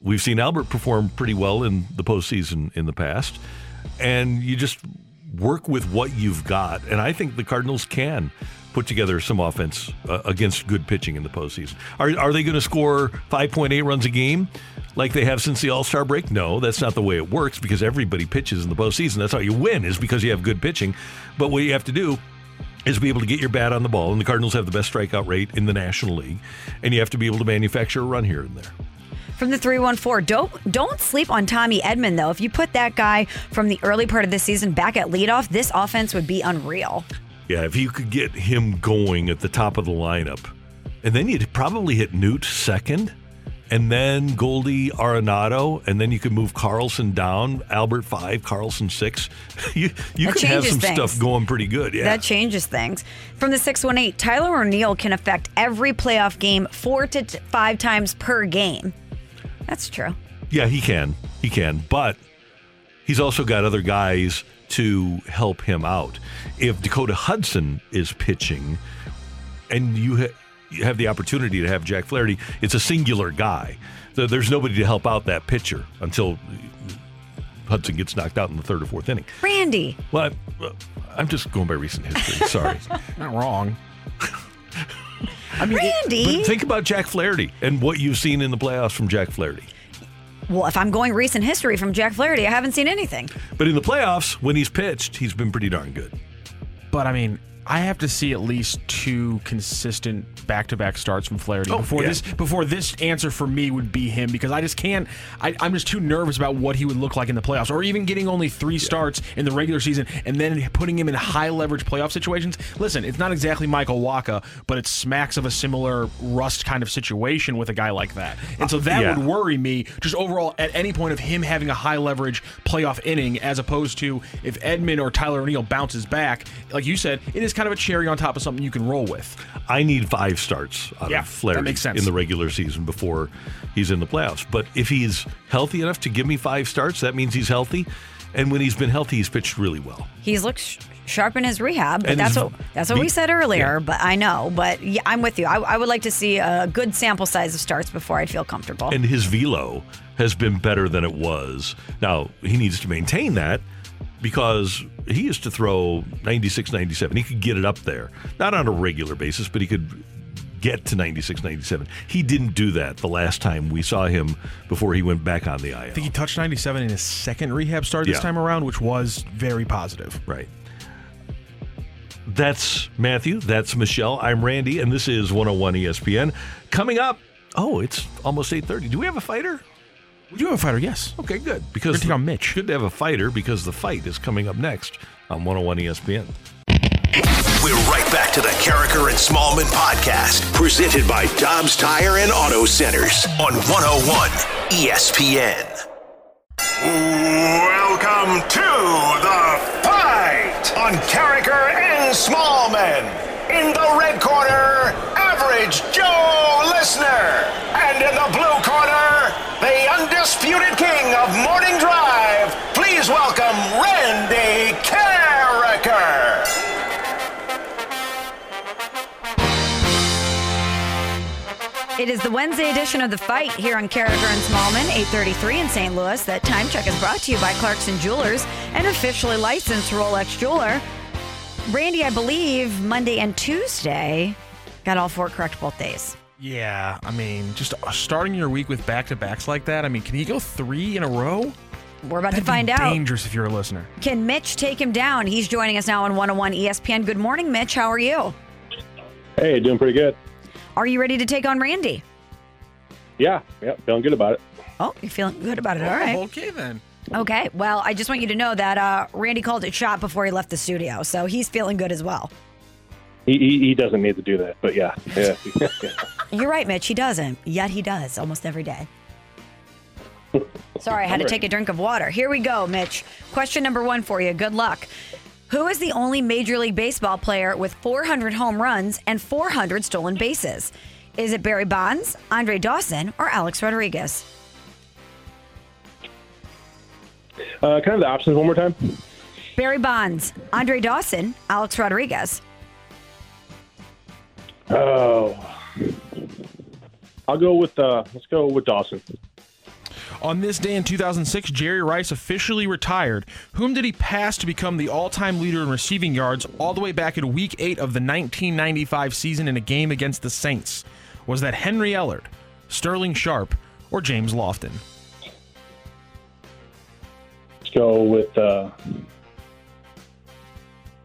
We've seen Albert perform pretty well in the postseason in the past. And you just work with what you've got. And I think the Cardinals can put together some offense uh, against good pitching in the postseason. Are, are they going to score 5.8 runs a game like they have since the All Star break? No, that's not the way it works because everybody pitches in the postseason. That's how you win, is because you have good pitching. But what you have to do is be able to get your bat on the ball. And the Cardinals have the best strikeout rate in the National League. And you have to be able to manufacture a run here and there. From the 314, don't don't sleep on Tommy Edman though. If you put that guy from the early part of the season back at leadoff, this offense would be unreal. Yeah, if you could get him going at the top of the lineup, and then you'd probably hit Newt second, and then Goldie Arenado, and then you could move Carlson down, Albert five, Carlson six. *laughs* you you That could have some things. stuff going pretty good. Yeah, That changes things. From the 618, Tyler O'Neill can affect every playoff game four to t- five times per game. That's true. yeah, he can, he can, but he's also got other guys to help him out. If Dakota Hudson is pitching, and you ha- have the opportunity to have Jack Flaherty, it's a singular guy. There's nobody to help out that pitcher until Hudson gets knocked out in the third or fourth inning. Randy, Well, I, I'm just going by recent history. *laughs* Sorry. Not wrong. I mean, Randy. But think about Jack Flaherty and what you've seen in the playoffs from Jack Flaherty. well, if I'm going recent history from Jack Flaherty, I haven't seen anything. But in the playoffs, when he's pitched, he's been pretty darn good. But I mean, I have to see at least two consistent back-to-back starts from Flaherty Oh, before yeah. this before this answer for me would be him because I just can't. I, I'm just too nervous about what he would look like in the playoffs, or even getting only three starts in the regular season and then putting him in high leverage playoff situations. Listen, it's not exactly Michael Wacha, but it smacks of a similar rust kind of situation with a guy like that, and so uh, that Yeah. would worry me just overall at any point of him having a high leverage playoff inning as opposed to if Edman or Tyler O'Neill bounces back, like you said, it is kind of a cherry on top of something you can roll with. I need five starts out Yeah, of Flaherty that makes sense. in the regular season before he's in the playoffs. But if he's healthy enough to give me five starts, that means he's healthy. And when he's been healthy, he's pitched really well. He's looked sh- sharp in his rehab, but And that's his- what that's what we said earlier. yeah. But I know, but yeah, I'm with you. I, I would like to see a good sample size of starts before I'd feel comfortable. And his velo has been better than it was. Now, he needs to maintain that because he used to throw 96, 97. He could get it up there. Not on a regular basis, but he could get to 96, 97. He didn't do that the last time we saw him before he went back on the IL. I think he touched 97 in his second rehab start this Yeah. time around, which was very positive. Right. That's Matthew. That's Michelle. I'm Randy, and this is 101 ESPN. Coming up, oh, it's almost 8:30. Do we have a fighter? We do have a fighter, yes. Okay, good. Because We're gonna take on Mitch. Good to have a fighter because the fight is coming up next on 101 ESPN. We're right back to the Karraker and Smallman podcast, presented by Dobbs Tire and Auto Centers on 101 ESPN. Welcome to the fight on Karraker and Smallman. In the red corner, Average Joe Listener. And in the blue corner, the undisputed king of morning drive. Please welcome Randy Karraker. It is the Wednesday edition of the fight here on Karraker and Smallman, 833 in St. Louis. That time check is brought to you by Clarkson Jewelers, an officially licensed Rolex jeweler. Randy, I believe Monday and Tuesday got all four correct both days. Yeah, I mean, just uh, starting your week with back to backs like that. I mean, can he go three in a row? We're about That'd to find be out. Dangerous if you're a listener. Can Mitch take him down? He's joining us now on 101 ESPN. Good morning, Mitch. How are you? Hey, doing pretty good. Are you ready to take on Randy? Yeah, yeah, feeling good about it. Oh, you're feeling good about it. All right. Okay, then. Okay. Well, I just want you to know that uh, Randy called it shot before he left the studio, so he's feeling good as well. He, he, he doesn't need to do that, but yeah, yeah. *laughs* You're right, Mitch. He doesn't. Yet he does almost every day. Sorry, I had to take a drink of water. Here we go, Mitch. Question number one for you. Good luck. Who is the only Major League Baseball player with 400 home runs and 400 stolen bases? Is it Barry Bonds, Andre Dawson, or Alex Rodriguez? Uh, can I have the options one more time? Barry Bonds, Andre Dawson, Alex Rodriguez. Oh, I'll go with uh, let's go with Dawson. On this day in 2006, Jerry Rice officially retired. Whom did he pass to become the all time leader in receiving yards all the way back in week eight of the 1995 season in a game against the Saints? Was that Henry Ellard, Sterling Sharpe, or James Lofton? Let's go with uh,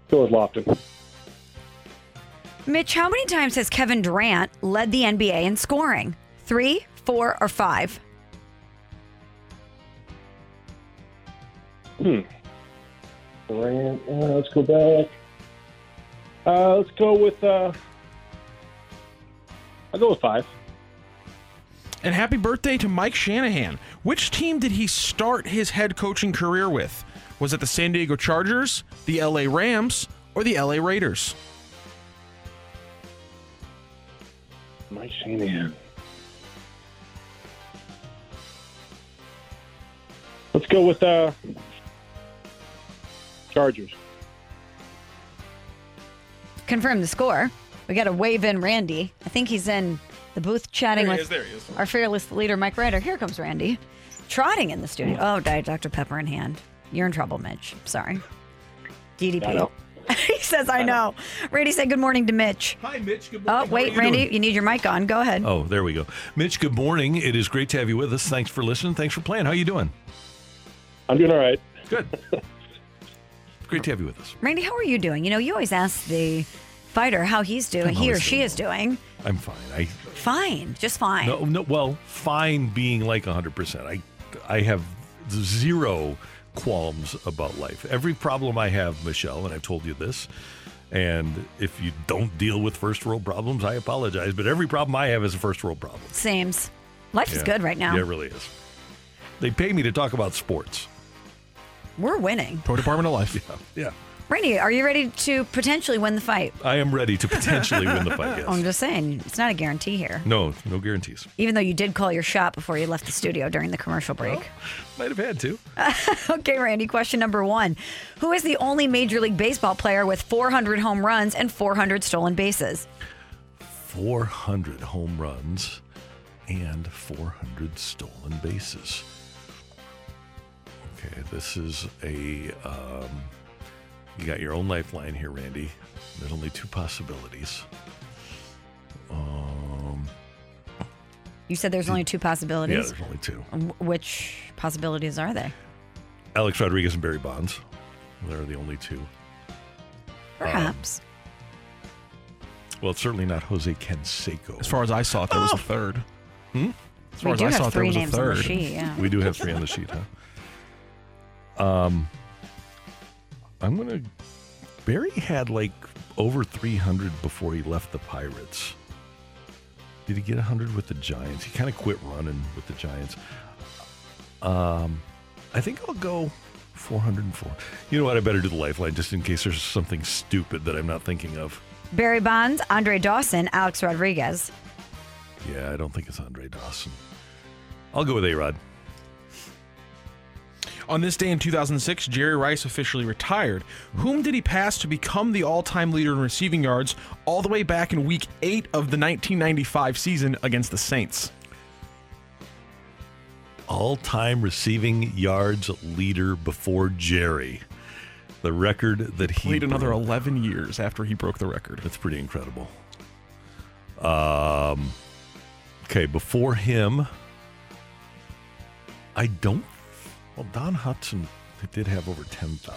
go with Lofton. Mitch, how many times has Kevin Durant led the NBA in scoring? Three, four, or five? Hmm. Durant, uh, let's go back. Uh, let's go with uh, I'll go with five. And happy birthday to Mike Shanahan. Which team did he start his head coaching career with? Was it the San Diego Chargers, the LA Rams, or the LA Raiders? Mike Shanahan. Let's go with uh, Chargers. Confirm the score. We got to wave in Randy. I think he's in the booth chatting There he with is, there he is. our fearless leader, Mike Ryder. Here comes Randy, trotting in the studio. Oh, Diet Dr. Pepper in hand. You're in trouble, Mitch. Sorry. DDP. I *laughs* know. he says, I know. Randy said good morning to Mitch. Hi, Mitch. Good Oh, morning. How wait, you Randy, doing? you need your mic on. Go ahead. Oh, there we go. Mitch, good morning. It is great to have you with us. Thanks for listening. Thanks for playing. How are you doing? I'm doing all right. Good. *laughs* great to have you with us. Randy, how are you doing? You know, you always ask the fighter how he's doing, I'm he or she doing is doing. I'm fine. I Fine, just fine. no no well, fine being like 100%. I I have zero qualms about life. Every problem I have, Michelle, and I've told you this, and if you don't deal with first world problems, I apologize, but every problem I have is a first world problem. Sames. Life is good right now. Yeah, it really is. They pay me to talk about sports. We're winning. Toy Department of Life. *laughs* Yeah. Yeah. Randy, are you ready to potentially win the fight? I am ready to potentially win the fight, *laughs* yes. I'm just saying, it's not a guarantee here. No, no guarantees. Even though you did call your shot before you left the studio during the commercial break. Might have had to. *laughs* okay, Randy, question number one. Who is the only Major League Baseball player with 400 home runs and 400 stolen bases? 400 home runs and 400 stolen bases. Okay, this is a. Um, you got your own lifeline here, Randy. There's only two possibilities. Um, You said there's only two possibilities? yeah, possibilities. there's only two. Which possibilities are they? Alex Rodriguez and Barry Bonds. They're the only two. Perhaps. Well, it's certainly not Jose Canseco. As far as I saw it, there was a third. Hmm? As far We as I saw it, there was a names on the third. sheet, yeah. We do have three on the sheet, huh? *laughs* Um, I'm gonna. Barry had like over 300 before he left the Pirates. Did he get 100 with the Giants? He kind of quit running with the Giants. Um, I think I'll go 404. You know what? I better do the lifeline just in case there's something stupid that I'm not thinking of. Barry Bonds, Andre Dawson, Alex Rodriguez. Yeah, I don't think it's Andre Dawson. I'll go with A Rod. On this day in 2006, Jerry Rice officially retired. Whom did he pass to become the all time leader in receiving yards all the way back in week eight of the 1995 season against the Saints? all time receiving yards leader before Jerry. The record that he Played another broke. 11 years after he broke the record. That's pretty incredible. Um, okay, before him, I don't. Well, Don Hutson did have over 10,000.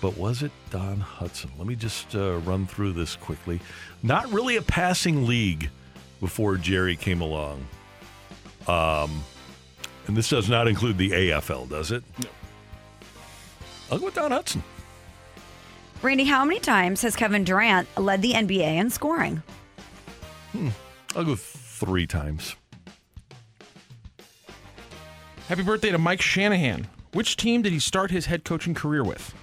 But was it Don Hutson? Let me just uh, run through this quickly. Not really a passing league before Jerry came along. Um, and this does not include the AFL, does it? No. I'll go with Don Hutson. Randy, how many times has Kevin Durant led the NBA in scoring? Hmm. I'll go three times. Happy birthday to Mike Shanahan. Which team did he start his head coaching career with?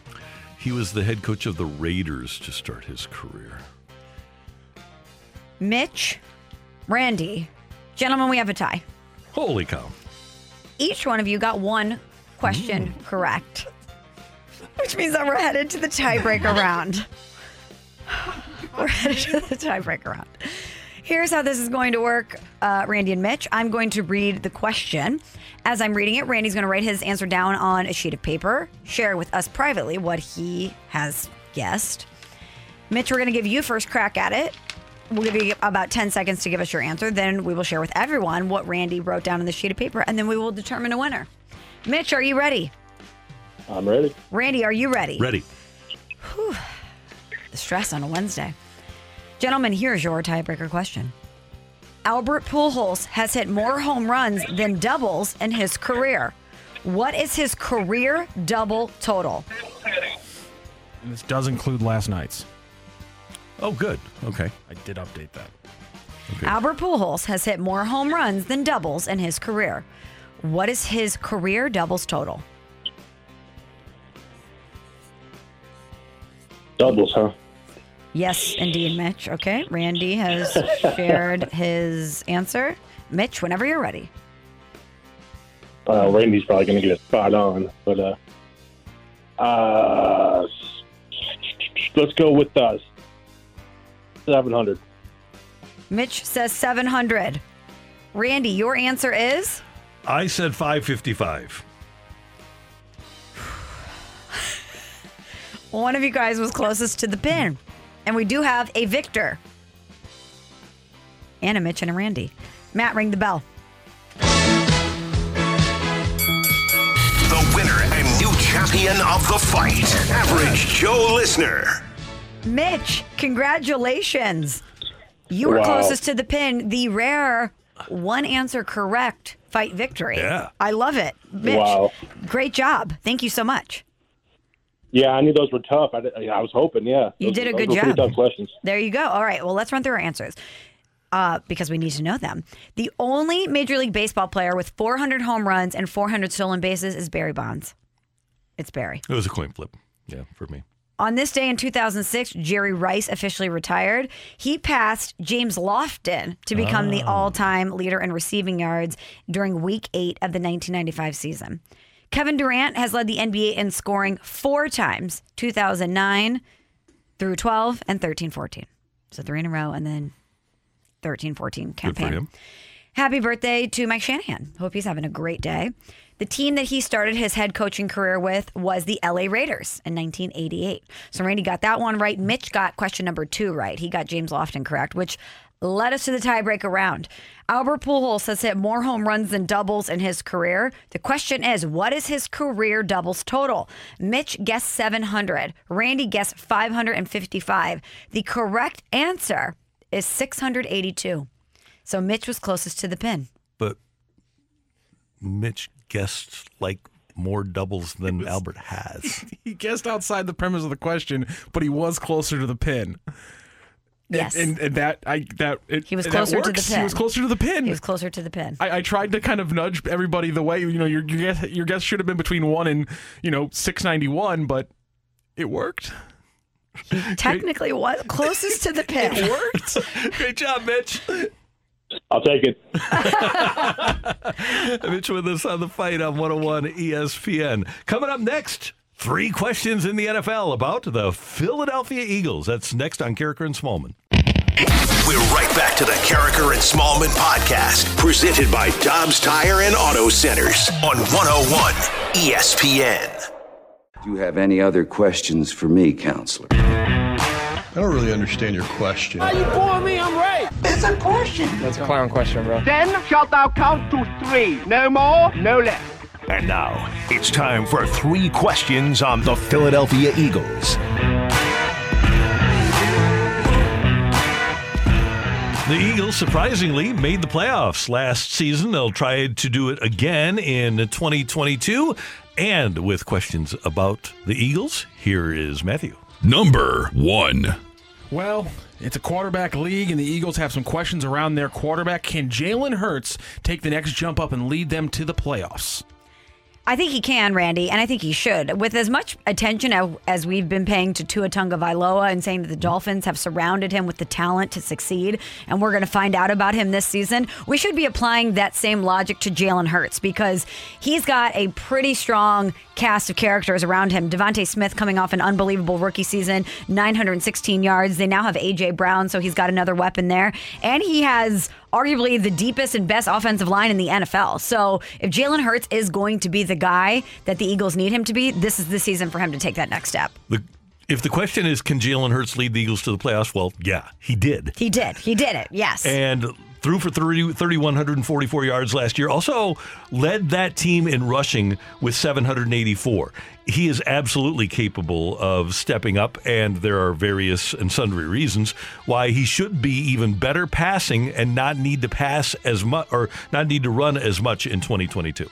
He was the head coach of the Raiders to start his career. Mitch, Randy. Gentlemen, we have a tie. Holy cow. Each one of you got one question correct, which means that we're headed to the tiebreaker *laughs* round. We're headed to the tiebreaker round. Here's how this is going to work, uh, Randy and Mitch. I'm going to read the question. As I'm reading it, Randy's going to write his answer down on a sheet of paper, share with us privately what he has guessed. Mitch, we're going to give you first crack at it. We'll give you about 10 seconds to give us your answer. Then we will share with everyone what Randy wrote down on the sheet of paper, and then we will determine a winner. Mitch, are you ready? I'm ready. Randy, are you ready? Ready. Whew. The stress on a Wednesday. Gentlemen, here's your tiebreaker question. Albert Pujols has hit more home runs than doubles in his career. What is his career double total? And this does include last night's. Oh, good. Okay. I did update that. Albert Pujols has hit more home runs than doubles in his career. What is his career doubles total? Doubles, huh? Yes, indeed, Mitch. Okay, Randy has *laughs* shared his answer. Mitch, whenever you're ready. Uh, Randy's probably going to get it spot on, but uh, uh, let's go with uh, 700. Mitch says 700. Randy, your answer is? I said 555. *sighs* One of you guys was closest to the pin. And we do have a victor. And a Mitch and a Randy. Matt, ring the bell. The winner and new champion champion of the fight, Average Joe Listener. Mitch, congratulations. You were Wow. closest to the pin, the rare one answer correct fight victory. Yeah. I love it. Mitch, Wow. great job. Thank you so much. Yeah, I knew those were tough. I, I was hoping. Yeah, You Those- did a good job. Tough questions. There you go. All right. Well, let's run through our answers uh, because we need to know them. The only Major League Baseball player with 400 home runs and 400 stolen bases is Barry Bonds. It's Barry. It was a coin flip. Yeah, for me. On this day in 2006, Jerry Rice officially retired. He passed James Lofton to become the Oh. all time leader in receiving yards during week eight of the 1995 season. Kevin Durant has led the NBA in scoring four times 2009 through 12 and 13 14. So three in a row and then 13 14 Good for campaign. Happy birthday to Mike Shanahan. Hope he's having a great day. The team that he started his head coaching career with was the LA Raiders in 1988. So Randy got that one right. Mitch got question number two right. He got James Lofton correct, which led us to the tiebreaker round. Albert Pujols has hit more home runs than doubles in his career. The question is, what is his career doubles total? Mitch guessed 700. Randy guessed 555. The correct answer is 682. So Mitch was closest to the pin. But Mitch guessed like more doubles than Albert has. *laughs* He guessed outside the premise of the question, but he was closer to the pin. Yes. and, and, and that I that it, He was that closer to the pin. He was closer to the pin. He was closer to the pin. I, I tried to kind of nudge everybody the way you know your your guess, your guess should have been between one and you know six ninety one, but it worked. Technically, was closest to the pin. *laughs* It worked. Great job, Mitch. I'll take it. *laughs* Mitch with us on the fight on 101 ESPN. Coming up next, three questions in the NFL about the Philadelphia Eagles. That's next on Karraker and Smallman. We're right back to the Karraker and Smallman podcast, presented by Dobbs Tire and Auto Centers on 101 ESPN. Do you have any other questions for me, counselor? I don't really understand your question. Are you boring me? I'm right. It's a question. That's a clown question, bro. Then shalt thou count to three. No more, no less. And now it's time for three questions on the Philadelphia Eagles. The Eagles surprisingly made the playoffs last season. They'll try to do it again in 2022. And with questions about the Eagles, here is Matthew. Number one. Well, it's a quarterback league, and the Eagles have some questions around their quarterback. Can Jalen Hurts take the next jump up and lead them to the playoffs? I think he can, Randy, and I think he should. With as much attention as- we've been paying to Tua Tagovailoa and saying that the Dolphins have surrounded him with the talent to succeed, and we're going to find out about him this season, we should be applying that same logic to Jalen Hurts because he's got a pretty strong cast of characters around him. DeVonta Smith coming off an unbelievable rookie season, 916 yards. They now have A.J. Brown, so he's got another weapon there. And he has arguably the deepest and best offensive line in the NFL. So if Jalen Hurts is going to be the guy that the Eagles need him to be, this is the season for him to take that next step. The, if the question is, can Jalen Hurts lead the Eagles to the playoffs? Well, yeah, he did. He did. He did it. Yes. And threw for 30, 3,144 yards last year. Also led that team in rushing with 784. He is absolutely capable of stepping up, and there are various and sundry reasons why he should be even better passing and not need to pass as much or not need to run as much in 2022.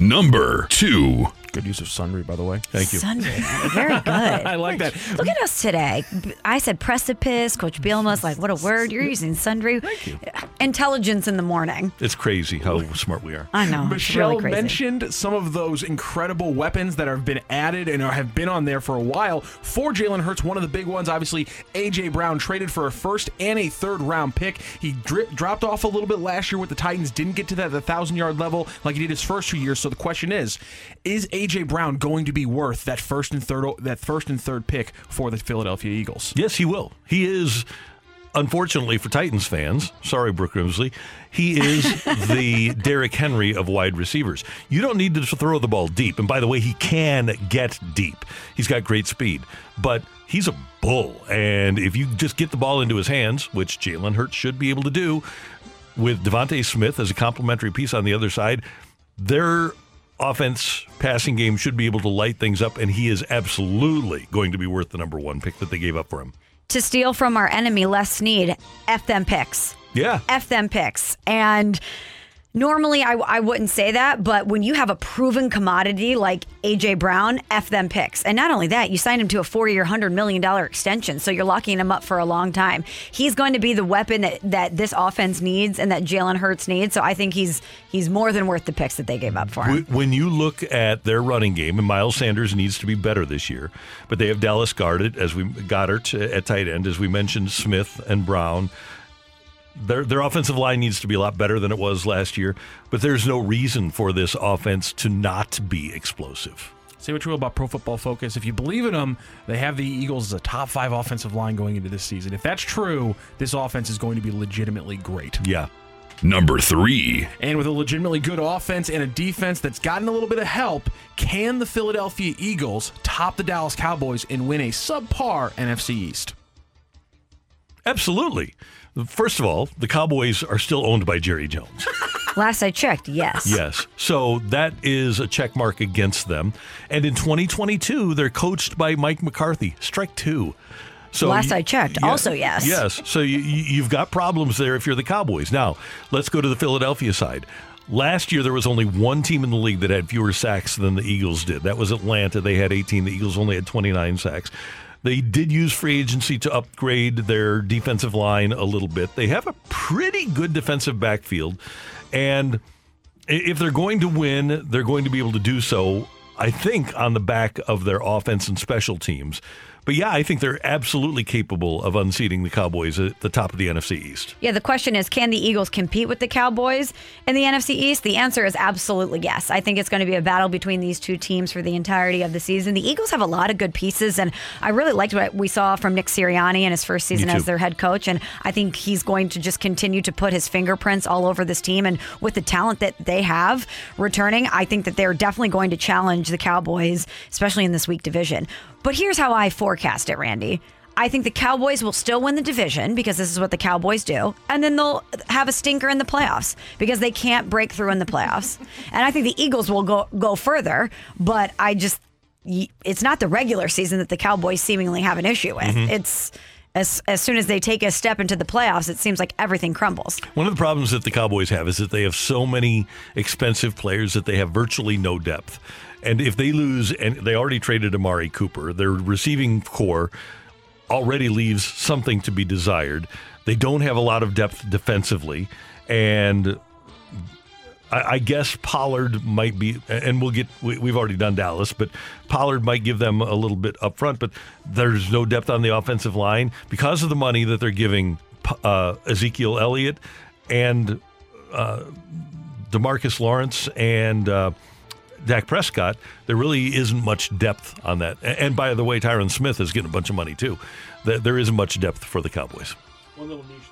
Number two. Good use of sundry, by the way. Thank you. Sundry. Very *laughs* good. I like that. Look at us today. I said precipice. Coach Bielema's like, what a word. You're using sundry. Thank you. Intelligence in the morning. It's crazy how smart we are. I know. Michelle really crazy. mentioned some of those incredible weapons that have been added and are, have been on there for a while for Jalen Hurts. One of the big ones, obviously, AJ Brown traded for a first and a third round pick. He dri- dropped off a little bit last year with the Titans, didn't get to that thousand yard level like he did his first two years. So the question is, is AJ Brown going to be worth that first and third that first and third pick for the Philadelphia Eagles? Yes, he will. He is, unfortunately for Titans fans, sorry, Brooke Grimsley, he is *laughs* the Derrick Henry of wide receivers. You don't need to throw the ball deep. And by the way, he can get deep. He's got great speed, but he's a bull. And if you just get the ball into his hands, which Jalen Hurts should be able to do, with DeVonta Smith as a complementary piece on the other side, they're offense passing game should be able to light things up, and he is absolutely going to be worth the number one pick that they gave up for him. To steal from our enemy, Les Snead, F them picks. Yeah. F them picks. And normally I, I wouldn't say that, but when you have a proven commodity like AJ Brown, F them picks. And not only that, you signed him to a four year, $100 million extension. So you're locking him up for a long time. He's going to be the weapon that, that this offense needs and that Jalen Hurts needs. So I think he's he's more than worth the picks that they gave up for him. When you look at their running game, and Miles Sanders needs to be better this year, but they have Dallas Goedert as we got Goedert at tight end, as we mentioned, Smith and Brown. Their their offensive line needs to be a lot better than it was last year, but there's no reason for this offense to not be explosive. Say what you will about Pro Football Focus. If you believe in them, they have the Eagles as a top five offensive line going into this season. If that's true, this offense is going to be legitimately great. Yeah. Number three. And with a legitimately good offense and a defense that's gotten a little bit of help, can the Philadelphia Eagles top the Dallas Cowboys and win a subpar NFC East? Absolutely. First of all, the Cowboys are still owned by Jerry Jones. *laughs* Last I checked, yes. Yes. So that is a check mark against them. And in 2022, they're coached by Mike McCarthy. Strike two. So Last you- I checked, yeah, also yes. Yes. So you, you- you've got problems there if you're the Cowboys. Now, let's go to the Philadelphia side. Last year, there was only one team in the league that had fewer sacks than the Eagles did. That was Atlanta. They had 18. The Eagles only had 29 sacks. They did use free agency to upgrade their defensive line a little bit. They have a pretty good defensive backfield. And if they're going to win, they're going to be able to do so, I think, on the back of their offense and special teams. But yeah, I think they're absolutely capable of unseating the Cowboys at the top of the NFC East. Yeah, the question is can the Eagles compete with the Cowboys in the NFC East? The answer is absolutely yes. I think it's going to be a battle between these two teams for the entirety of the season. The Eagles have a lot of good pieces, and I really liked what we saw from Nick Sirianni in his first season as their head coach. And I think he's going to just continue to put his fingerprints all over this team. And with the talent that they have returning, I think that they're definitely going to challenge the Cowboys, especially in this weak division. But here's how I forecast it, Randy. I think the Cowboys will still win the division because this is what the Cowboys do. And then they'll have a stinker in the playoffs because they can't break through in the playoffs. *laughs* And I think the Eagles will go go further, but I just it's not the regular season that the Cowboys seemingly have an issue with. Mhm. It's as as soon as they take a step into the playoffs, it seems like everything crumbles. One of the problems that the Cowboys have is that they have so many expensive players that they have virtually no depth. And if they lose, and they already traded Amari Cooper, their receiving core already leaves something to be desired. They don't have a lot of depth defensively. And I, guess Pollard might be, and we'll get, we, we've already done Dallas, but Pollard might give them a little bit up front, but there's no depth on the offensive line because of the money that they're giving uh, Ezekiel Elliott and uh, Demarcus Lawrence and uh, Dak Prescott. There really isn't much depth on that. And by the way, Tyron Smith is getting a bunch of money too. There there isn't much depth for the Cowboys. One little niche.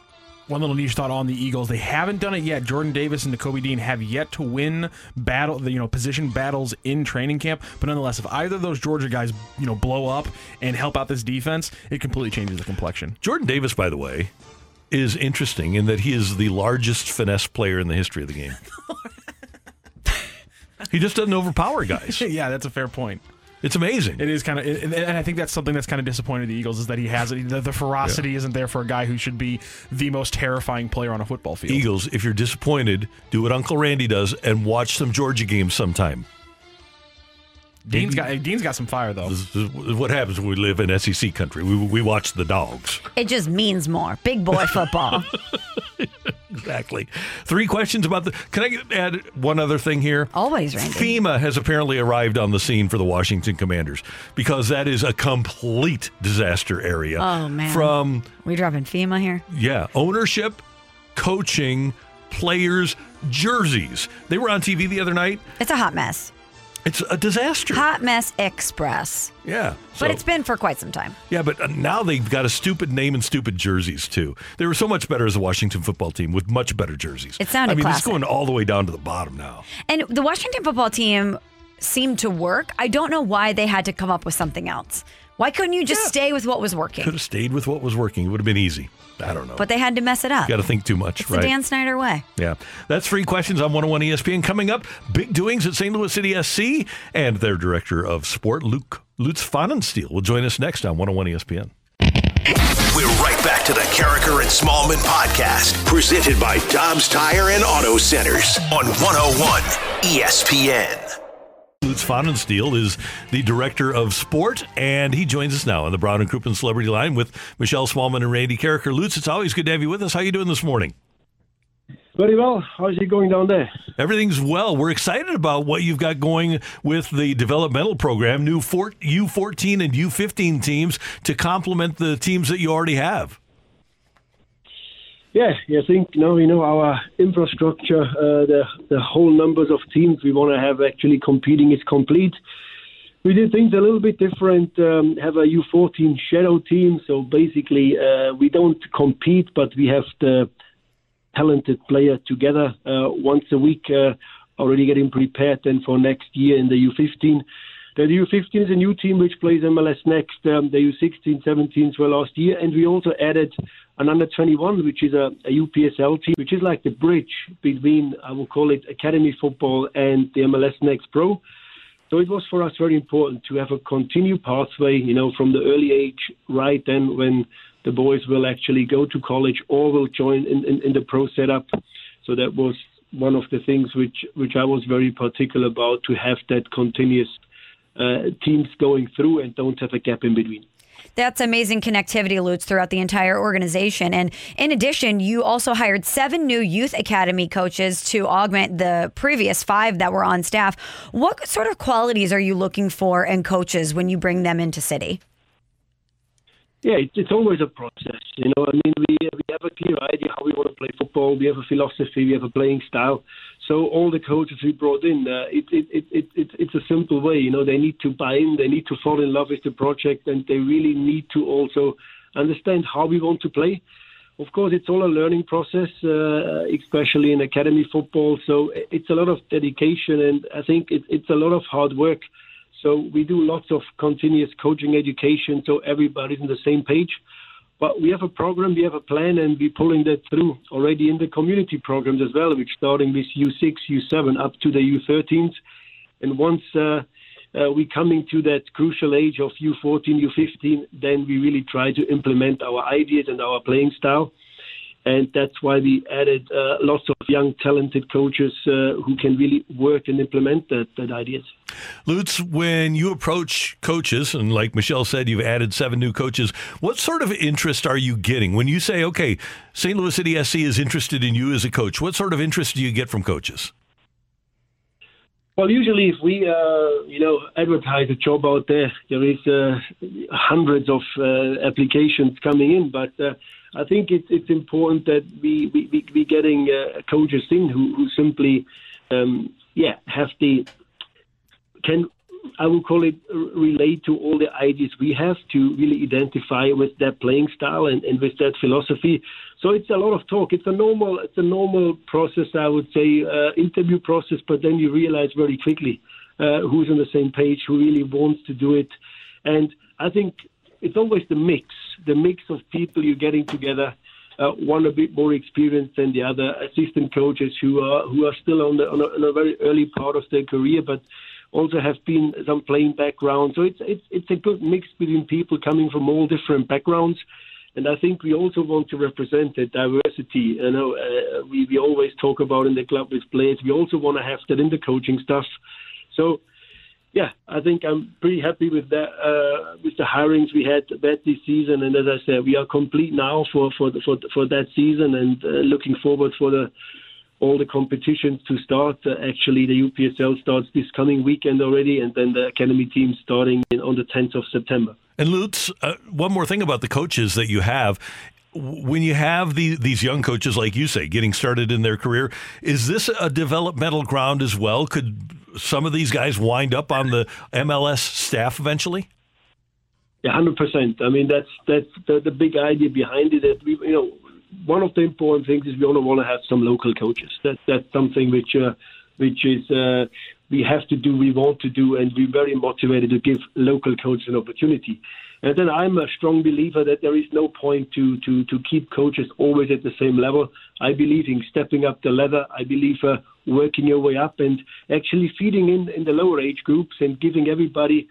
One little niche thought on the Eagles. They haven't done it yet. Jordan Davis and Nakobe Dean have yet to win battle, the, you know, position battles in training camp. But nonetheless, if either of those Georgia guys, you know, blow up and help out this defense, it completely changes the complexion. Jordan Davis, by the way, is interesting in that he is the largest finesse player in the history of the game. *laughs* he just doesn't overpower guys. *laughs* yeah, that's a fair point. It's amazing. It is kind of, and I think that's something that's kind of disappointed the Eagles is that he has it. The, the ferocity isn't there for a guy who should be the most terrifying player on a football field. Eagles, if you're disappointed, do what Uncle Randy does and watch some Georgia games sometime. Dean's got Dean's got some fire though. This is what happens when we live in SEC country. We, we watch the dogs. It just means more. Big boy football. *laughs* Exactly. Three questions about the. Can I add one other thing here? Always, Randy. FEMA has apparently arrived on the scene for the Washington Commanders because that is a complete disaster area. Oh man. From we dropping FEMA here? yeah, ownership, coaching, players, jerseys. They were on TV the other night. It's a hot mess. It's a disaster. Hot mess express. Yeah. But it's been for quite some time. Yeah, but uh, now they've got a stupid name and stupid jerseys too. They were so much better as a Washington football team with much better jerseys. It sounded I mean, classic. it's going all the way down to the bottom now. And the Washington football team seemed to work. I don't know why they had to come up with something else. Why couldn't you just stay with what was working? Could have stayed with what was working. It would have been easy. I don't know. But they had to mess it up. Got to think too much, it's right? the Dan Snyder way. Yeah. That's three questions on 101 ESPN. Coming up, big doings at St. Louis City SC, and their director of sport, Luke Lutz Pfannenstiel, will join us next on 101 ESPN. We're right back to the Karraker and Smallman podcast, presented by Dobbs Tire and Auto Centers on 101 ESPN. Lutz Pfannenstiel is the director of sport, and he joins us now on the Brown and Crouppen Celebrity Line with Michelle Smallman and Randy Karraker. Lutz, it's always good to have you with us. How are you doing this morning? Very well. How's it going down there? Everything's well. We're excited about what you've got going with the developmental program, new U14 and U15 teams to complement the teams that you already have. Yeah, I think know, you know our infrastructure, uh, the the whole numbers of teams we want to have actually competing is complete. We did things a little bit different. Um, have a U14 shadow team, so basically uh, we don't compete, but we have the talented player together uh, once a week, uh, already getting prepared then for next year in the U15. The U15 is a new team which plays MLS next. Um, the U16, 17s were last year, and we also added an under 21, which is a, a UPSL team, which is like the bridge between, I will call it, academy football and the MLS Next Pro. So it was for us very important to have a continued pathway, you know, from the early age, right then when the boys will actually go to college or will join in, in, in the pro setup. So that was one of the things which, which I was very particular about to have that continuous uh, teams going through and don't have a gap in between. That's amazing connectivity, Lutz, throughout the entire organization. And in addition, you also hired seven new youth academy coaches to augment the previous five that were on staff. What sort of qualities are you looking for in coaches when you bring them into City? Yeah, it's always a process. You know, I mean, we we have a clear idea how we want to play football. We have a philosophy. We have a playing style. So all the coaches we brought in, uh, it, it, it, it, it, it's a simple way. You know, they need to buy in. They need to fall in love with the project, and they really need to also understand how we want to play. Of course, it's all a learning process, uh, especially in academy football. So it's a lot of dedication, and I think it, it's a lot of hard work. So we do lots of continuous coaching education, so everybody's on the same page. But we have a program, we have a plan, and we're pulling that through already in the community programs as well, which starting with U6, U7 up to the U13s. And once uh, uh, we're coming to that crucial age of U14, U15, then we really try to implement our ideas and our playing style. And that's why we added uh, lots of young, talented coaches uh, who can really work and implement that, that ideas. Lutz, when you approach coaches, and like Michelle said, you've added seven new coaches, what sort of interest are you getting? When you say, okay, St. Louis City SC is interested in you as a coach, what sort of interest do you get from coaches? Well, usually if we, uh, you know, advertise a job out there, there is uh, hundreds of uh, applications coming in. But uh, I think it's it's important that we we we, we getting uh, coaches in who, who simply, um, yeah, have the can I would call it relate to all the ideas we have to really identify with that playing style and, and with that philosophy. So it's a lot of talk. It's a normal it's a normal process, I would say, uh, interview process. But then you realize very quickly uh, who's on the same page, who really wants to do it, and I think it's always the mix, the mix of people you're getting together. Uh, one a bit more experienced than the other, assistant coaches who are who are still on, the, on, a, on a very early part of their career, but also have been some playing background. So it's it's it's a good mix between people coming from all different backgrounds. And I think we also want to represent the diversity. You know, uh, we we always talk about in the club with players. We also want to have that in the coaching stuff. So, yeah, I think I'm pretty happy with that uh, with the hirings we had that this season. And as I said, we are complete now for for for for that season, and uh, looking forward for the all the competitions to start. Uh, actually, the UPSL starts this coming weekend already, and then the academy team starting in, on the 10th of September. And Lutz, uh, one more thing about the coaches that you have. When you have the, these young coaches, like you say, getting started in their career, is this a developmental ground as well? Could some of these guys wind up on the MLS staff eventually? Yeah, hundred percent. I mean, that's that's the, the big idea behind it. That we, you know, one of the important things is we also want to have some local coaches. That that's something which uh, which is uh, we have to do, we want to do, and we're very motivated to give local coaches an opportunity. And then I'm a strong believer that there is no point to, to, to keep coaches always at the same level. I believe in stepping up the ladder. I believe uh, working your way up and actually feeding in, in the lower age groups and giving everybody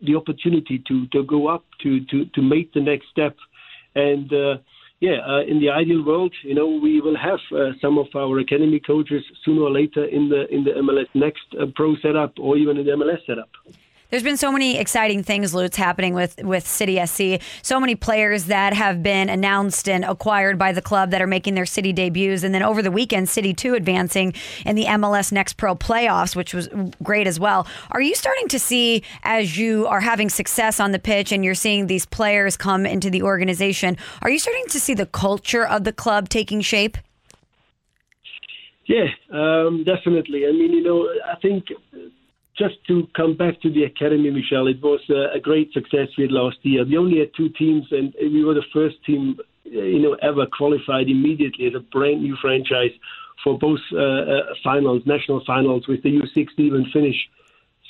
the opportunity to, to go up, to, to, to make the next step. And uh, yeah, uh, in the ideal world, you know, we will have uh, some of our academy coaches sooner or later in the in the MLS Next uh, Pro setup or even in the MLS setup. There's been so many exciting things, Lutz, happening with, with City SC. So many players that have been announced and acquired by the club that are making their city debuts. And then over the weekend, City 2 advancing in the MLS Next Pro playoffs, which was great as well. Are you starting to see, as you are having success on the pitch and you're seeing these players come into the organization, are you starting to see the culture of the club taking shape? Yeah, um, definitely. I mean, you know, I think just to come back to the academy, Michelle, it was a, great success we had last year. We only had two teams, and we were the first team, you know, ever qualified immediately as a brand new franchise for both uh, uh, finals, national finals, with the U16 even finish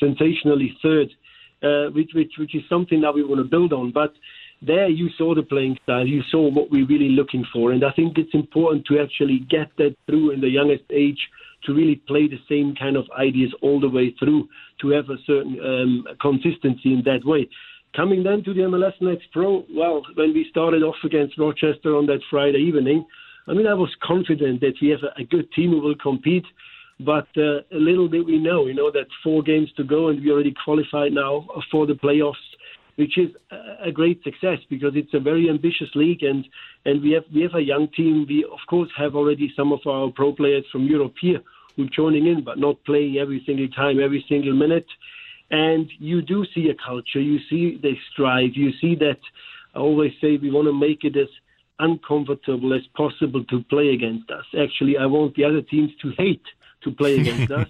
sensationally third, uh, which, which which is something that we want to build on. But there you saw the playing style, you saw what we're really looking for, and I think it's important to actually get that through in the youngest age to really play the same kind of ideas all the way through to have a certain um, consistency in that way. Coming then to the MLS Next Pro, well, when we started off against Rochester on that Friday evening, I mean, I was confident that we have a, a good team who will compete. But uh, a little bit we know, you know, that four games to go and we already qualified now for the playoffs which is a great success because it's a very ambitious league and and we have we have a young team. We of course have already some of our pro players from Europe here who are joining in, but not playing every single time, every single minute. And you do see a culture. You see they strive. You see that. I always say we want to make it as uncomfortable as possible to play against us. Actually, I want the other teams to hate to play against *laughs* us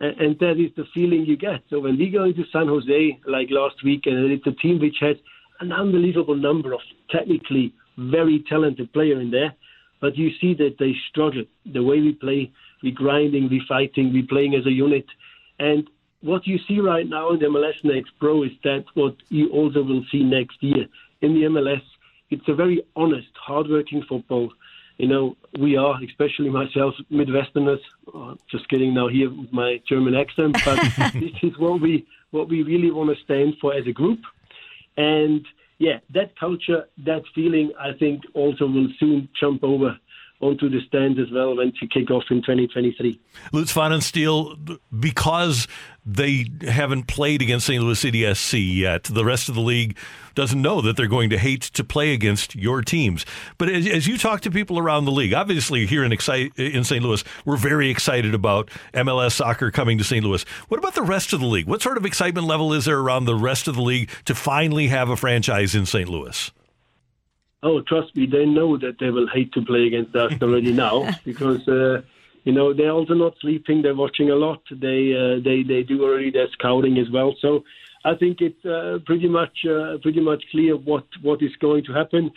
and, that is the feeling you get. So when we go into San Jose, like last week, and it's a team which has an unbelievable number of technically very talented players in there, but you see that they struggle. The way we play, we grinding, we fighting, we playing as a unit, and what you see right now in the MLS Next Pro is that what you also will see next year in the MLS. It's a very honest, hardworking football you know, we are, especially myself, Midwesterners. Uh, just kidding now here with my German accent, but *laughs* this is what we what we really want to stand for as a group. And yeah, that culture, that feeling, I think also will soon jump over onto the stand as well when to kick off in 2023. Lutz Pfannenstiel, because they haven't played against St. Louis City SC yet, the rest of the league doesn't know that they're going to hate to play against your teams. But as, as you talk to people around the league, obviously here in, excite, in St. Louis, we're very excited about MLS soccer coming to St. Louis. What about the rest of the league? What sort of excitement level is there around the rest of the league to finally have a franchise in St. Louis? Oh, trust me, they know that they will hate to play against us already now *laughs* because uh, you know they're also not sleeping. They're watching a lot. They uh, they they do already their scouting as well. So I think it's uh, pretty much uh, pretty much clear what what is going to happen.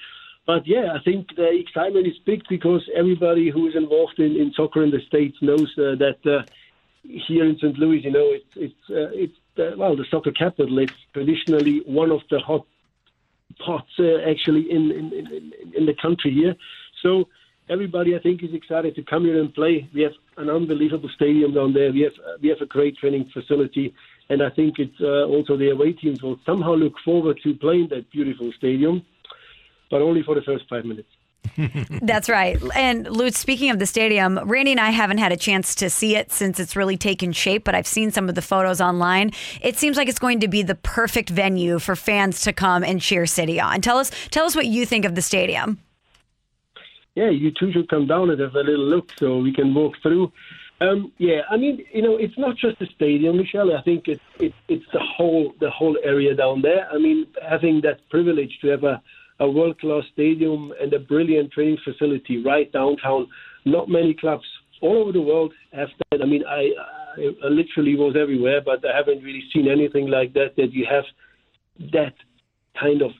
But yeah, I think the excitement is big because everybody who is involved in, in soccer in the states knows uh, that uh, here in St. Louis, you know, it's it's it's well the soccer capital. It's traditionally one of the hot pots uh, actually in, in, in, in the country here. So everybody, I think, is excited to come here and play. We have an unbelievable stadium down there. We have we have a great training facility, and I think it's uh, also the away teams will somehow look forward to playing that beautiful stadium, but only for the first five minutes. *laughs* That's right. And Lutz, speaking of the stadium, Randy and I haven't had a chance to see it since it's really taken shape, but I've seen some of the photos online. It seems like it's going to be the perfect venue for fans to come and cheer City on. Tell us, tell us what you think of the stadium. Yeah, you two should come down and have a little look so we can walk through. Um, yeah, I mean, you know, it's not just the stadium, Michelle. I think it's it, it's the whole the whole area down there. I mean, having that privilege to have a a world class stadium and a brilliant training facility right downtown. Not many clubs all over the world have that. I mean, I, I, literally was everywhere, but I haven't really seen anything like that. That you have that kind of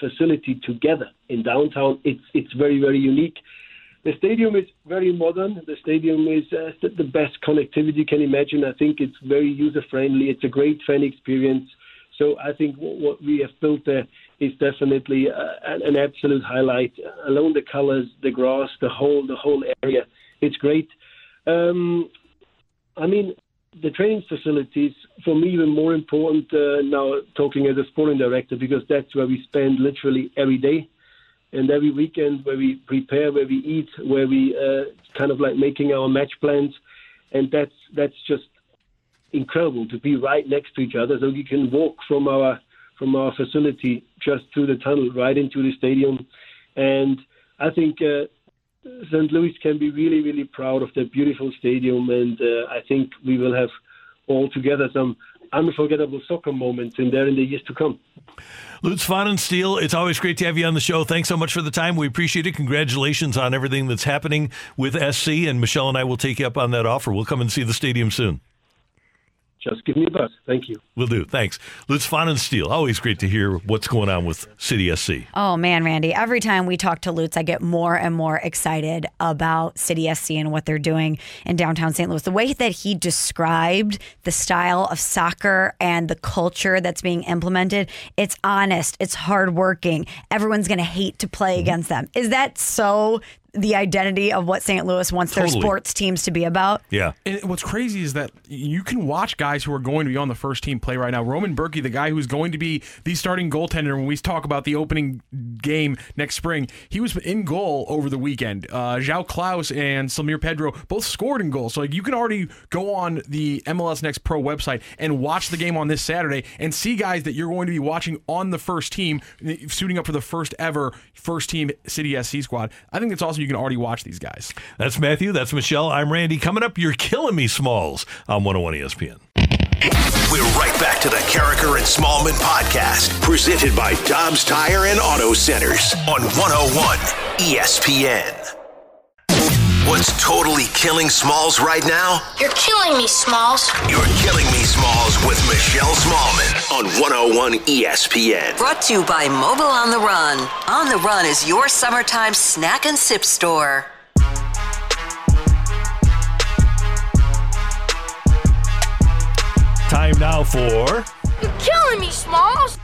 facility together in downtown. It's it's very very unique. the stadium is very modern. The stadium is uh, the best connectivity you can imagine. I think it's very user friendly. It's a great fan experience. So I think what we have built there is definitely uh, an absolute highlight. Along the colors, the grass, the whole the whole area, it's great. Um, I mean, the training facilities for me even more important uh, now. Talking as a sporting director, because that's where we spend literally every day and every weekend, where we prepare, where we eat, where we uh, kind of like making our match plans, and that's that's just incredible to be right next to each other, so you can walk from our from our facility just through the tunnel right into the stadium, and I think. Uh, St. Louis can be really, really proud of their beautiful stadium, and uh, I think we will have all together some unforgettable soccer moments in there in the years to come. Lutz Pfannenstiel, it's always great to have you on the show. Thanks so much for the time. We appreciate it. Congratulations on everything that's happening with SC, and Michelle and I will take you up on that offer. We'll come and see the stadium soon just give me a buzz. Thank you. Will do. Thanks. Lutz Pfannenstiel. Always great to hear what's going on with City SC. Oh, man, Randy. Every time we talk to Lutz, I get more and more excited about City SC and what they're doing in downtown St. Louis. The way that he described the style of soccer and the culture that's being implemented, it's honest, it's hardworking. Everyone's going to hate to play mm-hmm. against them. Is that so the identity of what St. Louis wants totally. their sports teams to be about. Yeah. And what's crazy is that you can watch guys who are going to be on the first team play right now. Roman Bürki, the guy who's going to be the starting goaltender when we talk about the opening game next spring, he was in goal over the weekend. Uh, João Klauss and Samir Pedro both scored in goal. So like you can already go on the MLS Next Pro website and watch the game on this Saturday and see guys that you're going to be watching on the first team suiting up for the first ever first team City SC squad. I think it's awesome. you can already watch these guys. That's Matthew. That's Michelle. I'm Randy. Coming up, you're killing me, Smalls, on 101 ESPN. We're right back to the Karraker and Smallman podcast, presented by Dobbs Tire and Auto Centers on 101 ESPN. What's totally killing Smalls right now? You're killing me, Smalls. You're killing me, Smalls, with Michelle Smallman on 101 ESPN. Brought to you by Mobil on the Run. On the Run is your summertime snack and sip store. Time now for. You're killing me, Smalls.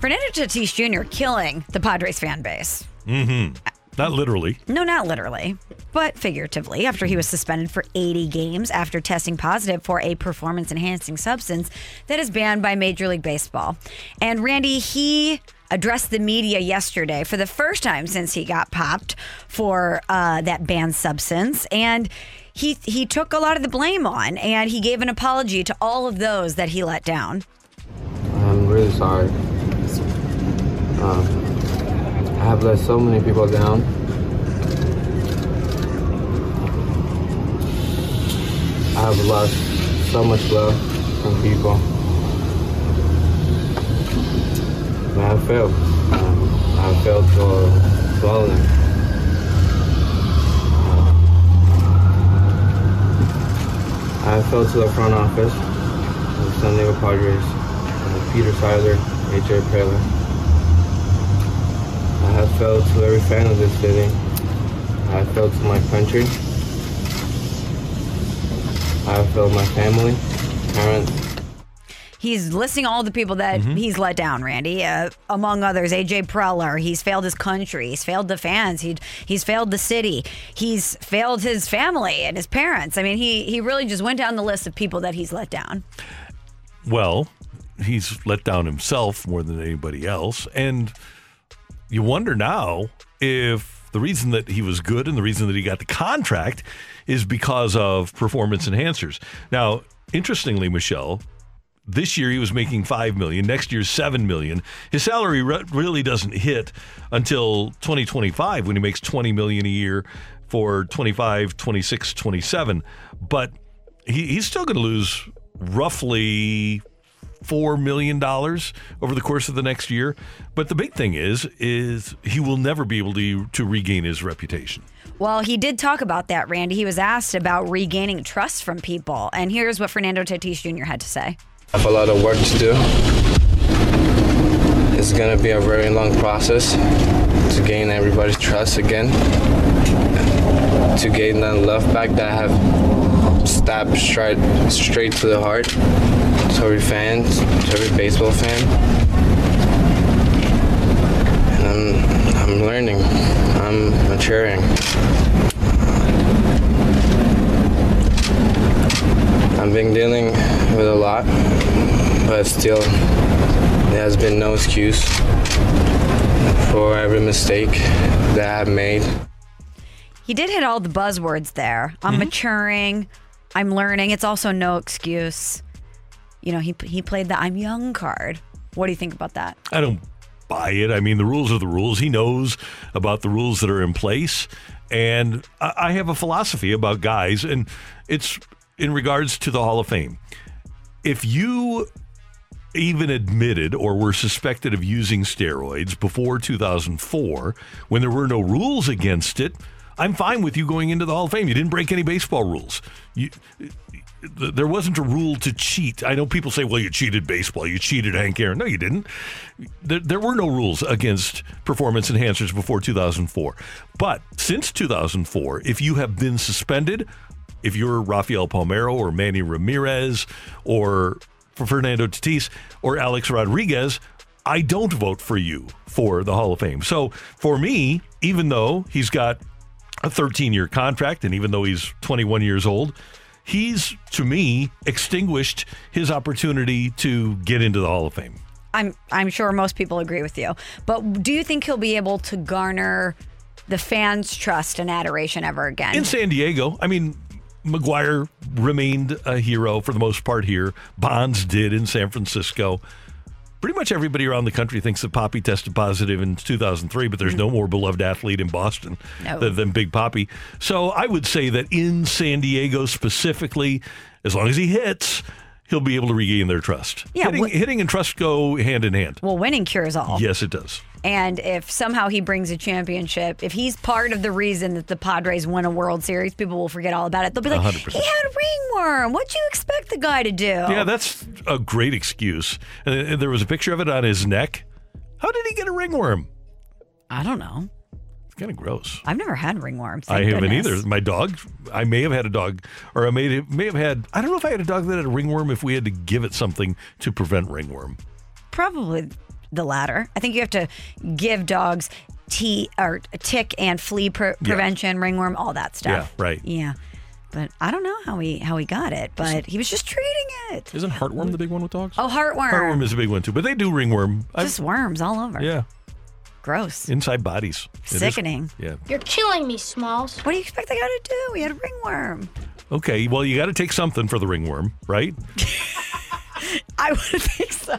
Fernando Tatis Jr. killing the Padres fan base. Mm hmm. Not literally. No, not literally, but figuratively, after he was suspended for 80 games after testing positive for a performance enhancing substance that is banned by Major League Baseball. And Randy, he addressed the media yesterday for the first time since he got popped for uh, that banned substance. And he, he took a lot of the blame on and he gave an apology to all of those that he let down. I'm really sorry. Um, I have let so many people down. I have lost so much love from people. And I have failed. Um, I have failed of them. I failed to the front office of San Diego Padres, uh, Peter Seidler, AJ Preller. I have failed to every fan of this city. I have failed to my country. I have failed my family, parents. He's listing all the people that mm-hmm. he's let down, Randy. Uh, among others, AJ Preller. He's failed his country. He's failed the fans. He, he's failed the city. He's failed his family and his parents. I mean, he, he really just went down the list of people that he's let down. Well, he's let down himself more than anybody else. And you wonder now if the reason that he was good and the reason that he got the contract is because of performance enhancers. Now, interestingly, Michelle, this year he was making 5 million, next year 7 million. His salary re- really doesn't hit until 2025 when he makes 20 million a year for 25, 26, 27. But he, he's still going to lose roughly four million dollars over the course of the next year. But the big thing is, is he will never be able to to regain his reputation. Well, he did talk about that, Randy. He was asked about regaining trust from people, and here's what Fernando Tatis Jr. had to say. I have a lot of work to do. It's going to be a very long process to gain everybody's trust again. to gain that love back that I have stabbed straight straight to the heart. To every fan, to every baseball fan. And I'm I'm learning. I'm maturing. I've been dealing with a lot, but still, there has been no excuse for every mistake that I've made. He did hit all the buzzwords there. I'm Mm-hmm. maturing. I'm learning. It's also no excuse. You know, he he played the I'm young card. What do you think about that? I don't buy it. I mean, the rules are the rules. He knows about the rules that are in place. And I I have a philosophy about guys, and it's in regards to the Hall of Fame. If you even admitted or were suspected of using steroids before 2004, when there were no rules against it, I'm fine with you going into the Hall of Fame. You didn't break any baseball rules. You, there wasn't a rule to cheat. I know people say, well, you cheated baseball, you cheated Hank Aaron. No, you didn't. There, there were no rules against performance enhancers before 2004. But since 2004, if you have been suspended, if you're Rafael Palmeiro or Manny Ramirez or Fernando Tatis or Alex Rodriguez, I don't vote for you for the Hall of Fame. So for me, even though he's got a 13 year contract and even though he's 21 years old, he's to me extinguished his opportunity to get into the Hall of Fame. I'm I'm sure most people agree with you. But do you think he'll be able to garner the fans' trust and adoration ever again? In San Diego, I mean, McGwire remained a hero for the most part here. Bonds did in San Francisco. Pretty much everybody around the country thinks that Poppy tested positive in 2003, but there's no mm-hmm. more beloved athlete in Boston No. than, than Big Poppy. So I would say that in San Diego specifically, as long as he hits, he'll be able to regain their trust. Yeah, hitting, hitting and trust go hand in hand. well, winning cures all. Yes, it does. And if somehow he brings a championship, if he's part of the reason that the Padres win a World Series, people will forget all about it. They'll be like, 100%. he had ringworm. What'd you expect the guy to do? Yeah, that's a great excuse. And uh, there was a picture of it on his neck. How did he get a ringworm? I don't know. Kind of gross. I've never had ringworm. I haven't goodness. either. My dog, I may have had a dog, or I may may have had. I don't know if I had a dog that had a ringworm. If we had to give it something to prevent ringworm, Probably the latter. I think you have to give dogs tea or tick and flea pre- prevention, ringworm, all that stuff. Yeah, right. Yeah. But I don't know how he how he got it, but he was just treating it. Isn't heartworm the big one with dogs? Oh, heartworm. heartworm is a big one too. But they do ringworm. I've- Just worms all over. yeah, Gross. inside bodies. It is- Sickening. yeah. You're killing me, Smalls. What do you expect the guy to do? He had a ringworm. Okay. Well, you got to take something for the ringworm, right? *laughs* I would think so.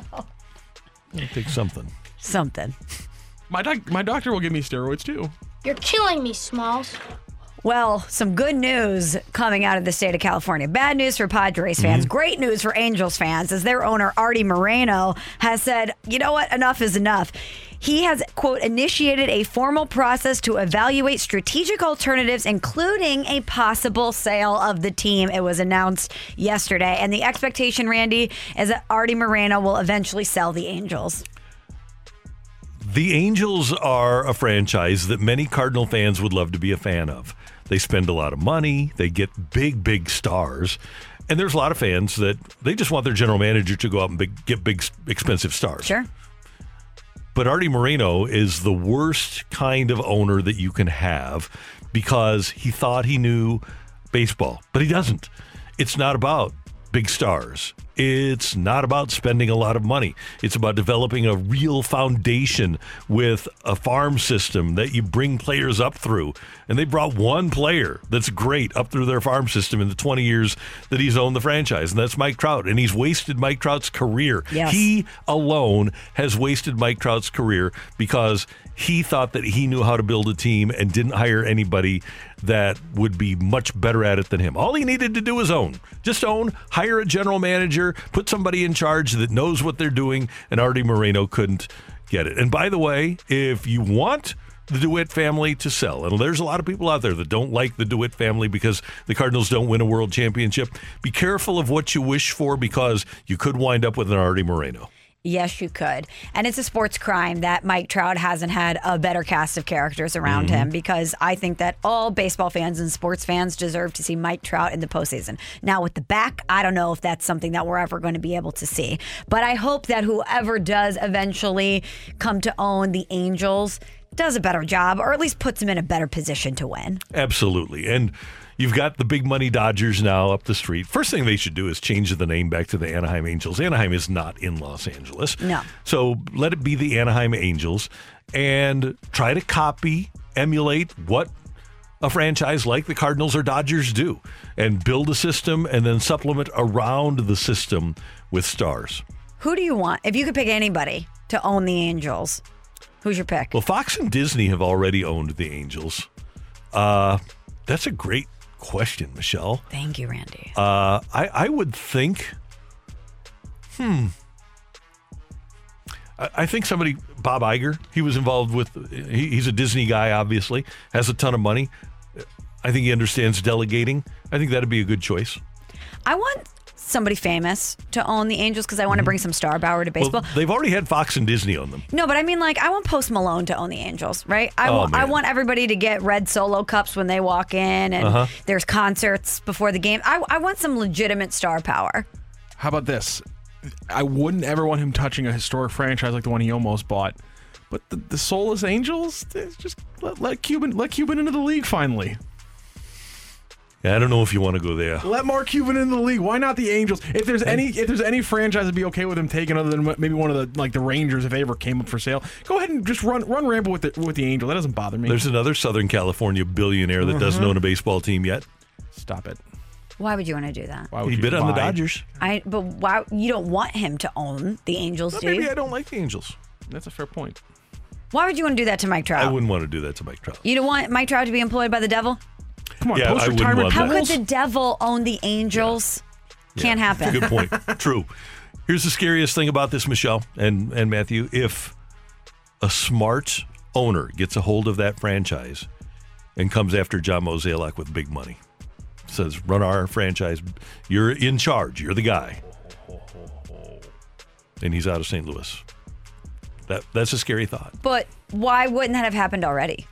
take something. Something. My doc- my doctor will give me steroids too. You're killing me, Smalls. Well, some good news coming out of the state of California. Bad news for Padres fans. Mm-hmm. Great news for Angels fans, as their owner, Artie Moreno, has said, you know what? Enough is enough. He has, quote, initiated a formal process to evaluate strategic alternatives, including a possible sale of the team. It was announced yesterday. And the expectation, Randy, is that Artie Moreno will eventually sell the Angels. The Angels are a franchise that many Cardinal fans would love to be a fan of. They spend a lot of money, they get big, big stars, and there's a lot of fans that they just want their general manager to go out and big, get big, expensive stars. Sure. But Artie Moreno is the worst kind of owner that you can have because he thought he knew baseball, but he doesn't. It's not about big stars. It's not about spending a lot of money. It's about developing a real foundation with a farm system that you bring players up through. And they brought one player that's great up through their farm system in the 20 years that he's owned the franchise, and that's Mike Trout. And he's wasted Mike Trout's career. Yes. He alone has wasted Mike Trout's career because he thought that he knew how to build a team and didn't hire anybody that would be much better at it than him. All he needed to do was own. Just own, hire a general manager, put somebody in charge that knows what they're doing, and Artie Moreno couldn't get it. And by the way, if you want the DeWitt family to sell, and there's a lot of people out there that don't like the DeWitt family because the Cardinals don't win a world championship, be careful of what you wish for because you could wind up with an Artie Moreno. Yes, you could. And it's a sports crime that Mike Trout hasn't had a better cast of characters around Mhm. him because I think that all baseball fans and sports fans deserve to see Mike Trout in the postseason. Now, with the back, I don't know if that's something that we're ever going to be able to see. But I hope that whoever does eventually come to own the Angels does a better job or at least puts them in a better position to win. Absolutely. And you've got the big money Dodgers now up the street. First thing they should do is change the name back to the Anaheim Angels. Anaheim is not in Los Angeles. No. So let it be the Anaheim Angels and try to copy, emulate what a franchise like the Cardinals or Dodgers do and build a system and then supplement around the system with stars. Who do you want? If you could pick anybody to own the Angels, who's your pick? Well, Fox and Disney have already owned the Angels. Uh, that's a great question, Michelle. Thank you, Randy. Uh, I, I would think, hmm. I, I think somebody, Bob Iger, he was involved with, he, he's a Disney guy, obviously, has a ton of money. I think he understands delegating. I think that'd be a good choice. I want somebody famous to own the Angels because I want to bring some star power to baseball. Well, they've already had Fox and Disney on them. No, but I mean, like, I want Post Malone to own the Angels, right? I, Oh, want, I want everybody to get red solo cups when they walk in, and Uh-huh. there's concerts before the game. I, I want some legitimate star power. How about this? I wouldn't ever want him touching a historic franchise like the one he almost bought. But the, the Soulless Angels, just let, let Cuban let Cuban into the league finally. Yeah, I don't know if you want to go there. Let Mark Cuban in the league. Why not the Angels? If there's any if there's any franchise that'd be okay with him taking other than maybe one of the like the Rangers if they ever came up for sale, go ahead and just run run ramble with the with the Angel. That doesn't bother me. There's another Southern California billionaire that doesn't Mhm. own a baseball team yet. Stop it. Why would you want to do that? Why would He bid on the Dodgers. I but why you don't want him to own the Angels, Well, do maybe you? I don't like the Angels. That's a fair point. Why would you want to do that to Mike Trout? I wouldn't want to do that to Mike Trout. You don't want Mike Trout to be employed by the devil? Come Yeah, I wouldn't How that. could the devil own the Angels? Can't happen. Good point. *laughs* True. Here's the scariest thing about this, Michelle and, and Matthew. If a smart owner gets a hold of that franchise and comes after John Mozeliak with big money, says, run our franchise, you're in charge, you're the guy. And he's out of St. Louis. That That's a scary thought But why wouldn't that have happened already?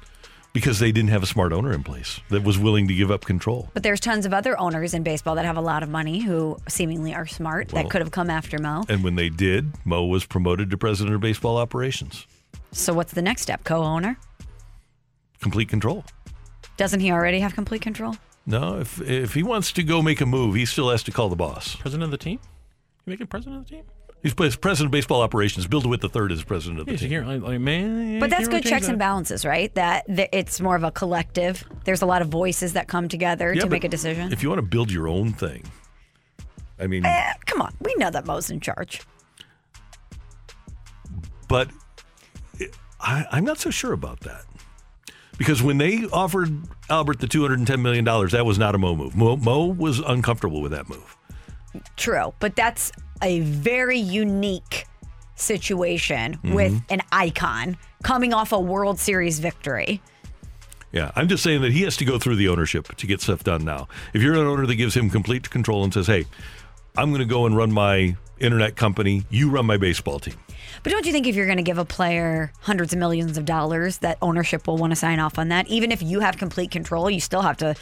Because they didn't have a smart owner in place that was willing to give up control. But there's tons of other owners in baseball that have a lot of money who seemingly are smart Well- that could have come after Mo. And when they did, Mo was promoted to president of baseball operations. So what's the next step? Co-owner? Complete control. Doesn't he already have complete control? No, if if he wants to go make a move, he still has to call the boss. President of the team? You make him president of the team? He's pres- of baseball operations. Bill DeWitt III is president of the team. can't, like, like, man. But that's good really change checks and balances, right? That, that it's more of a collective. There's a lot of voices that come together Yeah, to make a decision. If you want to build your own thing, I mean, Eh, come on, we know that Mo's in charge. but it- I, I'm not so sure about that. Because when they offered Albert the $210 million, that was not a Mo move. Mo, Mo was uncomfortable with that move. True, but that's a very unique situation Mm-hmm. with an icon coming off a World Series victory. Yeah, I'm just saying that he has to go through the ownership to get stuff done now. If you're an owner that gives him complete control and says, hey, I'm going to go and run my internet company, you run my baseball team. But don't you think if you're going to give a player hundreds of millions of dollars, that ownership will want to sign off on that? Even if you have complete control, you still have to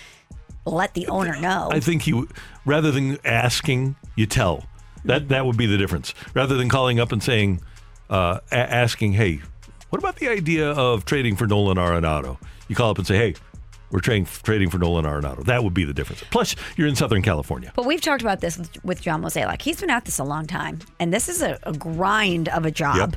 let the owner know. I think you, rather than asking, you tell. That that would be the difference. Rather than calling up and saying, uh, a- asking, hey, what about the idea of trading for Nolan Arenado? You call up and say, hey, we're trading trading for Nolan Arenado. That would be the difference. Plus, you're in Southern California. But we've talked about this with John Mozeliak. He's been at this a long time, and this is a, a grind of a job.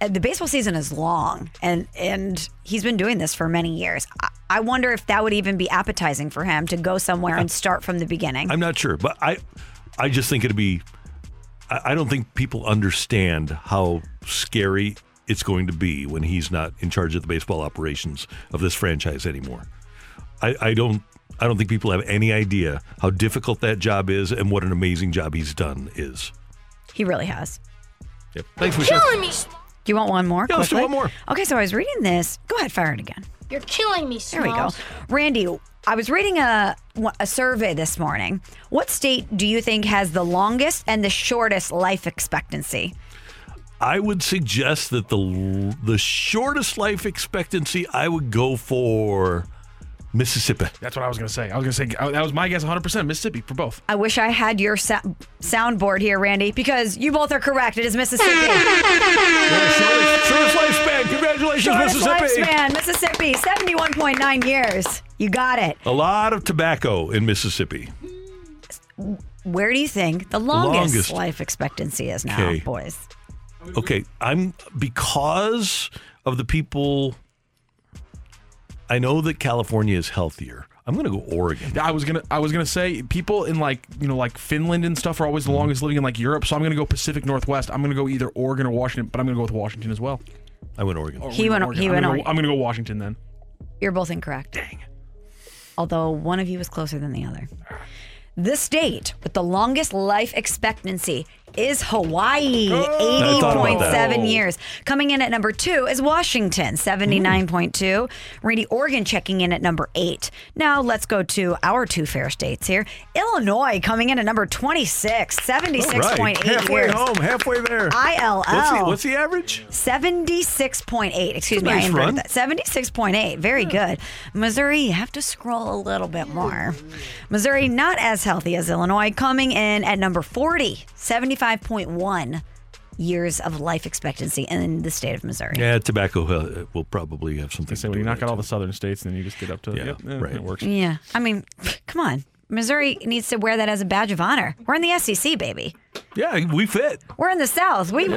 And The baseball season is long, and and he's been doing this for many years. I, I wonder if that would even be appetizing for him to go somewhere and start from the beginning. I'm not sure, but I, I just think it'd be. I, I don't think people understand how scary it's going to be when he's not in charge of the baseball operations of this franchise anymore. I, I don't. I don't think people have any idea how difficult that job is and what an amazing job he's done is. He really has. Yep. Thanks, Michelle. Killing me. Do you want one more? Yeah, let's do one more. Okay, so I was reading this. Go ahead, fire it again. You're killing me, sir. There we go. Randy, I was reading a a survey this morning. What state do you think has the longest and the shortest life expectancy? I would suggest that the the shortest life expectancy I would go for Mississippi. That's what I was going to say. I was going to say uh, that was my guess 100% Mississippi for both. I wish I had your sa- soundboard here, Randy, because you both are correct. It is Mississippi. shortest, shortest lifespan. Congratulations, Shortest Mississippi. lifespan, Mississippi, 71.9 years. You got it. A lot of tobacco in Mississippi. Where do you think the longest, Longest. life expectancy is now, Okay. boys? Okay, I'm because of the people. I know that California is healthier. I'm going to go Oregon. I was gonna I was gonna say people in like you know like Finland and stuff are always Mm-hmm. the longest living in like Europe, so I'm gonna go Pacific Northwest. I'm gonna go either Oregon or Washington, but I'm gonna go with Washington as well. I went Oregon. He went- he I'm went gonna, Oregon. go, I'm gonna go Washington then. You're both incorrect. Dang. Although one of you is closer than the other. The state with the longest life expectancy is Hawaii, I thought about that. 80.7 years. Coming in at number two is Washington, 79.2. Mm. Randy, Oregon checking in at number eight. Now let's go to our two fair states here. Illinois coming in at number 26, 76.8 All right. Halfway years. home, halfway there. ILL. What's the, what's the average? 76.8. Excuse That's a me, nice I inverted run. that. 76.8. Very good. Missouri, you have to scroll a little bit more. Missouri, not as healthy as Illinois, coming in at number 40, 75.1 years of life expectancy in the state of Missouri. Yeah, tobacco uh, will probably have something. I say when you with knock out all the southern states, and then you just get up to Yeah, yep, eh, right. it works. Yeah. I mean, *laughs* come on. Missouri needs to wear that as a badge of honor. We're in the SEC, baby. Yeah, we fit. We're in the South. We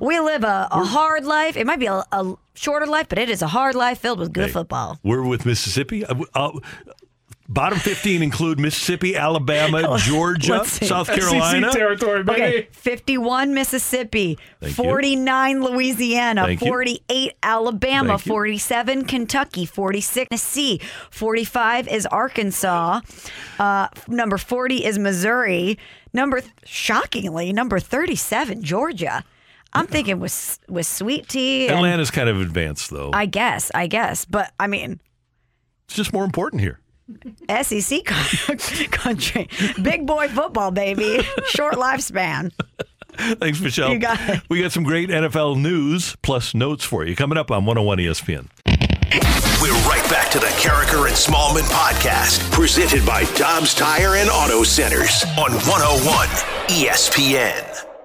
we live a, a hard life. It might be a, a shorter life, but it is a hard life filled with good Hey, football. We're with Mississippi. Uh, uh, bottom 15 include Mississippi, Alabama, *laughs* Georgia, South *laughs* Carolina. territory, baby. Okay, 51 Mississippi, Thank you. 49 Louisiana, Thank you. 48 Alabama, Thank you. 47 Kentucky, 46 Tennessee, 45 is Arkansas, uh, number 40 is Missouri, number shockingly number 37 Georgia. I'm thinking with with sweet tea. and- Atlanta's kind of advanced, though. I guess, I guess, but I mean. it's just more important here. SEC *laughs* country, big boy football, baby, short lifespan. Thanks, Michelle. You got it. We got some great NFL news plus notes for you coming up on 101 ESPN. We're right back to the Karraker and Smallman podcast, presented by Dobbs Tire and Auto Centers on 101 ESPN.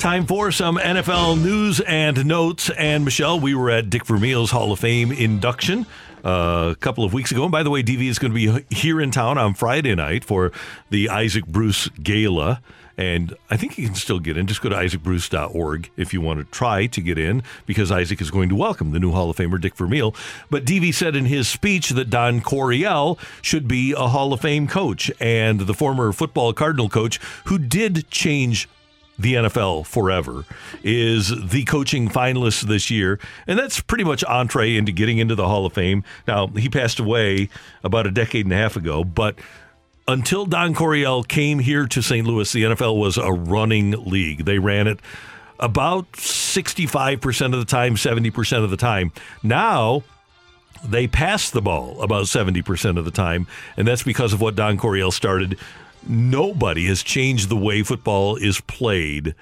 Time for some NFL news and notes. And Michelle, we were at Dick Vermeil's Hall of Fame induction uh, a couple of weeks ago. And by the way, DV is going to be here in town on Friday night for the Isaac Bruce Gala. And I think you can still get in. Just go to isaacbruce.org if you want to try to get in, because Isaac is going to welcome the new Hall of Famer, Dick Vermeil. But DV said in his speech that Don Coryell should be a Hall of Fame coach and the former football Cardinal coach who did change the NFL forever, is the coaching finalist this year. And that's pretty much entree into getting into the Hall of Fame. Now, he passed away about a decade and a half ago, but until Don Coryell came here to St. Louis, the NFL was a running league. They ran it about 65% of the time, 70% of the time. Now, they pass the ball about 70% of the time, and that's because of what Don Coryell started. Nobody has changed the way football is played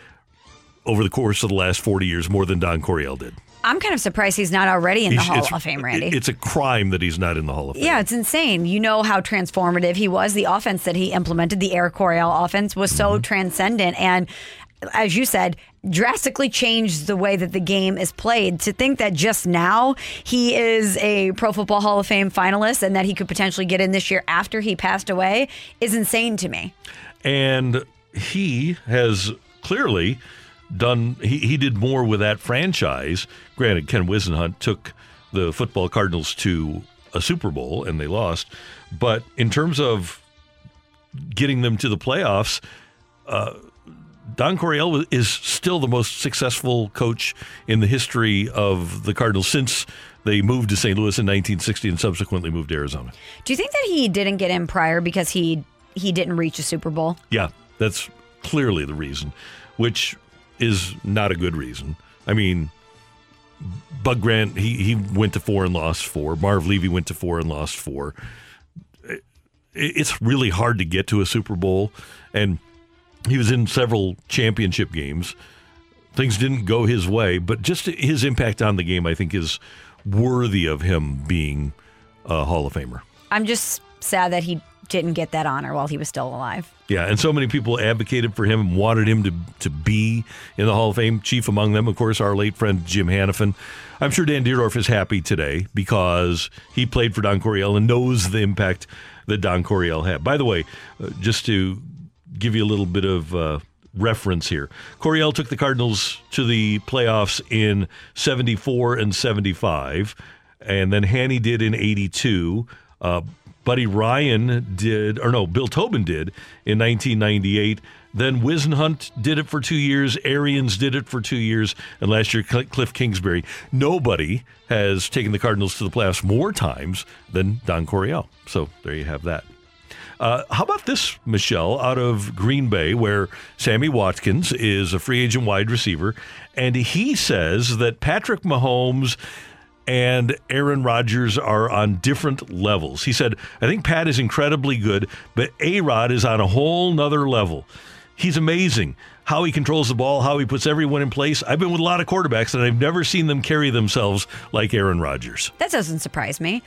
over the course of the last 40 years more than Don Coryell did. I'm kind of surprised he's not already in the He's- Hall of Fame, Randy. It's a crime that he's not in the Hall of Fame. yeah, it's insane. You know how transformative he was. The offense that he implemented, the Air Coryell offense, was so Mm-hmm. transcendent and, as you said, drastically changed the way that the game is played. To think that just now he is a Pro Football Hall of Fame finalist and that he could potentially get in this year after he passed away is insane to me. And he has clearly done, he, he did more with that franchise. Granted, Ken Whisenhunt took the football Cardinals to a Super Bowl and they lost. But in terms of getting them to the playoffs, uh, Don Coryell is still the most successful coach in the history of the Cardinals since they moved to St. Louis in 1960 and subsequently moved to Arizona. Do you think that he didn't get in prior because he he didn't reach a Super Bowl? Yeah, that's clearly the reason, which is not a good reason. I mean, Bud Grant, he, he went to four and lost four. Marv Levy went to four and lost four. i- it's really hard to get to a Super Bowl, and he was in several championship games. Things didn't go his way, but just his impact on the game, I think, is worthy of him being a Hall of Famer. I'm just sad that he didn't get that honor while he was still alive. Yeah, and so many people advocated for him and wanted him to to be in the Hall of Fame. Chief among them, of course, our late friend Jim Hanifan. I'm sure Dan Dierdorf is happy today because he played for Don Coryell and knows the impact that Don Coryell had. By the way, uh, just to give you a little bit of uh, reference here, Coryell took the Cardinals to the playoffs in '74 and '75, and then Hanny did in '82. Uh, Buddy Ryan did, or no, Bill Tobin did in 1998. Then Whisenhunt did it for two years. Arians did it for two years. And last year, Cl- Cliff Kingsbury. Nobody has taken the Cardinals to the playoffs more times than Don Coryell. So there you have that. Uh, how about this, Michelle, out of Green Bay, where Sammy Watkins is a free agent wide receiver, and he says that Patrick Mahomes and Aaron Rodgers are on different levels. He said, I think Pat is incredibly good, but A Rod is on a whole nother level. He's amazing. How he controls the ball, how he puts everyone in place. I've been with a lot of quarterbacks, and I've never seen them carry themselves like Aaron Rodgers. That doesn't surprise me.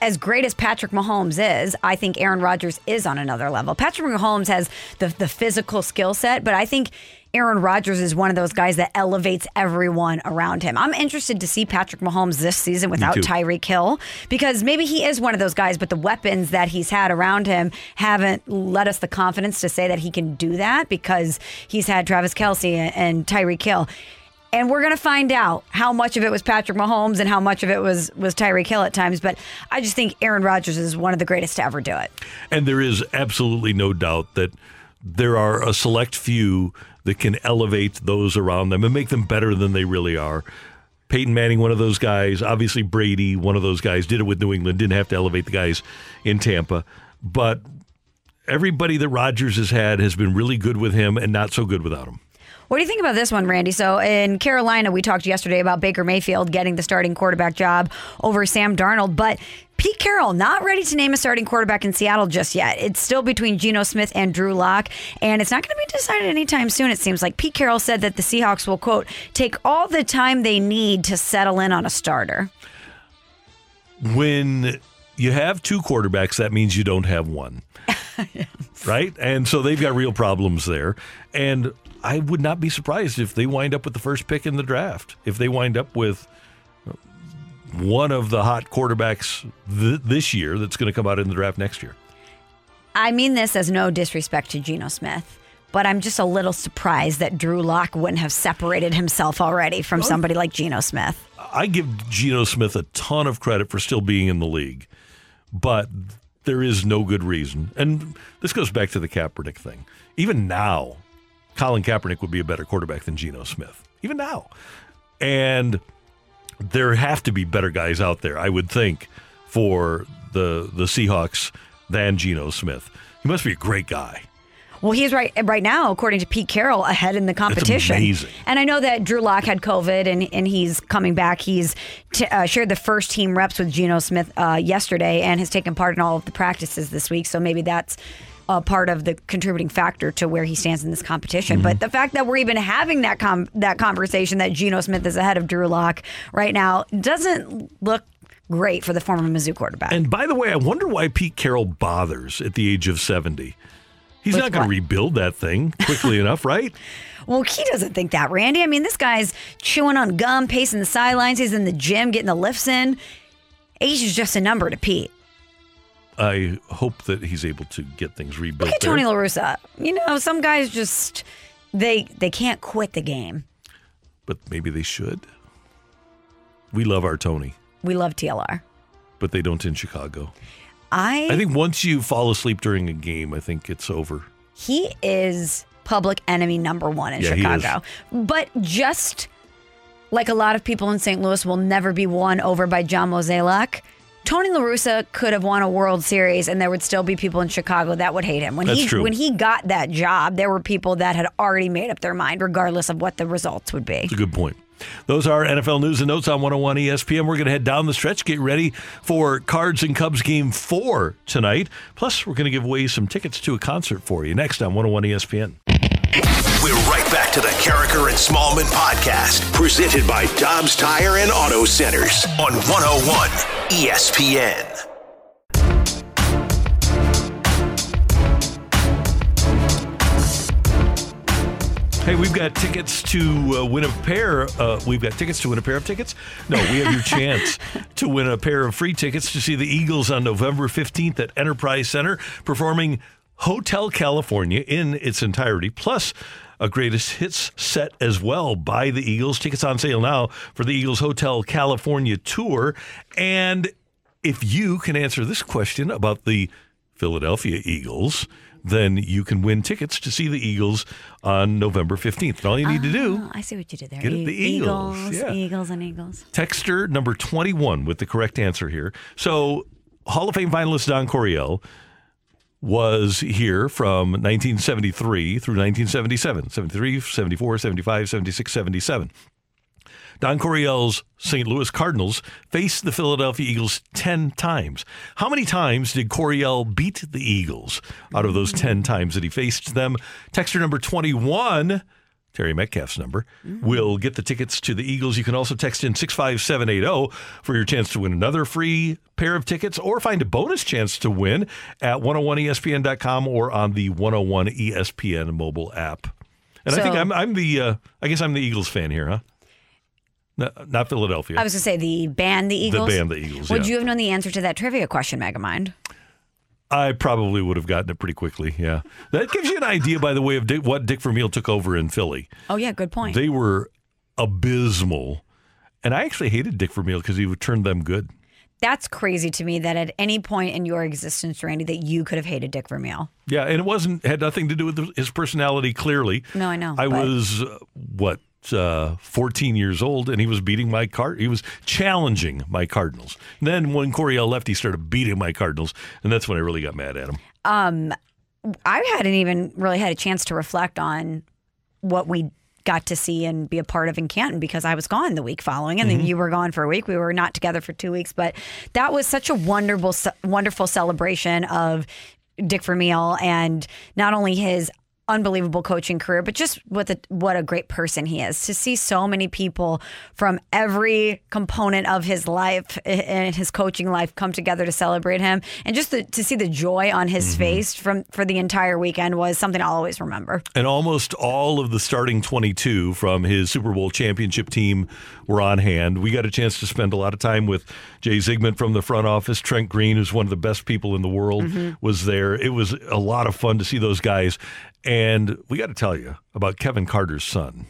As great as Patrick Mahomes is, I think Aaron Rodgers is on another level. Patrick Mahomes has the the physical skill set, but I think Aaron Rodgers is one of those guys that elevates everyone around him. I'm interested to see Patrick Mahomes this season without. Tyreek Hill because maybe he is one of those guys, but the weapons that he's had around him haven't led us the confidence to say that he can do that because he's had Travis Kelce and, and Tyreek Hill. And we're going to find out how much of it was Patrick Mahomes and how much of it was was Tyreek Hill at times. But I just think Aaron Rodgers is one of the greatest to ever do it. And there is absolutely no doubt that there are a select few that can elevate those around them and make them better than they really are. Peyton Manning, one of those guys. Obviously, Brady, one of those guys, did it with New England, didn't have to elevate the guys in Tampa. But everybody that Rodgers has had has been really good with him and not so good without him. What do you think about this one, Randy? So in Carolina, we talked yesterday about Baker Mayfield getting the starting quarterback job over Sam Darnold, but Pete Carroll not ready to name a starting quarterback in Seattle just yet. It's still between Geno Smith and Drew Lock, and it's not going to be decided anytime soon. It seems like Pete Carroll said that the Seahawks will quote take all the time they need to settle in on a starter. when you have two quarterbacks, that means you don't have one. *laughs* Right? And so they've got real problems there. And I would not be surprised if they wind up with the first pick in the draft. If they wind up with one of the hot quarterbacks th- this year that's going to come out in the draft next year. I mean this as no disrespect to Geno Smith, but I'm just a little surprised that Drew Lock wouldn't have separated himself already from oh. somebody like Geno Smith. I give Geno Smith a ton of credit for still being in the league, but there is no good reason. And this goes back to the Kaepernick thing. Even now, Colin Kaepernick would be a better quarterback than Geno Smith. Even now. And there have to be better guys out there, I would think, for the the Seahawks than Geno Smith. He must be a great guy. Well, he's right right now, according to Pete Carroll, ahead in the competition. amazing. And I know that Drew Lock had COVID, and, and he's coming back. He's t- uh, shared the first team reps with Geno Smith uh, yesterday, and has taken part in all of the practices this week. So maybe that's a part of the contributing factor to where he stands in this competition. Mm-hmm. But the fact that we're even having that com- that conversation that Geno Smith is ahead of Drew Lock right now doesn't look great for the former Mizzou quarterback. And by the way, I wonder why Pete Carroll bothers at the age of 70. He's With not going to rebuild that thing quickly *laughs* enough, right? Well, he doesn't think that, Randy. I mean, this guy's chewing on gum, pacing the sidelines. He's in the gym, getting the lifts in. Age is just a number to Pete. I hope that he's able to get things rebuilt. Look at. Tony La Russa. You know, some guys just they they can't quit the game. but maybe they should. We love our Tony, We love TLR. but they don't in Chicago. I I think once you fall asleep during a game, I think it's over. he is public enemy number one in Yeah. Chicago. But just like a lot of people in St. Louis will never be won over by John Mozeliak. Tony La Russa could have won a World Series, and there would still be people in Chicago that would hate him. When That's he true. when he got that job, there were people that had already made up their mind, regardless of what the results would be. That's a good point. Those are NFL news and notes on 101 ESPN. We're going to head down the stretch, get ready for Cards and Cubs game four tonight. Plus, we're going to give away some tickets to a concert for you next on 101 ESPN. We're right back to the Karraker and Smallman podcast, presented by Dobbs Tire and Auto Centers on 101 ESPN. Hey, we've got tickets to uh, win a pair. Uh, we've got tickets to win a pair of tickets. No, we have your chance *laughs* to win a pair of free tickets to see the Eagles on November 15th at Enterprise Center performing Hotel California in its entirety, plus a greatest hits set as well by the Eagles. Tickets on sale now for the Eagles Hotel California tour. And if you can answer this question about the Philadelphia Eagles, then you can win tickets to see the Eagles on November 15th. And all you need to do, Oh, I see what you did there. Get it, the E- Eagles, Eagles, yeah. Eagles, and Eagles. texter number 21 with the correct answer here. So, Hall of Fame finalist Don Coryell was here from 1973 through 1977, 73, 74, 75, 76, 77. Don Coryell's St. Louis Cardinals faced the Philadelphia Eagles 10 times. How many times did Coryell beat the Eagles out of those 10 times that he faced them? Texture number 21, Terry Metcalf's number, We'll get the tickets to the Eagles. You can also text in 65780 for your chance to win another free pair of tickets or find a bonus chance to win at 101ESPN.com or on the 101 ESPN mobile app. And I think I'm, I'm the, uh, I guess I'm the Eagles fan here, huh? No, not Philadelphia. I was going to say the band, the Eagles. The band, the Eagles, Would yeah. you have known the answer to that trivia question, Megamind? I probably would have gotten it pretty quickly. Yeah, that gives you an idea, by the way, of Dick, what Dick Vermeil took over in Philly. Oh, yeah, good point. They were abysmal, and I actually hated Dick Vermeil because he would turn them good. That's crazy to me that at any point in your existence, Randy, that you could have hated Dick Vermeil. Yeah, and it wasn't had nothing to do with his personality. Clearly, No, I know, I was uh, what. Uh, 14 years old, and he was beating my card. He was challenging my Cardinals. And then when Coryell left, he started beating my Cardinals, and that's when I really got mad at him. Um, I hadn't even really had a chance to reflect on what we got to see and be a part of in Canton because I was gone the week following, and then Mhm. you were gone for a week. We were not together for two weeks, but that was such a wonderful, wonderful celebration of Dick Vermeil and not only his unbelievable coaching career, but just what the, what a great person he is. To see so many people from every component of his life and his coaching life come together to celebrate him, and just the, to see the joy on his face from for the entire weekend was something I'll always remember. And almost all of the starting 22 from his Super Bowl championship team were on hand. We got a chance to spend a lot of time with Jay Zygmunt from the front office. Trent Green, who's one of the best people in the world, Mhm. was there. It was a lot of fun to see those guys. And we got to tell you about Kevin Carter's son,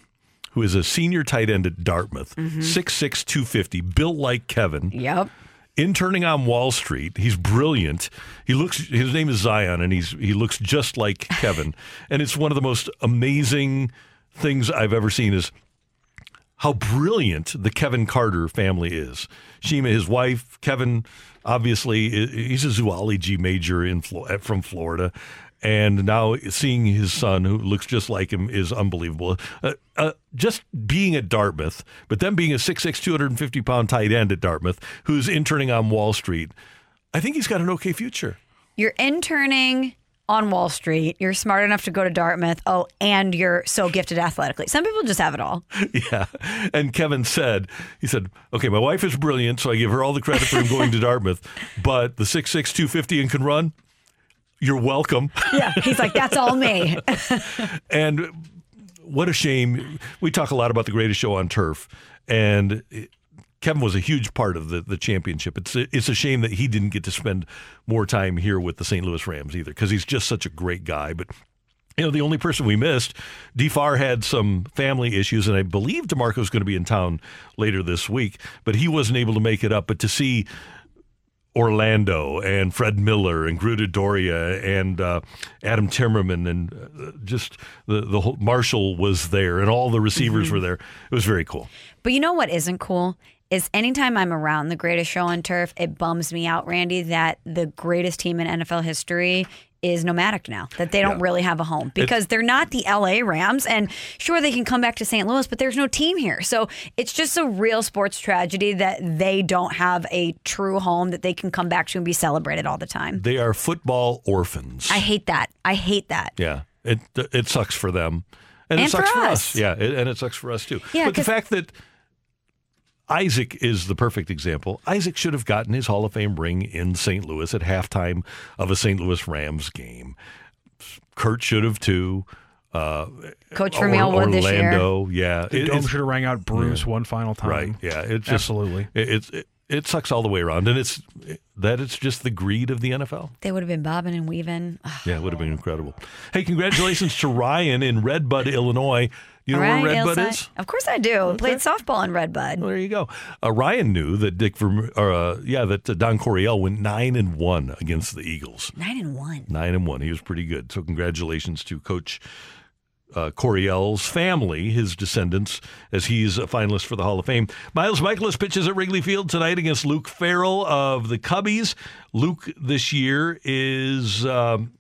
who is a senior tight end at Dartmouth, Mhm. 6'6, 250, built like Kevin. Yep. Interning on Wall Street, he's brilliant. He looks. His name is Zion, and he's he looks just like *laughs* Kevin. and it's one of the most amazing things I've ever seen. Is how brilliant the Kevin Carter family is. Shima, his wife, Kevin, obviously i- he's a zoology major in Flo- from Florida, and now seeing his son, who looks just like him, is unbelievable. Uh, uh, just being at Dartmouth, but then being a 6'6", 250 pound tight end at Dartmouth, who's interning on Wall Street, I think he's got an okay future. You're interning on Wall Street. You're smart enough to go to Dartmouth. Oh, and you're so gifted athletically. Some people just have it all. *laughs* Yeah. And Kevin said, he said, okay, my wife is brilliant, so I give her all the credit for him going to *laughs* Dartmouth, but the 6'6", 250 and can run, you're welcome. Yeah, he's like, that's all me. *laughs* And what a shame. We talk a lot about the greatest show on turf, and it- Kevin was a huge part of the, the championship. It's a, it's a shame that he didn't get to spend more time here with the St. Louis Rams either, because he's just such a great guy. But you know, the only person we missed, DeFar had some family issues, and I believe DeMarco's going to be in town later this week, but he wasn't able to make it up. But to see Orlando and Fred Miller and Gruta Doria and uh, Adam Timmerman and uh, just the the whole Marshall was there and all the receivers Mhm. were there. It was very cool. But you know what isn't cool? Is anytime I'm around the greatest show on turf, it bums me out, Randy, that the greatest team in NFL history is nomadic now, that they don't really have a home because they're not the LA Rams. And sure, they can come back to St. Louis, but there's no team here. So it's just a real sports tragedy that they don't have a true home that they can come back to and be celebrated all the time. They are football orphans. I hate that. I hate that. Yeah, it it sucks for them, and, And it sucks for for us. us. Yeah, it, and it sucks for us too. Yeah, but the fact that Isaac is the perfect example. Isaac should have gotten his Hall of Fame ring in St. Louis at halftime of a St. Louis Rams game. Kurt should have too. Uh, Coach or- Vermeil would this year. Orlando, yeah. The It- dome should have rang out Bruce Yeah. one final time. Right. Yeah. It just, Absolutely. It, it's- it, it sucks all the way around, and it's that it's just the greed of the NFL. They would have been bobbing and weaving. Yeah, it would have been incredible. Hey, congratulations to Ryan in Redbud, Illinois. You know right, where Redbud is? Of course I do. Played softball in Redbud. Well, there you go. Uh, Ryan knew that Dick, Verme- or uh, yeah, that uh, Don Coryell went nine and one against the Eagles. Nine and one. Nine and one. He was pretty good. So congratulations to Coach uh, Coryell's family, his descendants, as he's a finalist for the Hall of Fame. Miles Mikolas pitches at Wrigley Field tonight against Luke Farrell of the Cubbies. Luke this year is um,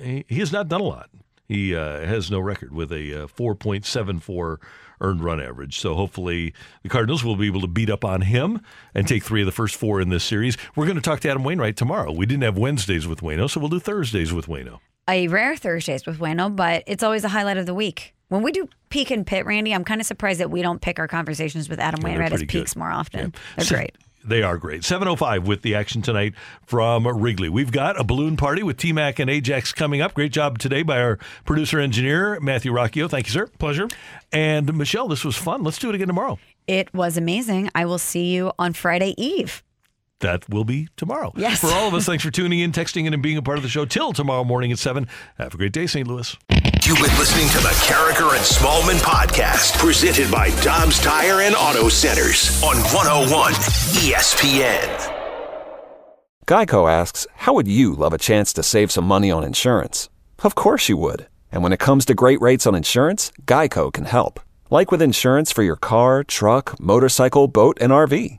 he, he has not done a lot. He uh, has no record with a uh, 4.74 earned run average. So hopefully the Cardinals will be able to beat up on him and take three of the first four in this series. We're going to talk to Adam Wainwright tomorrow. We didn't have Wednesdays with Wayno, so we'll do Thursdays with Wayno. A rare Thursdays with Wayno, but it's always a highlight of the week. When we do peak and pit, Randy, I'm kind of surprised that we don't pick our conversations with Adam Yeah, Wainwright as peaks good. more often. They're Se- great. They are great. 705 with the action tonight from Wrigley. We've got a balloon party with T Mac and Ajax coming up. Great job today by our producer engineer, Matthew Rocchio. Thank you, sir. Pleasure. And Michelle, this was fun. Let's do it again tomorrow. It was amazing. I will see you on Friday Eve. That will be tomorrow. Yes. For all of us, thanks for tuning in, texting in, and being a part of the show till tomorrow morning at 7. Have a great day, St. Louis. You've been listening to the Karraker and Smallman podcast, presented by Dobbs Tire and Auto Centers on 101 ESPN. Geico asks, How would you love a chance to save some money on insurance? Of course you would. And when it comes to great rates on insurance, Geico can help. Like with insurance for your car, truck, motorcycle, boat, and RV.